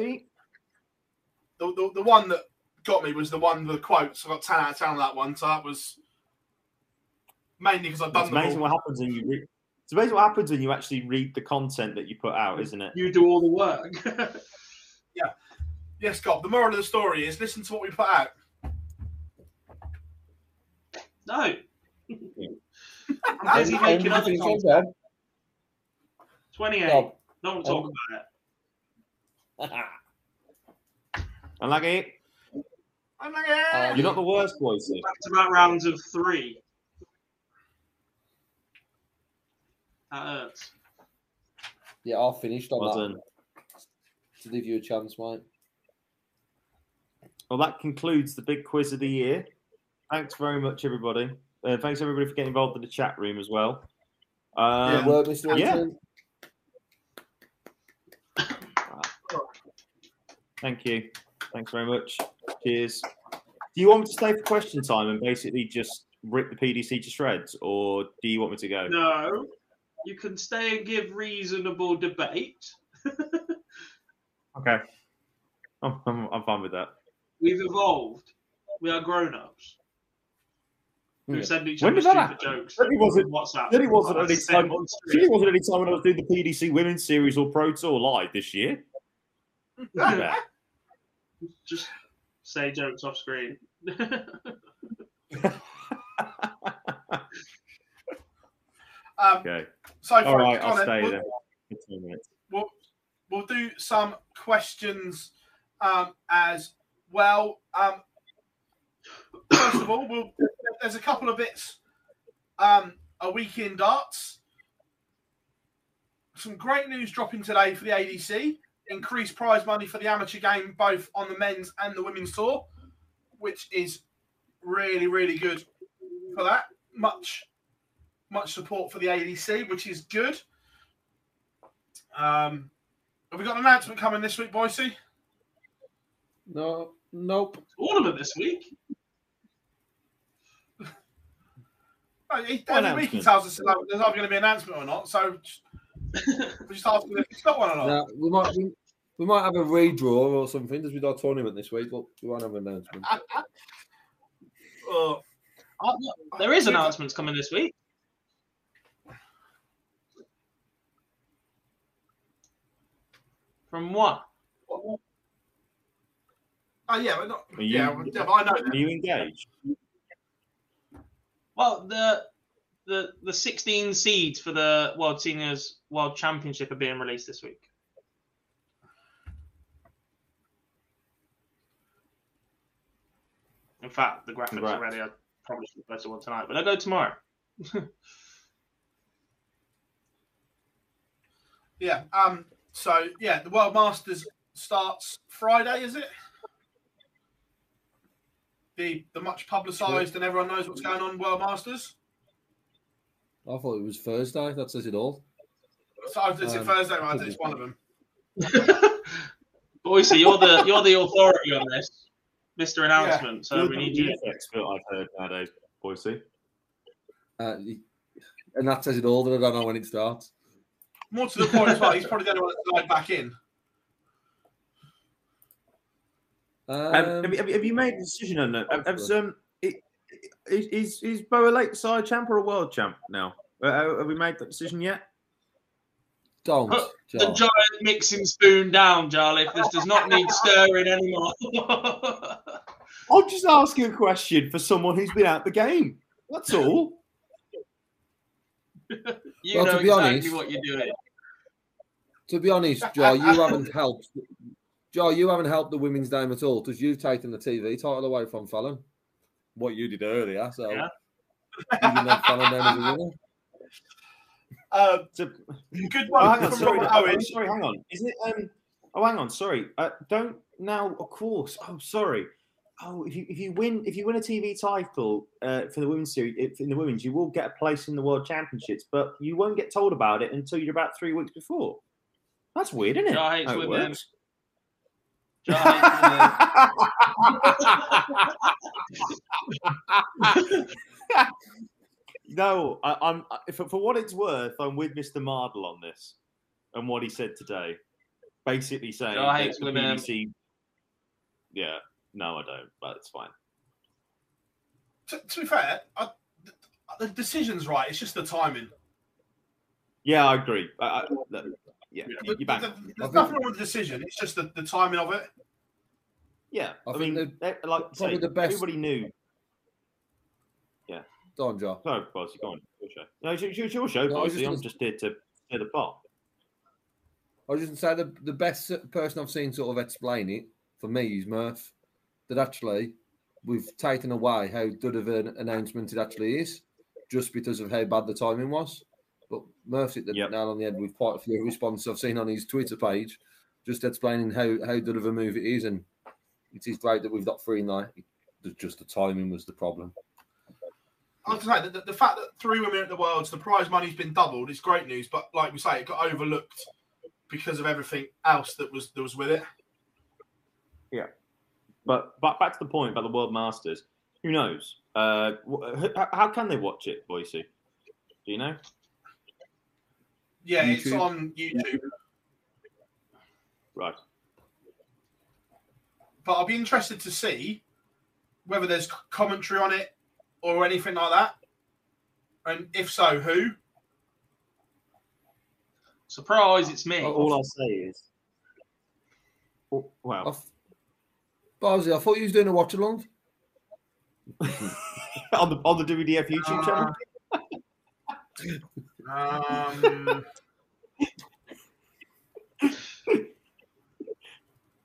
Speaker 1: The, the, the one that got me was the one with the quotes. I got 10 out of 10 on that one. So that was mainly because I've done
Speaker 4: It's
Speaker 1: them
Speaker 4: amazing
Speaker 1: all.
Speaker 4: what happens when you read. It's amazing what happens when you actually read the content that you put out, isn't it?
Speaker 2: You do all the work. Yeah.
Speaker 1: Yes, Gob. The moral of the story is listen to what we put out.
Speaker 2: no. I'm busy
Speaker 3: And
Speaker 2: making
Speaker 3: did
Speaker 2: other
Speaker 3: finish
Speaker 2: content.
Speaker 3: Time?
Speaker 2: 28.
Speaker 3: Gob.
Speaker 2: No one talk
Speaker 3: Um,
Speaker 2: about it.
Speaker 4: Unlucky.
Speaker 1: I'm like.
Speaker 4: You're not the worst, boys.
Speaker 2: Back to back rounds of three. That hurts.
Speaker 3: Yeah, I finished on
Speaker 4: Well
Speaker 3: that
Speaker 4: done.
Speaker 3: to give you a chance, mate.
Speaker 4: Well, that concludes the big quiz of the year. Thanks very much, everybody. Uh, thanks everybody for getting involved in the chat room as well. Um,
Speaker 1: Yeah.
Speaker 3: Work, Mr.
Speaker 4: yeah. Thank you. Thanks very much. Cheers. Do you want me to stay for question time and basically just rip the PDC to shreds, or do you want me to go?
Speaker 2: No. You can stay and give reasonable debate.
Speaker 4: Okay. I'm, I'm, I'm fine with that.
Speaker 2: We've evolved. We are grown ups. Who hmm.
Speaker 3: Yeah.
Speaker 2: send each
Speaker 4: When
Speaker 2: other stupid
Speaker 4: happen?
Speaker 2: jokes.
Speaker 4: Really wasn't-
Speaker 2: WhatsApp.
Speaker 4: Really wasn't any
Speaker 2: that's the same
Speaker 4: time- It wasn't any time when I was doing the PDC Women's Series or Pro Tour live this year. Yeah.
Speaker 2: Just say jokes off screen.
Speaker 1: Um,
Speaker 4: okay.
Speaker 1: so
Speaker 4: All
Speaker 1: far,
Speaker 4: right,
Speaker 1: go on
Speaker 4: I'll stay
Speaker 1: We'll-
Speaker 4: there. for two minutes.
Speaker 1: we'll, we'll do some questions um, as well. Um, first of all, we'll, there's a couple of bits. Um, a weekend in darts. Some great news dropping today for the ADC. Increased prize money for the amateur game, both on the men's and the women's tour, which is really, really good for that. Much, much support for the ADC, which is good. Um, have we got an announcement coming this week, Boise?
Speaker 3: No, nope.
Speaker 2: Tournament this week.
Speaker 1: No, he,
Speaker 4: What
Speaker 1: every week he tells us there's either going to be an announcement or not. So just- we're just asking if he's got one or not.
Speaker 3: No, we might we, we might have a redraw or something as we do our tournament this week, but we won't have an announcement.
Speaker 1: Oh,
Speaker 2: there is announcements coming this week. From what?
Speaker 1: oh, yeah, but not,
Speaker 4: Are you-
Speaker 1: yeah, well, yeah, I know
Speaker 4: Are you engaged?
Speaker 2: Well, the the the 16 seeds for the World Seniors World Championship are being released this week. Fact, the graphics
Speaker 4: Congrats.
Speaker 2: are ready. I probably should post one tonight, but I go tomorrow.
Speaker 1: Yeah. Um. So yeah, the World Masters starts Friday, is it? The the much publicised and everyone knows what's going on World Masters.
Speaker 3: I thought it was Thursday. That says it all.
Speaker 1: So is it
Speaker 3: Um,
Speaker 1: Thursday? Right, it's one of them.
Speaker 2: Boise, you're the you're the authority on this, Mister Announcement. So
Speaker 4: You're
Speaker 2: we need you.
Speaker 4: youth expert I've heard nowadays, Boise.
Speaker 3: Uh, and that says it all that I don't know when it starts.
Speaker 1: More to the point as well, he's probably the only one that's back in.
Speaker 3: Um,
Speaker 4: Um, have, you, have you- have you made a decision on that? Have, have
Speaker 3: Hopefully.
Speaker 4: um, it, is, is is Beau a Lakeside champ or a world champ now? Uh, have we made that decision yet?
Speaker 3: Don't.
Speaker 2: Put the giant mixing spoon down, Jarley. This does not need stirring anymore.
Speaker 4: I'm just asking a question for someone who's been out the game. That's all.
Speaker 2: you
Speaker 3: Well,
Speaker 2: know
Speaker 3: to be
Speaker 2: exactly
Speaker 3: honest-
Speaker 2: what you're doing.
Speaker 3: To be honest, Joe, you haven't helped. Joe, you haven't helped the women's game at all because you've taken the TV title away from Fallon. What you did earlier, so
Speaker 2: Yeah.
Speaker 3: you didn't have Fallon down as a winner.
Speaker 1: Uh,
Speaker 4: So,
Speaker 1: good
Speaker 4: oh,
Speaker 1: one
Speaker 4: hang on,
Speaker 1: from
Speaker 4: sorry, oh,
Speaker 1: Owen.
Speaker 4: sorry, hang on. Is it? Um, oh, hang on, sorry. Uh, don't now. Of course. Oh, sorry. Oh, if you if you win if you win a TV title uh, for the women's series if- in the women's, you will get a place in the world championships, but you won't get told about it until you're about three weeks before. That's weird, isn't it?
Speaker 2: Yeah, I hate women.
Speaker 4: works.
Speaker 2: Joe hates
Speaker 4: no, I, I'm I- for, for what it's worth, I'm with Mr. Mardle on this and what he said today. Basically saying
Speaker 2: Joe
Speaker 4: that
Speaker 2: hates
Speaker 4: the
Speaker 2: women.
Speaker 4: BBC. Yeah, no, I don't, but it's fine.
Speaker 1: To, to be fair, I, the decision's right. It's just the timing.
Speaker 4: Yeah, I agree. I, I, look, yeah,
Speaker 1: The-
Speaker 4: you're back.
Speaker 1: there's nothing wrong with the decision. It's just the, the timing of it.
Speaker 4: Yeah,
Speaker 3: I
Speaker 4: I, mean, they- like
Speaker 3: probably
Speaker 4: say,
Speaker 3: the best-
Speaker 4: everybody knew.
Speaker 3: Go on, Joe.
Speaker 4: Sorry, Bossy, go on. Your show. No, it's, it's your show,
Speaker 3: No,
Speaker 4: Bossy. I'm just here to stir the pot.
Speaker 3: I was just going to say the, the best person I've seen sort of explain it for me is Murph. That actually we've taken away how good of an announcement it actually is, just because of how bad the timing was. But Murph's hit the
Speaker 4: Yep.
Speaker 3: nail on the head with quite a few responses I've seen on his Twitter page, just explaining how how good of a move it is, and it is great that we've got three now. Just the timing was the problem.
Speaker 1: I was going to say, the, the fact that three women at the Worlds, the prize money's been doubled is great news. But like we say, it got overlooked because of everything else that was that was with it.
Speaker 4: Yeah. But, but back to the point about the World Masters. Who knows? Uh, wh- how can they watch it, Boise? Do you know?
Speaker 1: Yeah, it's on YouTube.
Speaker 4: Right.
Speaker 1: But I'll be interested to see whether there's commentary on it or anything like that. And if so, who?
Speaker 2: Surprise, it's me.
Speaker 4: All I'll say is, well, wow.
Speaker 3: Barzy, I thought you was doing a watch along.
Speaker 4: on the on the WDF YouTube channel.
Speaker 1: Um,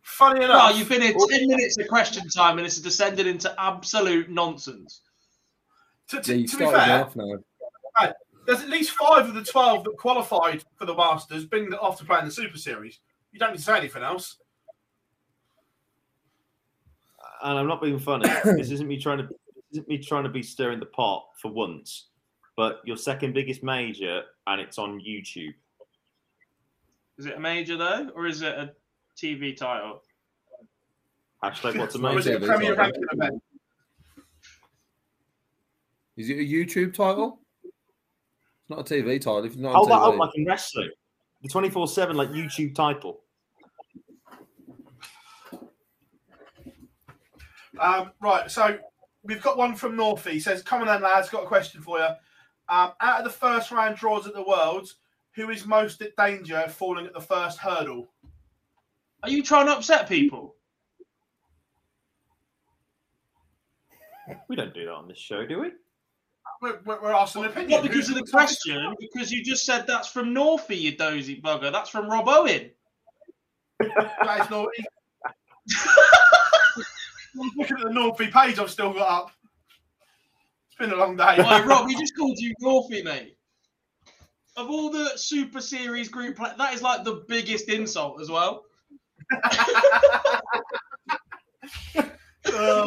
Speaker 1: funny enough,
Speaker 2: Well, you've been here 10 minutes of question time and this has descended into absolute nonsense.
Speaker 1: To, to,
Speaker 3: you
Speaker 1: to be fair,
Speaker 3: off now.
Speaker 1: there's at least five of the 12 that qualified for the Masters being been after playing the Super Series. You don't need to say anything else.
Speaker 4: and I'm not being funny. this isn't me trying to isn't me trying to be stirring the pot for once. But your second biggest major, and it's on YouTube.
Speaker 2: Is it a major though, or is it a TV title?
Speaker 4: Hashtag what's a
Speaker 1: Or is
Speaker 4: major?
Speaker 1: it a Premier Ranking event?
Speaker 3: Is it a YouTube title? It's not a TV title. If it's not
Speaker 4: Hold that
Speaker 3: on
Speaker 4: up like in wrestling. The 24 7 like YouTube title.
Speaker 1: Um, right, so we've got one from Northie. He says, Come on then, lads, got a question for you. Um, out of the first round draws at the Worlds, who is most at danger of falling at the first hurdle?
Speaker 2: Are you trying to upset people?
Speaker 4: We don't do that on this show, do we?
Speaker 1: We're, we're, we're asking an opinion.
Speaker 2: Not because
Speaker 1: Who's
Speaker 2: of the question, because you just said that's from Northie, you dozy bugger. That's from Rob Owen.
Speaker 1: That is naughty. I'm looking at the Northie page I've still got up. It's been a long day.
Speaker 2: Why, Rob, we just called you Northie, mate. Of all the Super Series group, play, that is like the biggest insult as well.
Speaker 1: Uh,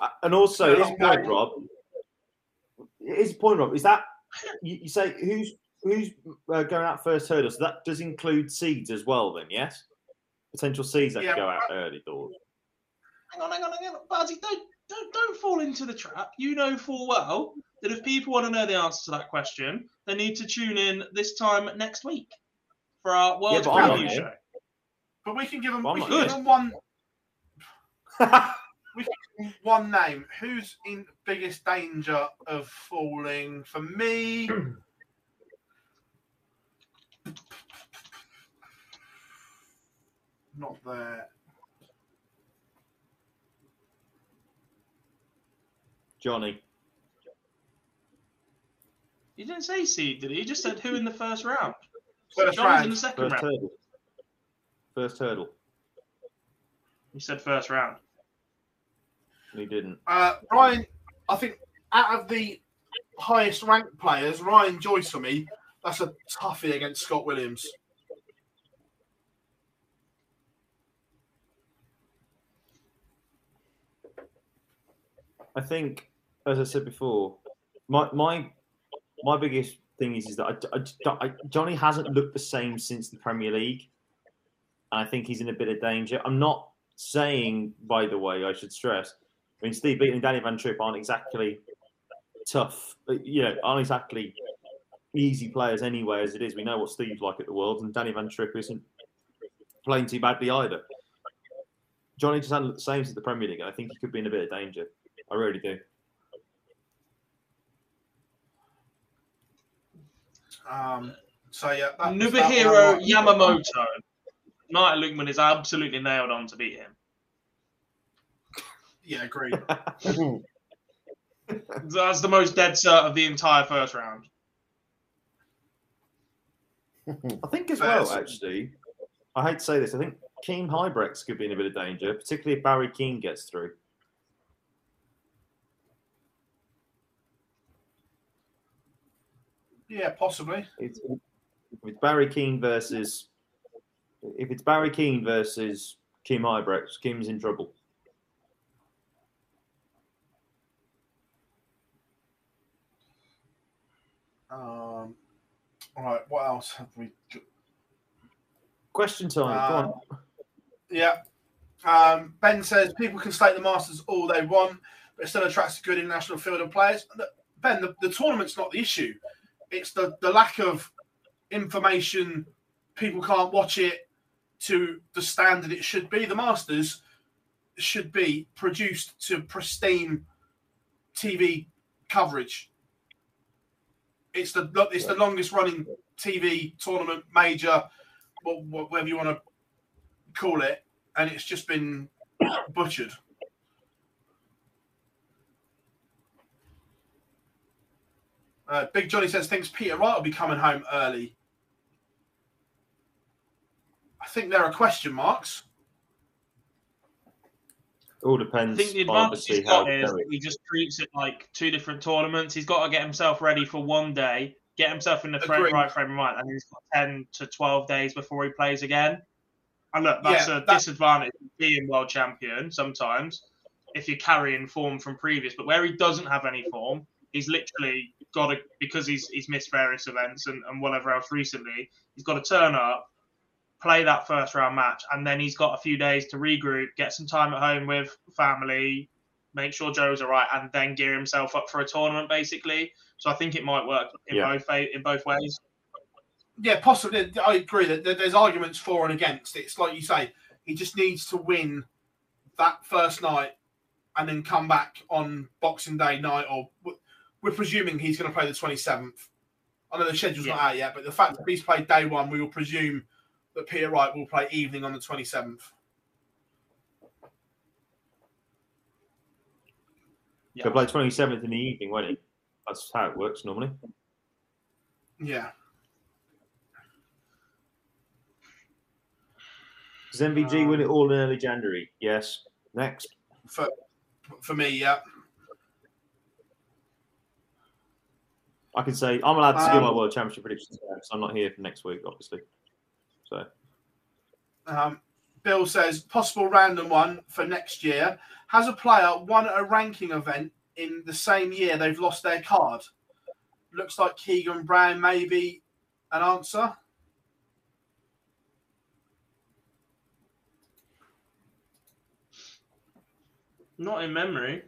Speaker 4: Uh, And also,
Speaker 1: Yeah,
Speaker 4: his
Speaker 1: I'm
Speaker 4: point,
Speaker 1: going.
Speaker 4: Rob. His point, Rob, is that you, you say who's who's uh, going out first hurdle? So that does include seeds as well, then, yes? Potential seeds that
Speaker 1: Yeah.
Speaker 4: go out early doors.
Speaker 2: Hang on, hang on, hang on. Buzzy, don't, don't, don't fall into the trap. You know full well that if people want to know the answer to that question, they need to tune in this time next week for our World
Speaker 4: but
Speaker 2: Preview show.
Speaker 1: but we can give them,
Speaker 4: Well,
Speaker 1: we can
Speaker 2: good.
Speaker 1: we can give them one name. Who's in biggest danger of falling? For me, not there.
Speaker 4: Johnny.
Speaker 2: He didn't say seed, did he? He just said who in the first round.
Speaker 1: First
Speaker 2: John's
Speaker 1: round.
Speaker 2: in the second
Speaker 4: First
Speaker 2: round.
Speaker 4: hurdle. First hurdle.
Speaker 2: He said first round.
Speaker 4: He didn't.
Speaker 1: Uh, Ryan, I think out of the highest ranked players, Ryan Joyce for me, that's a toughie against Scott Williams.
Speaker 4: I think, as I said before, my my my biggest thing is, is that I, I- I- Johnny hasn't looked the same since the Premier League. and I think he's in a bit of danger. I'm not saying, by the way, I should stress. I mean, Steve Beaton and Danny Van Trijp aren't exactly tough, you know, aren't exactly easy players anyway. As it is, we know what Steve's like at the World, and Danny Van Trijp isn't playing too badly either. Johnny just had the same as the Premier League, and I think he could be in a bit of danger. I really do.
Speaker 1: Um, so yeah, that,
Speaker 2: Nobuhiro Yamamoto. Knight Lukeman is absolutely nailed on to beat him.
Speaker 1: Yeah, agreed.
Speaker 2: That's the most dead cert of the entire first round.
Speaker 4: I think as well, actually, I hate to say this, I think Kim Huybrechts could be in a bit of danger, particularly if Barry Keane gets through.
Speaker 1: Yeah, possibly.
Speaker 4: It's, it's Barry Keane versus if it's Barry Keane versus Kim Huybrechts, Kim's in trouble.
Speaker 1: Um, all right, what else have we got?
Speaker 4: Question time. Go on.
Speaker 1: Um, Yeah. Um, ben says people can state the Masters all they want, but it still attracts a good international field of players. Ben, the, the tournament's not the issue. It's the, the lack of information. People can't watch it to the standard it should be. The Masters should be produced to pristine TV coverage. It's the it's the longest running TV tournament major, wh- wh- whatever you want to call it, and it's just been butchered. Uh, Big Johnny says thinks Peter Wright will be coming home early. I think there are question marks.
Speaker 4: All depends.
Speaker 2: I think the advantage
Speaker 4: obviously,
Speaker 2: he's
Speaker 4: how
Speaker 2: got is that he just treats it like two different tournaments. He's got to get himself ready for one day, get himself in the fra-
Speaker 1: Agreed.
Speaker 2: right frame of mind, and he's got 10 to 12 days before he plays again. And look, that's
Speaker 1: Yeah,
Speaker 2: a
Speaker 1: that-
Speaker 2: disadvantage of being world champion sometimes if you're carrying form from previous. But where he doesn't have any form, he's literally got to, because he's, he's missed various events and, and whatever else recently, he's got to turn up, play that first round match, and then he's got a few days to regroup, get some time at home with family, make sure Joe's all right, and then gear himself up for a tournament, basically. So I think it might work in
Speaker 4: Yeah.
Speaker 2: both in both ways.
Speaker 1: Yeah, possibly. I agree that there's arguments for and against. It's like you say, he just needs to win that first night and then come back on Boxing Day night, or we're presuming he's going to play the 27th. I know the schedule's not out yet, but the fact that he's played day one, we will presume that Peter Wright will play evening on the 27th.
Speaker 2: Yeah.
Speaker 4: He'll play 27th in the evening, won't he? That's how it works normally.
Speaker 1: Yeah.
Speaker 4: Does MVG win it all in early January? Yes. Next.
Speaker 1: For for me, yeah.
Speaker 4: I can say I'm allowed to do my
Speaker 1: Um,
Speaker 4: World Championship predictions so I'm not here for next week, obviously.
Speaker 1: Um, Bill says possible random one for next year. Has a player won a ranking event in the same year they've lost their card? Looks like Keegan Brown may be an answer.
Speaker 2: Not in memory.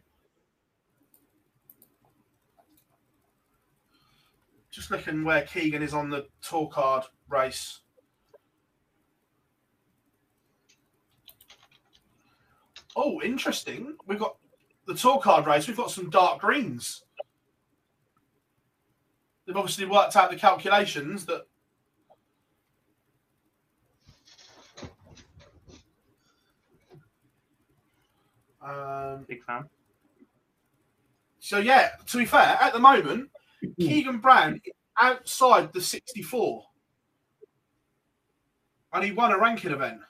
Speaker 1: Just looking where Keegan is on the tour card race. Oh, interesting. We've got the tour card race. We've got some dark greens. They've obviously worked out the calculations that Um,
Speaker 2: Big fan.
Speaker 1: so yeah, to be fair, at the moment, Keegan Brown outside the 64, and he won a ranking event.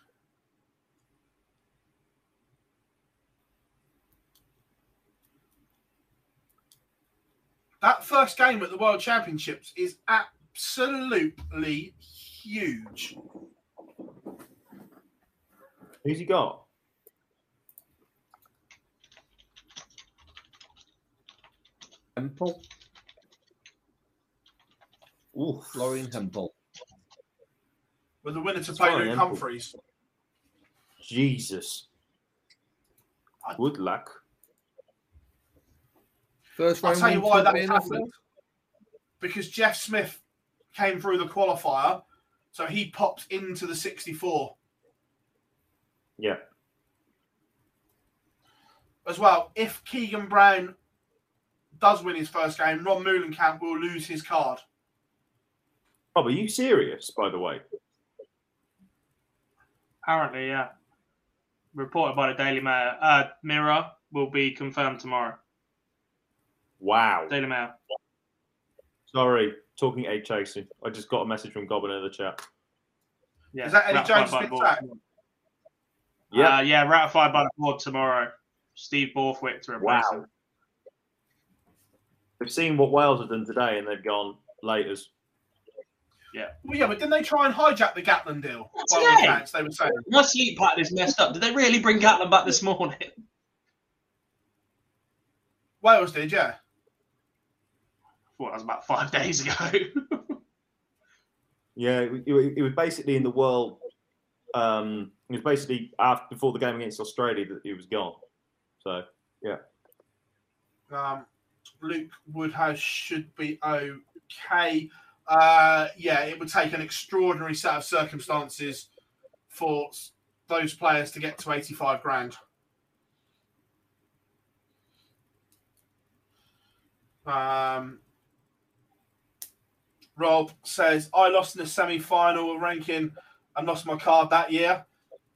Speaker 1: That first game at the World Championships is absolutely huge.
Speaker 4: who's he got?
Speaker 3: Hempel,
Speaker 4: Ooh,
Speaker 3: Florian Hempel.
Speaker 1: With the winner to play
Speaker 4: Sorry,
Speaker 1: Luke
Speaker 4: Emple.
Speaker 1: Humphries.
Speaker 4: Jesus. Good luck.
Speaker 3: First
Speaker 1: I'll tell you why that
Speaker 3: be enough,
Speaker 1: happened. Because Jeff Smith came through the qualifier, so he popped into the 64
Speaker 4: Yeah.
Speaker 1: as well. If Keegan Brown does win his first game, Ron Meulenkamp will lose his card.
Speaker 4: Rob, are you serious, by the way?
Speaker 2: Apparently, yeah. Reported by the Daily Mail. Uh, Mirror will be confirmed tomorrow.
Speaker 4: Wow.
Speaker 2: Daily Mail.
Speaker 4: Sorry, talking egg chasing. I just got a message from Goblin in the chat.
Speaker 2: Yeah.
Speaker 1: Is that Eddie
Speaker 2: ratified
Speaker 1: Jones
Speaker 2: the
Speaker 1: Smith's
Speaker 2: board.
Speaker 1: act?
Speaker 4: Yeah.
Speaker 2: Uh, yeah, ratified by the board tomorrow. Steve Borthwick to replace
Speaker 4: Wow.
Speaker 2: him.
Speaker 4: They've seen what Wales have done today and they've gone laters. Yeah.
Speaker 1: Well, yeah, but didn't they try and hijack the Gatland deal? By all
Speaker 2: Today?
Speaker 1: they were saying.
Speaker 2: My sleep pattern is messed up. Did they really bring Gatland back this morning?
Speaker 1: Wales did, yeah.
Speaker 2: Well, that was about five days ago.
Speaker 4: Yeah, it, it- it was basically in the world. Um, it was basically after before the game against Australia that he was gone. So yeah,
Speaker 1: Um, Luke Woodhouse should be okay. Uh, yeah, it would take an extraordinary set of circumstances for those players to get to 85 grand. Um, Rob says, I lost in the semi final ranking and lost my card that year.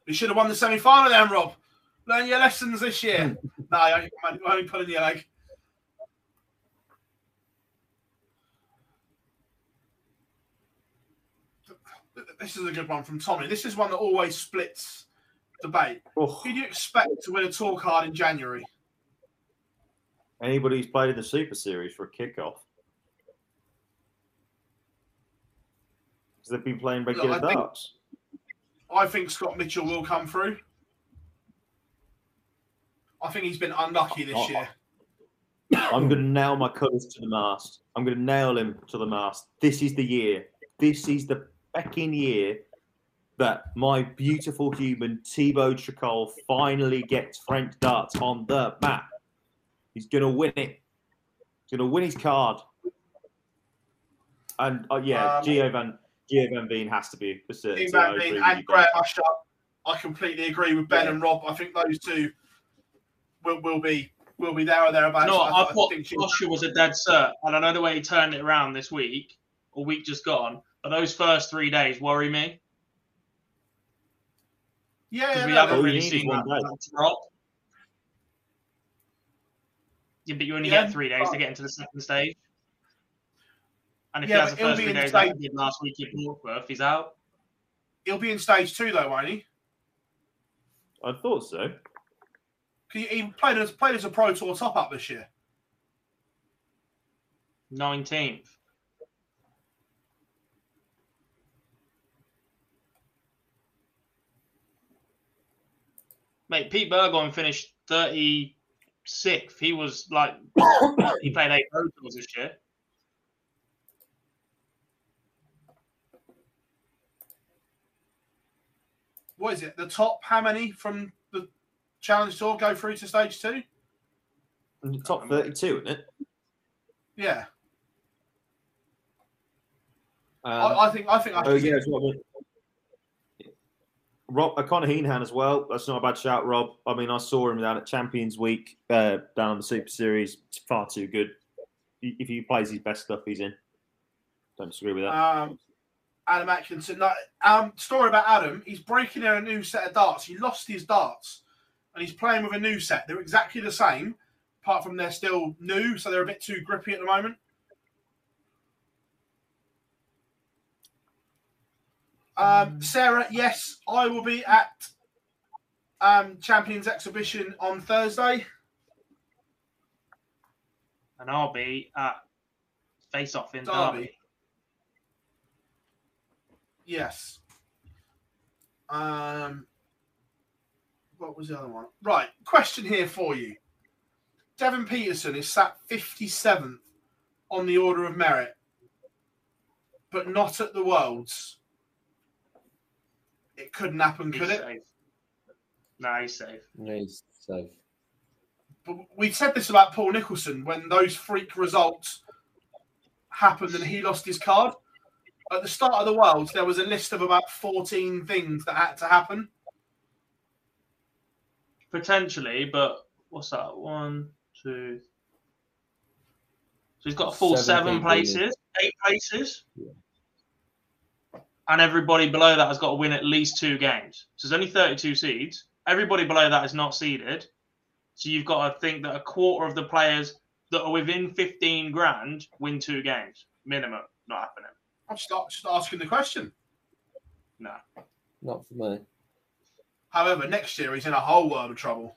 Speaker 1: We should have won the semi final then, Rob. Learn your lessons this year. no, I- I'm only pulling your leg. This is a good one from Tommy. This is one that always splits debate.
Speaker 4: Oh,
Speaker 1: Who do you expect to win a tour card in January?
Speaker 4: anybody who's played in the Super Series for a kickoff. Because they've been playing regular
Speaker 1: I think-
Speaker 4: darts.
Speaker 1: I think Scott Mitchell will come through. I think he's been unlucky this year.
Speaker 4: I'm going to nail my colours to the mast. I'm going to nail him to the mast. This is the year. This is the fucking year that my beautiful human Thibault Tricole finally gets French darts on the map. He's going to win it. He's going to win his card. And uh, yeah,
Speaker 1: Um,
Speaker 4: Gian Van Gian Van Veen has to be a certainty.
Speaker 1: Dean Van
Speaker 4: I
Speaker 1: Veen and Graham
Speaker 4: Ben.
Speaker 1: Usher. I completely agree with Ben
Speaker 4: Yeah.
Speaker 1: and Rob. I think those two will, will be will be there or thereabouts.
Speaker 2: no,
Speaker 1: I,
Speaker 2: I thought
Speaker 1: think she-
Speaker 2: Joshua was a dead cert, and I know the way he turned it around this week or week just gone. But those first three days worry me
Speaker 1: yeah,
Speaker 2: we
Speaker 1: no,
Speaker 2: haven't
Speaker 1: no,
Speaker 4: All you
Speaker 2: really seen that, that drop. Yeah, but you only
Speaker 1: Yeah,
Speaker 2: get three days to get into the second stage. And if
Speaker 1: Yeah,
Speaker 2: he has
Speaker 1: but
Speaker 2: the
Speaker 1: he'll
Speaker 2: first
Speaker 1: be
Speaker 2: three
Speaker 1: in
Speaker 2: days
Speaker 1: stage-
Speaker 2: like he did last week at Portsmouth, he's out.
Speaker 1: he'll be in stage two though, won't he?
Speaker 4: I thought so.
Speaker 1: He, he played as played as a pro tour top up this year.
Speaker 2: 19th. Mate, Pete Burgoyne finished 36th. He was like, he played eight Pro Tours this year.
Speaker 1: What is it? The top how many from the challenge tour go through to stage two?
Speaker 4: The top 32, isn't it?
Speaker 1: Yeah,
Speaker 4: Um,
Speaker 1: I, I think I think I
Speaker 4: Oh yeah, I mean. Rob uh, Connor Heneghan as well. That's not a bad shout, Rob. I mean, I saw him down at Champions Week, uh, down on the Super Series. It's far too good. If he plays his best stuff, he's in. Don't disagree with that.
Speaker 1: Um, Adam Atkinson. No, um, story about Adam. He's breaking in a new set of darts. He lost his darts, and he's playing with a new set. They're exactly the same, apart from they're still new, so they're a bit too grippy at the moment. Um, Sarah, yes, I will be at um, Champions Exhibition on Thursday.
Speaker 2: And I'll be at Face Off in
Speaker 1: Derby.
Speaker 2: Derby.
Speaker 1: Yes. Um, what was the other one? Right. Question here for you. Devon Petersen is sat 57th on the order of merit, but not at the Worlds. It couldn't happen,
Speaker 2: He's
Speaker 1: could it?
Speaker 2: safe. Nah, he's safe.
Speaker 3: Yeah, he's safe.
Speaker 1: But we said this about Paul Nicholson when those freak results happened and he lost his card. At the start of the world, there was a list of about 14 things that had to happen.
Speaker 2: Potentially, but what's that? One, two. So he's got a full
Speaker 3: Seven
Speaker 2: seven,
Speaker 3: people,
Speaker 2: places, eight places. And everybody below that has got to win at least two games. So there's only 32 seeds. Everybody below that is not seeded. So you've got to think that a quarter of the players that are within 15 grand win two games minimum. Not happening.
Speaker 1: I'm just, just asking the question.
Speaker 2: No.
Speaker 3: Not for me.
Speaker 1: However, next year he's in a whole world of trouble.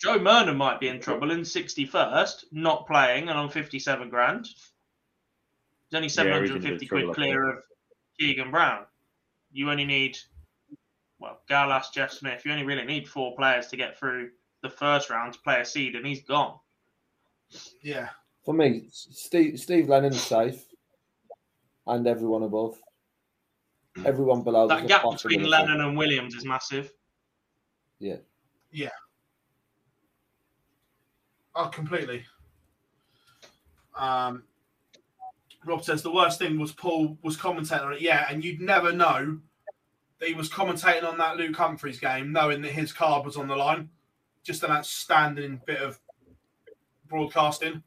Speaker 2: Joe Murnan might be in trouble in 61st, not playing and on 57 grand. He's only
Speaker 4: Yeah, he's in a bit
Speaker 2: 750
Speaker 4: of
Speaker 2: quid clear of Keegan Brown. You only need, well, Gawlas, Jeff Smith, you only really need four players to get through the first round to play a seed, and he's gone.
Speaker 1: Yeah.
Speaker 3: For me, Steve Steve Lennon's safe, and everyone above. Everyone below. there's
Speaker 2: That gap between. Lennon and Williams is massive.
Speaker 3: Yeah.
Speaker 1: Yeah. Oh, completely. Um, Rob says the worst thing was Paul was commentating on it. Yeah, and you'd never know that he was commentating on that Luke Humphries game, knowing that his card was on the line. Just an outstanding bit of broadcasting.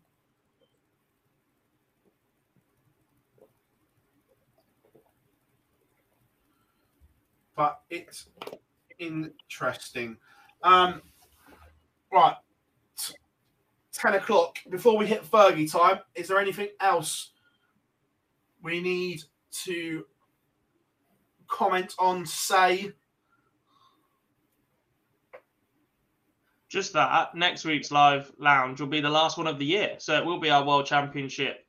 Speaker 1: But it's interesting. Um, right, ten o'clock. Before we hit Fergie time, is there anything else we need to comment on? Say,
Speaker 2: Just that next week's live lounge will be the last one of the year, so it will be our World Championship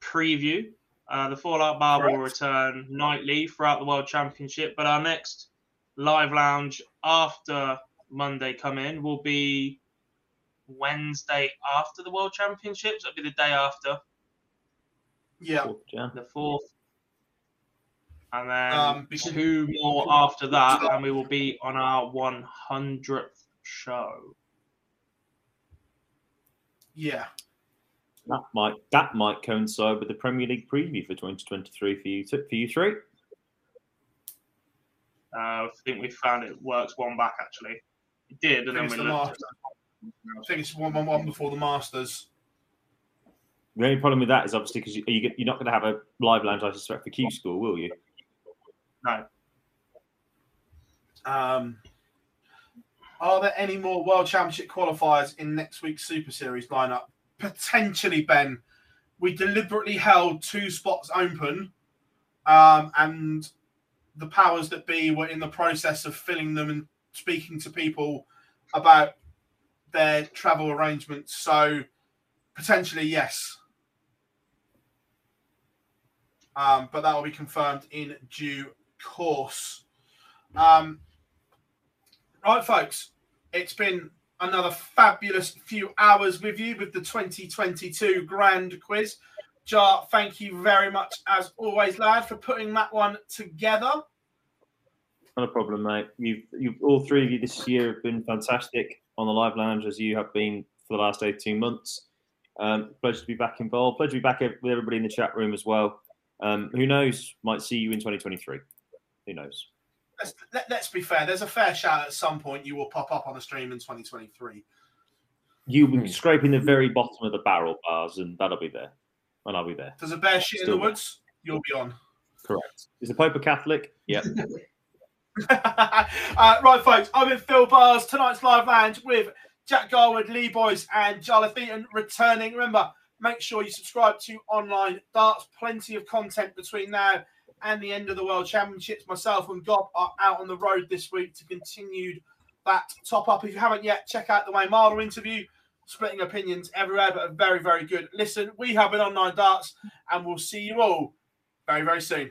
Speaker 2: preview. Uh, the Fallout Bar will return nightly throughout the World Championship, but our next live lounge after Monday come in will be Wednesday after the World Championships. It'll be the day after,
Speaker 1: yeah,
Speaker 4: Jan.
Speaker 2: the fourth, and then
Speaker 1: Um, because-
Speaker 2: two more after that, and we will be on our 100th show.
Speaker 1: yeah,
Speaker 4: That might that might coincide with the Premier League preview for 2023 for you two, for you three.
Speaker 2: Uh, I think we found it works one back actually. It did, and then we
Speaker 1: the
Speaker 2: looked.
Speaker 1: I think it's one one one before the Masters.
Speaker 4: The only problem with that is obviously because you, you, you're not going to have a live lounge, I suspect, for Q School, will you?
Speaker 2: No,
Speaker 1: Um, are there any more World Championship qualifiers in next week's Super Series lineup? Potentially, Ben. We deliberately held two spots open, um, and the powers that be were in the process of filling them and speaking to people about their travel arrangements. So, potentially, yes. Um, but that will be confirmed in due course. Um, right, folks, it's been another fabulous few hours with you with the 2022 Grand Quiz. Jar, thank you very much, as always, lad, for putting that one together.
Speaker 4: Not a problem, mate. You've, you've all three of you this year have been fantastic on the live lounge as you have been for the last 18 months. Um, pleasure to be back involved. Pleasure to be back with everybody in the chat room as well. Um, who knows? Might see you in 2023. Who knows?
Speaker 1: Let's, let, let's be fair. There's a fair shout at some point you will pop up on the stream in 2023.
Speaker 4: You'll be scraping the very bottom of the barrel bars, and that'll be there. And I'll be there.
Speaker 1: There's a bear shit in
Speaker 4: Still
Speaker 1: the
Speaker 4: there.
Speaker 1: woods. You'll be on.
Speaker 4: Correct. Is the Pope a Catholic? Yep.
Speaker 1: uh, right, folks, I'm in Phil Bars. Tonight's live lounge with Jack Garwood, Lee Boys, and Jarleth Eaton returning. Remember, make sure you subscribe to Online Darts. Plenty of content between now and the end of the World Championships. Myself and Gob are out on the road this week to continue that top up. If you haven't yet, check out the Wayne Mardle interview. Splitting opinions everywhere, but very, very good listen. We have been Online Darts, and we'll see you all very, very soon.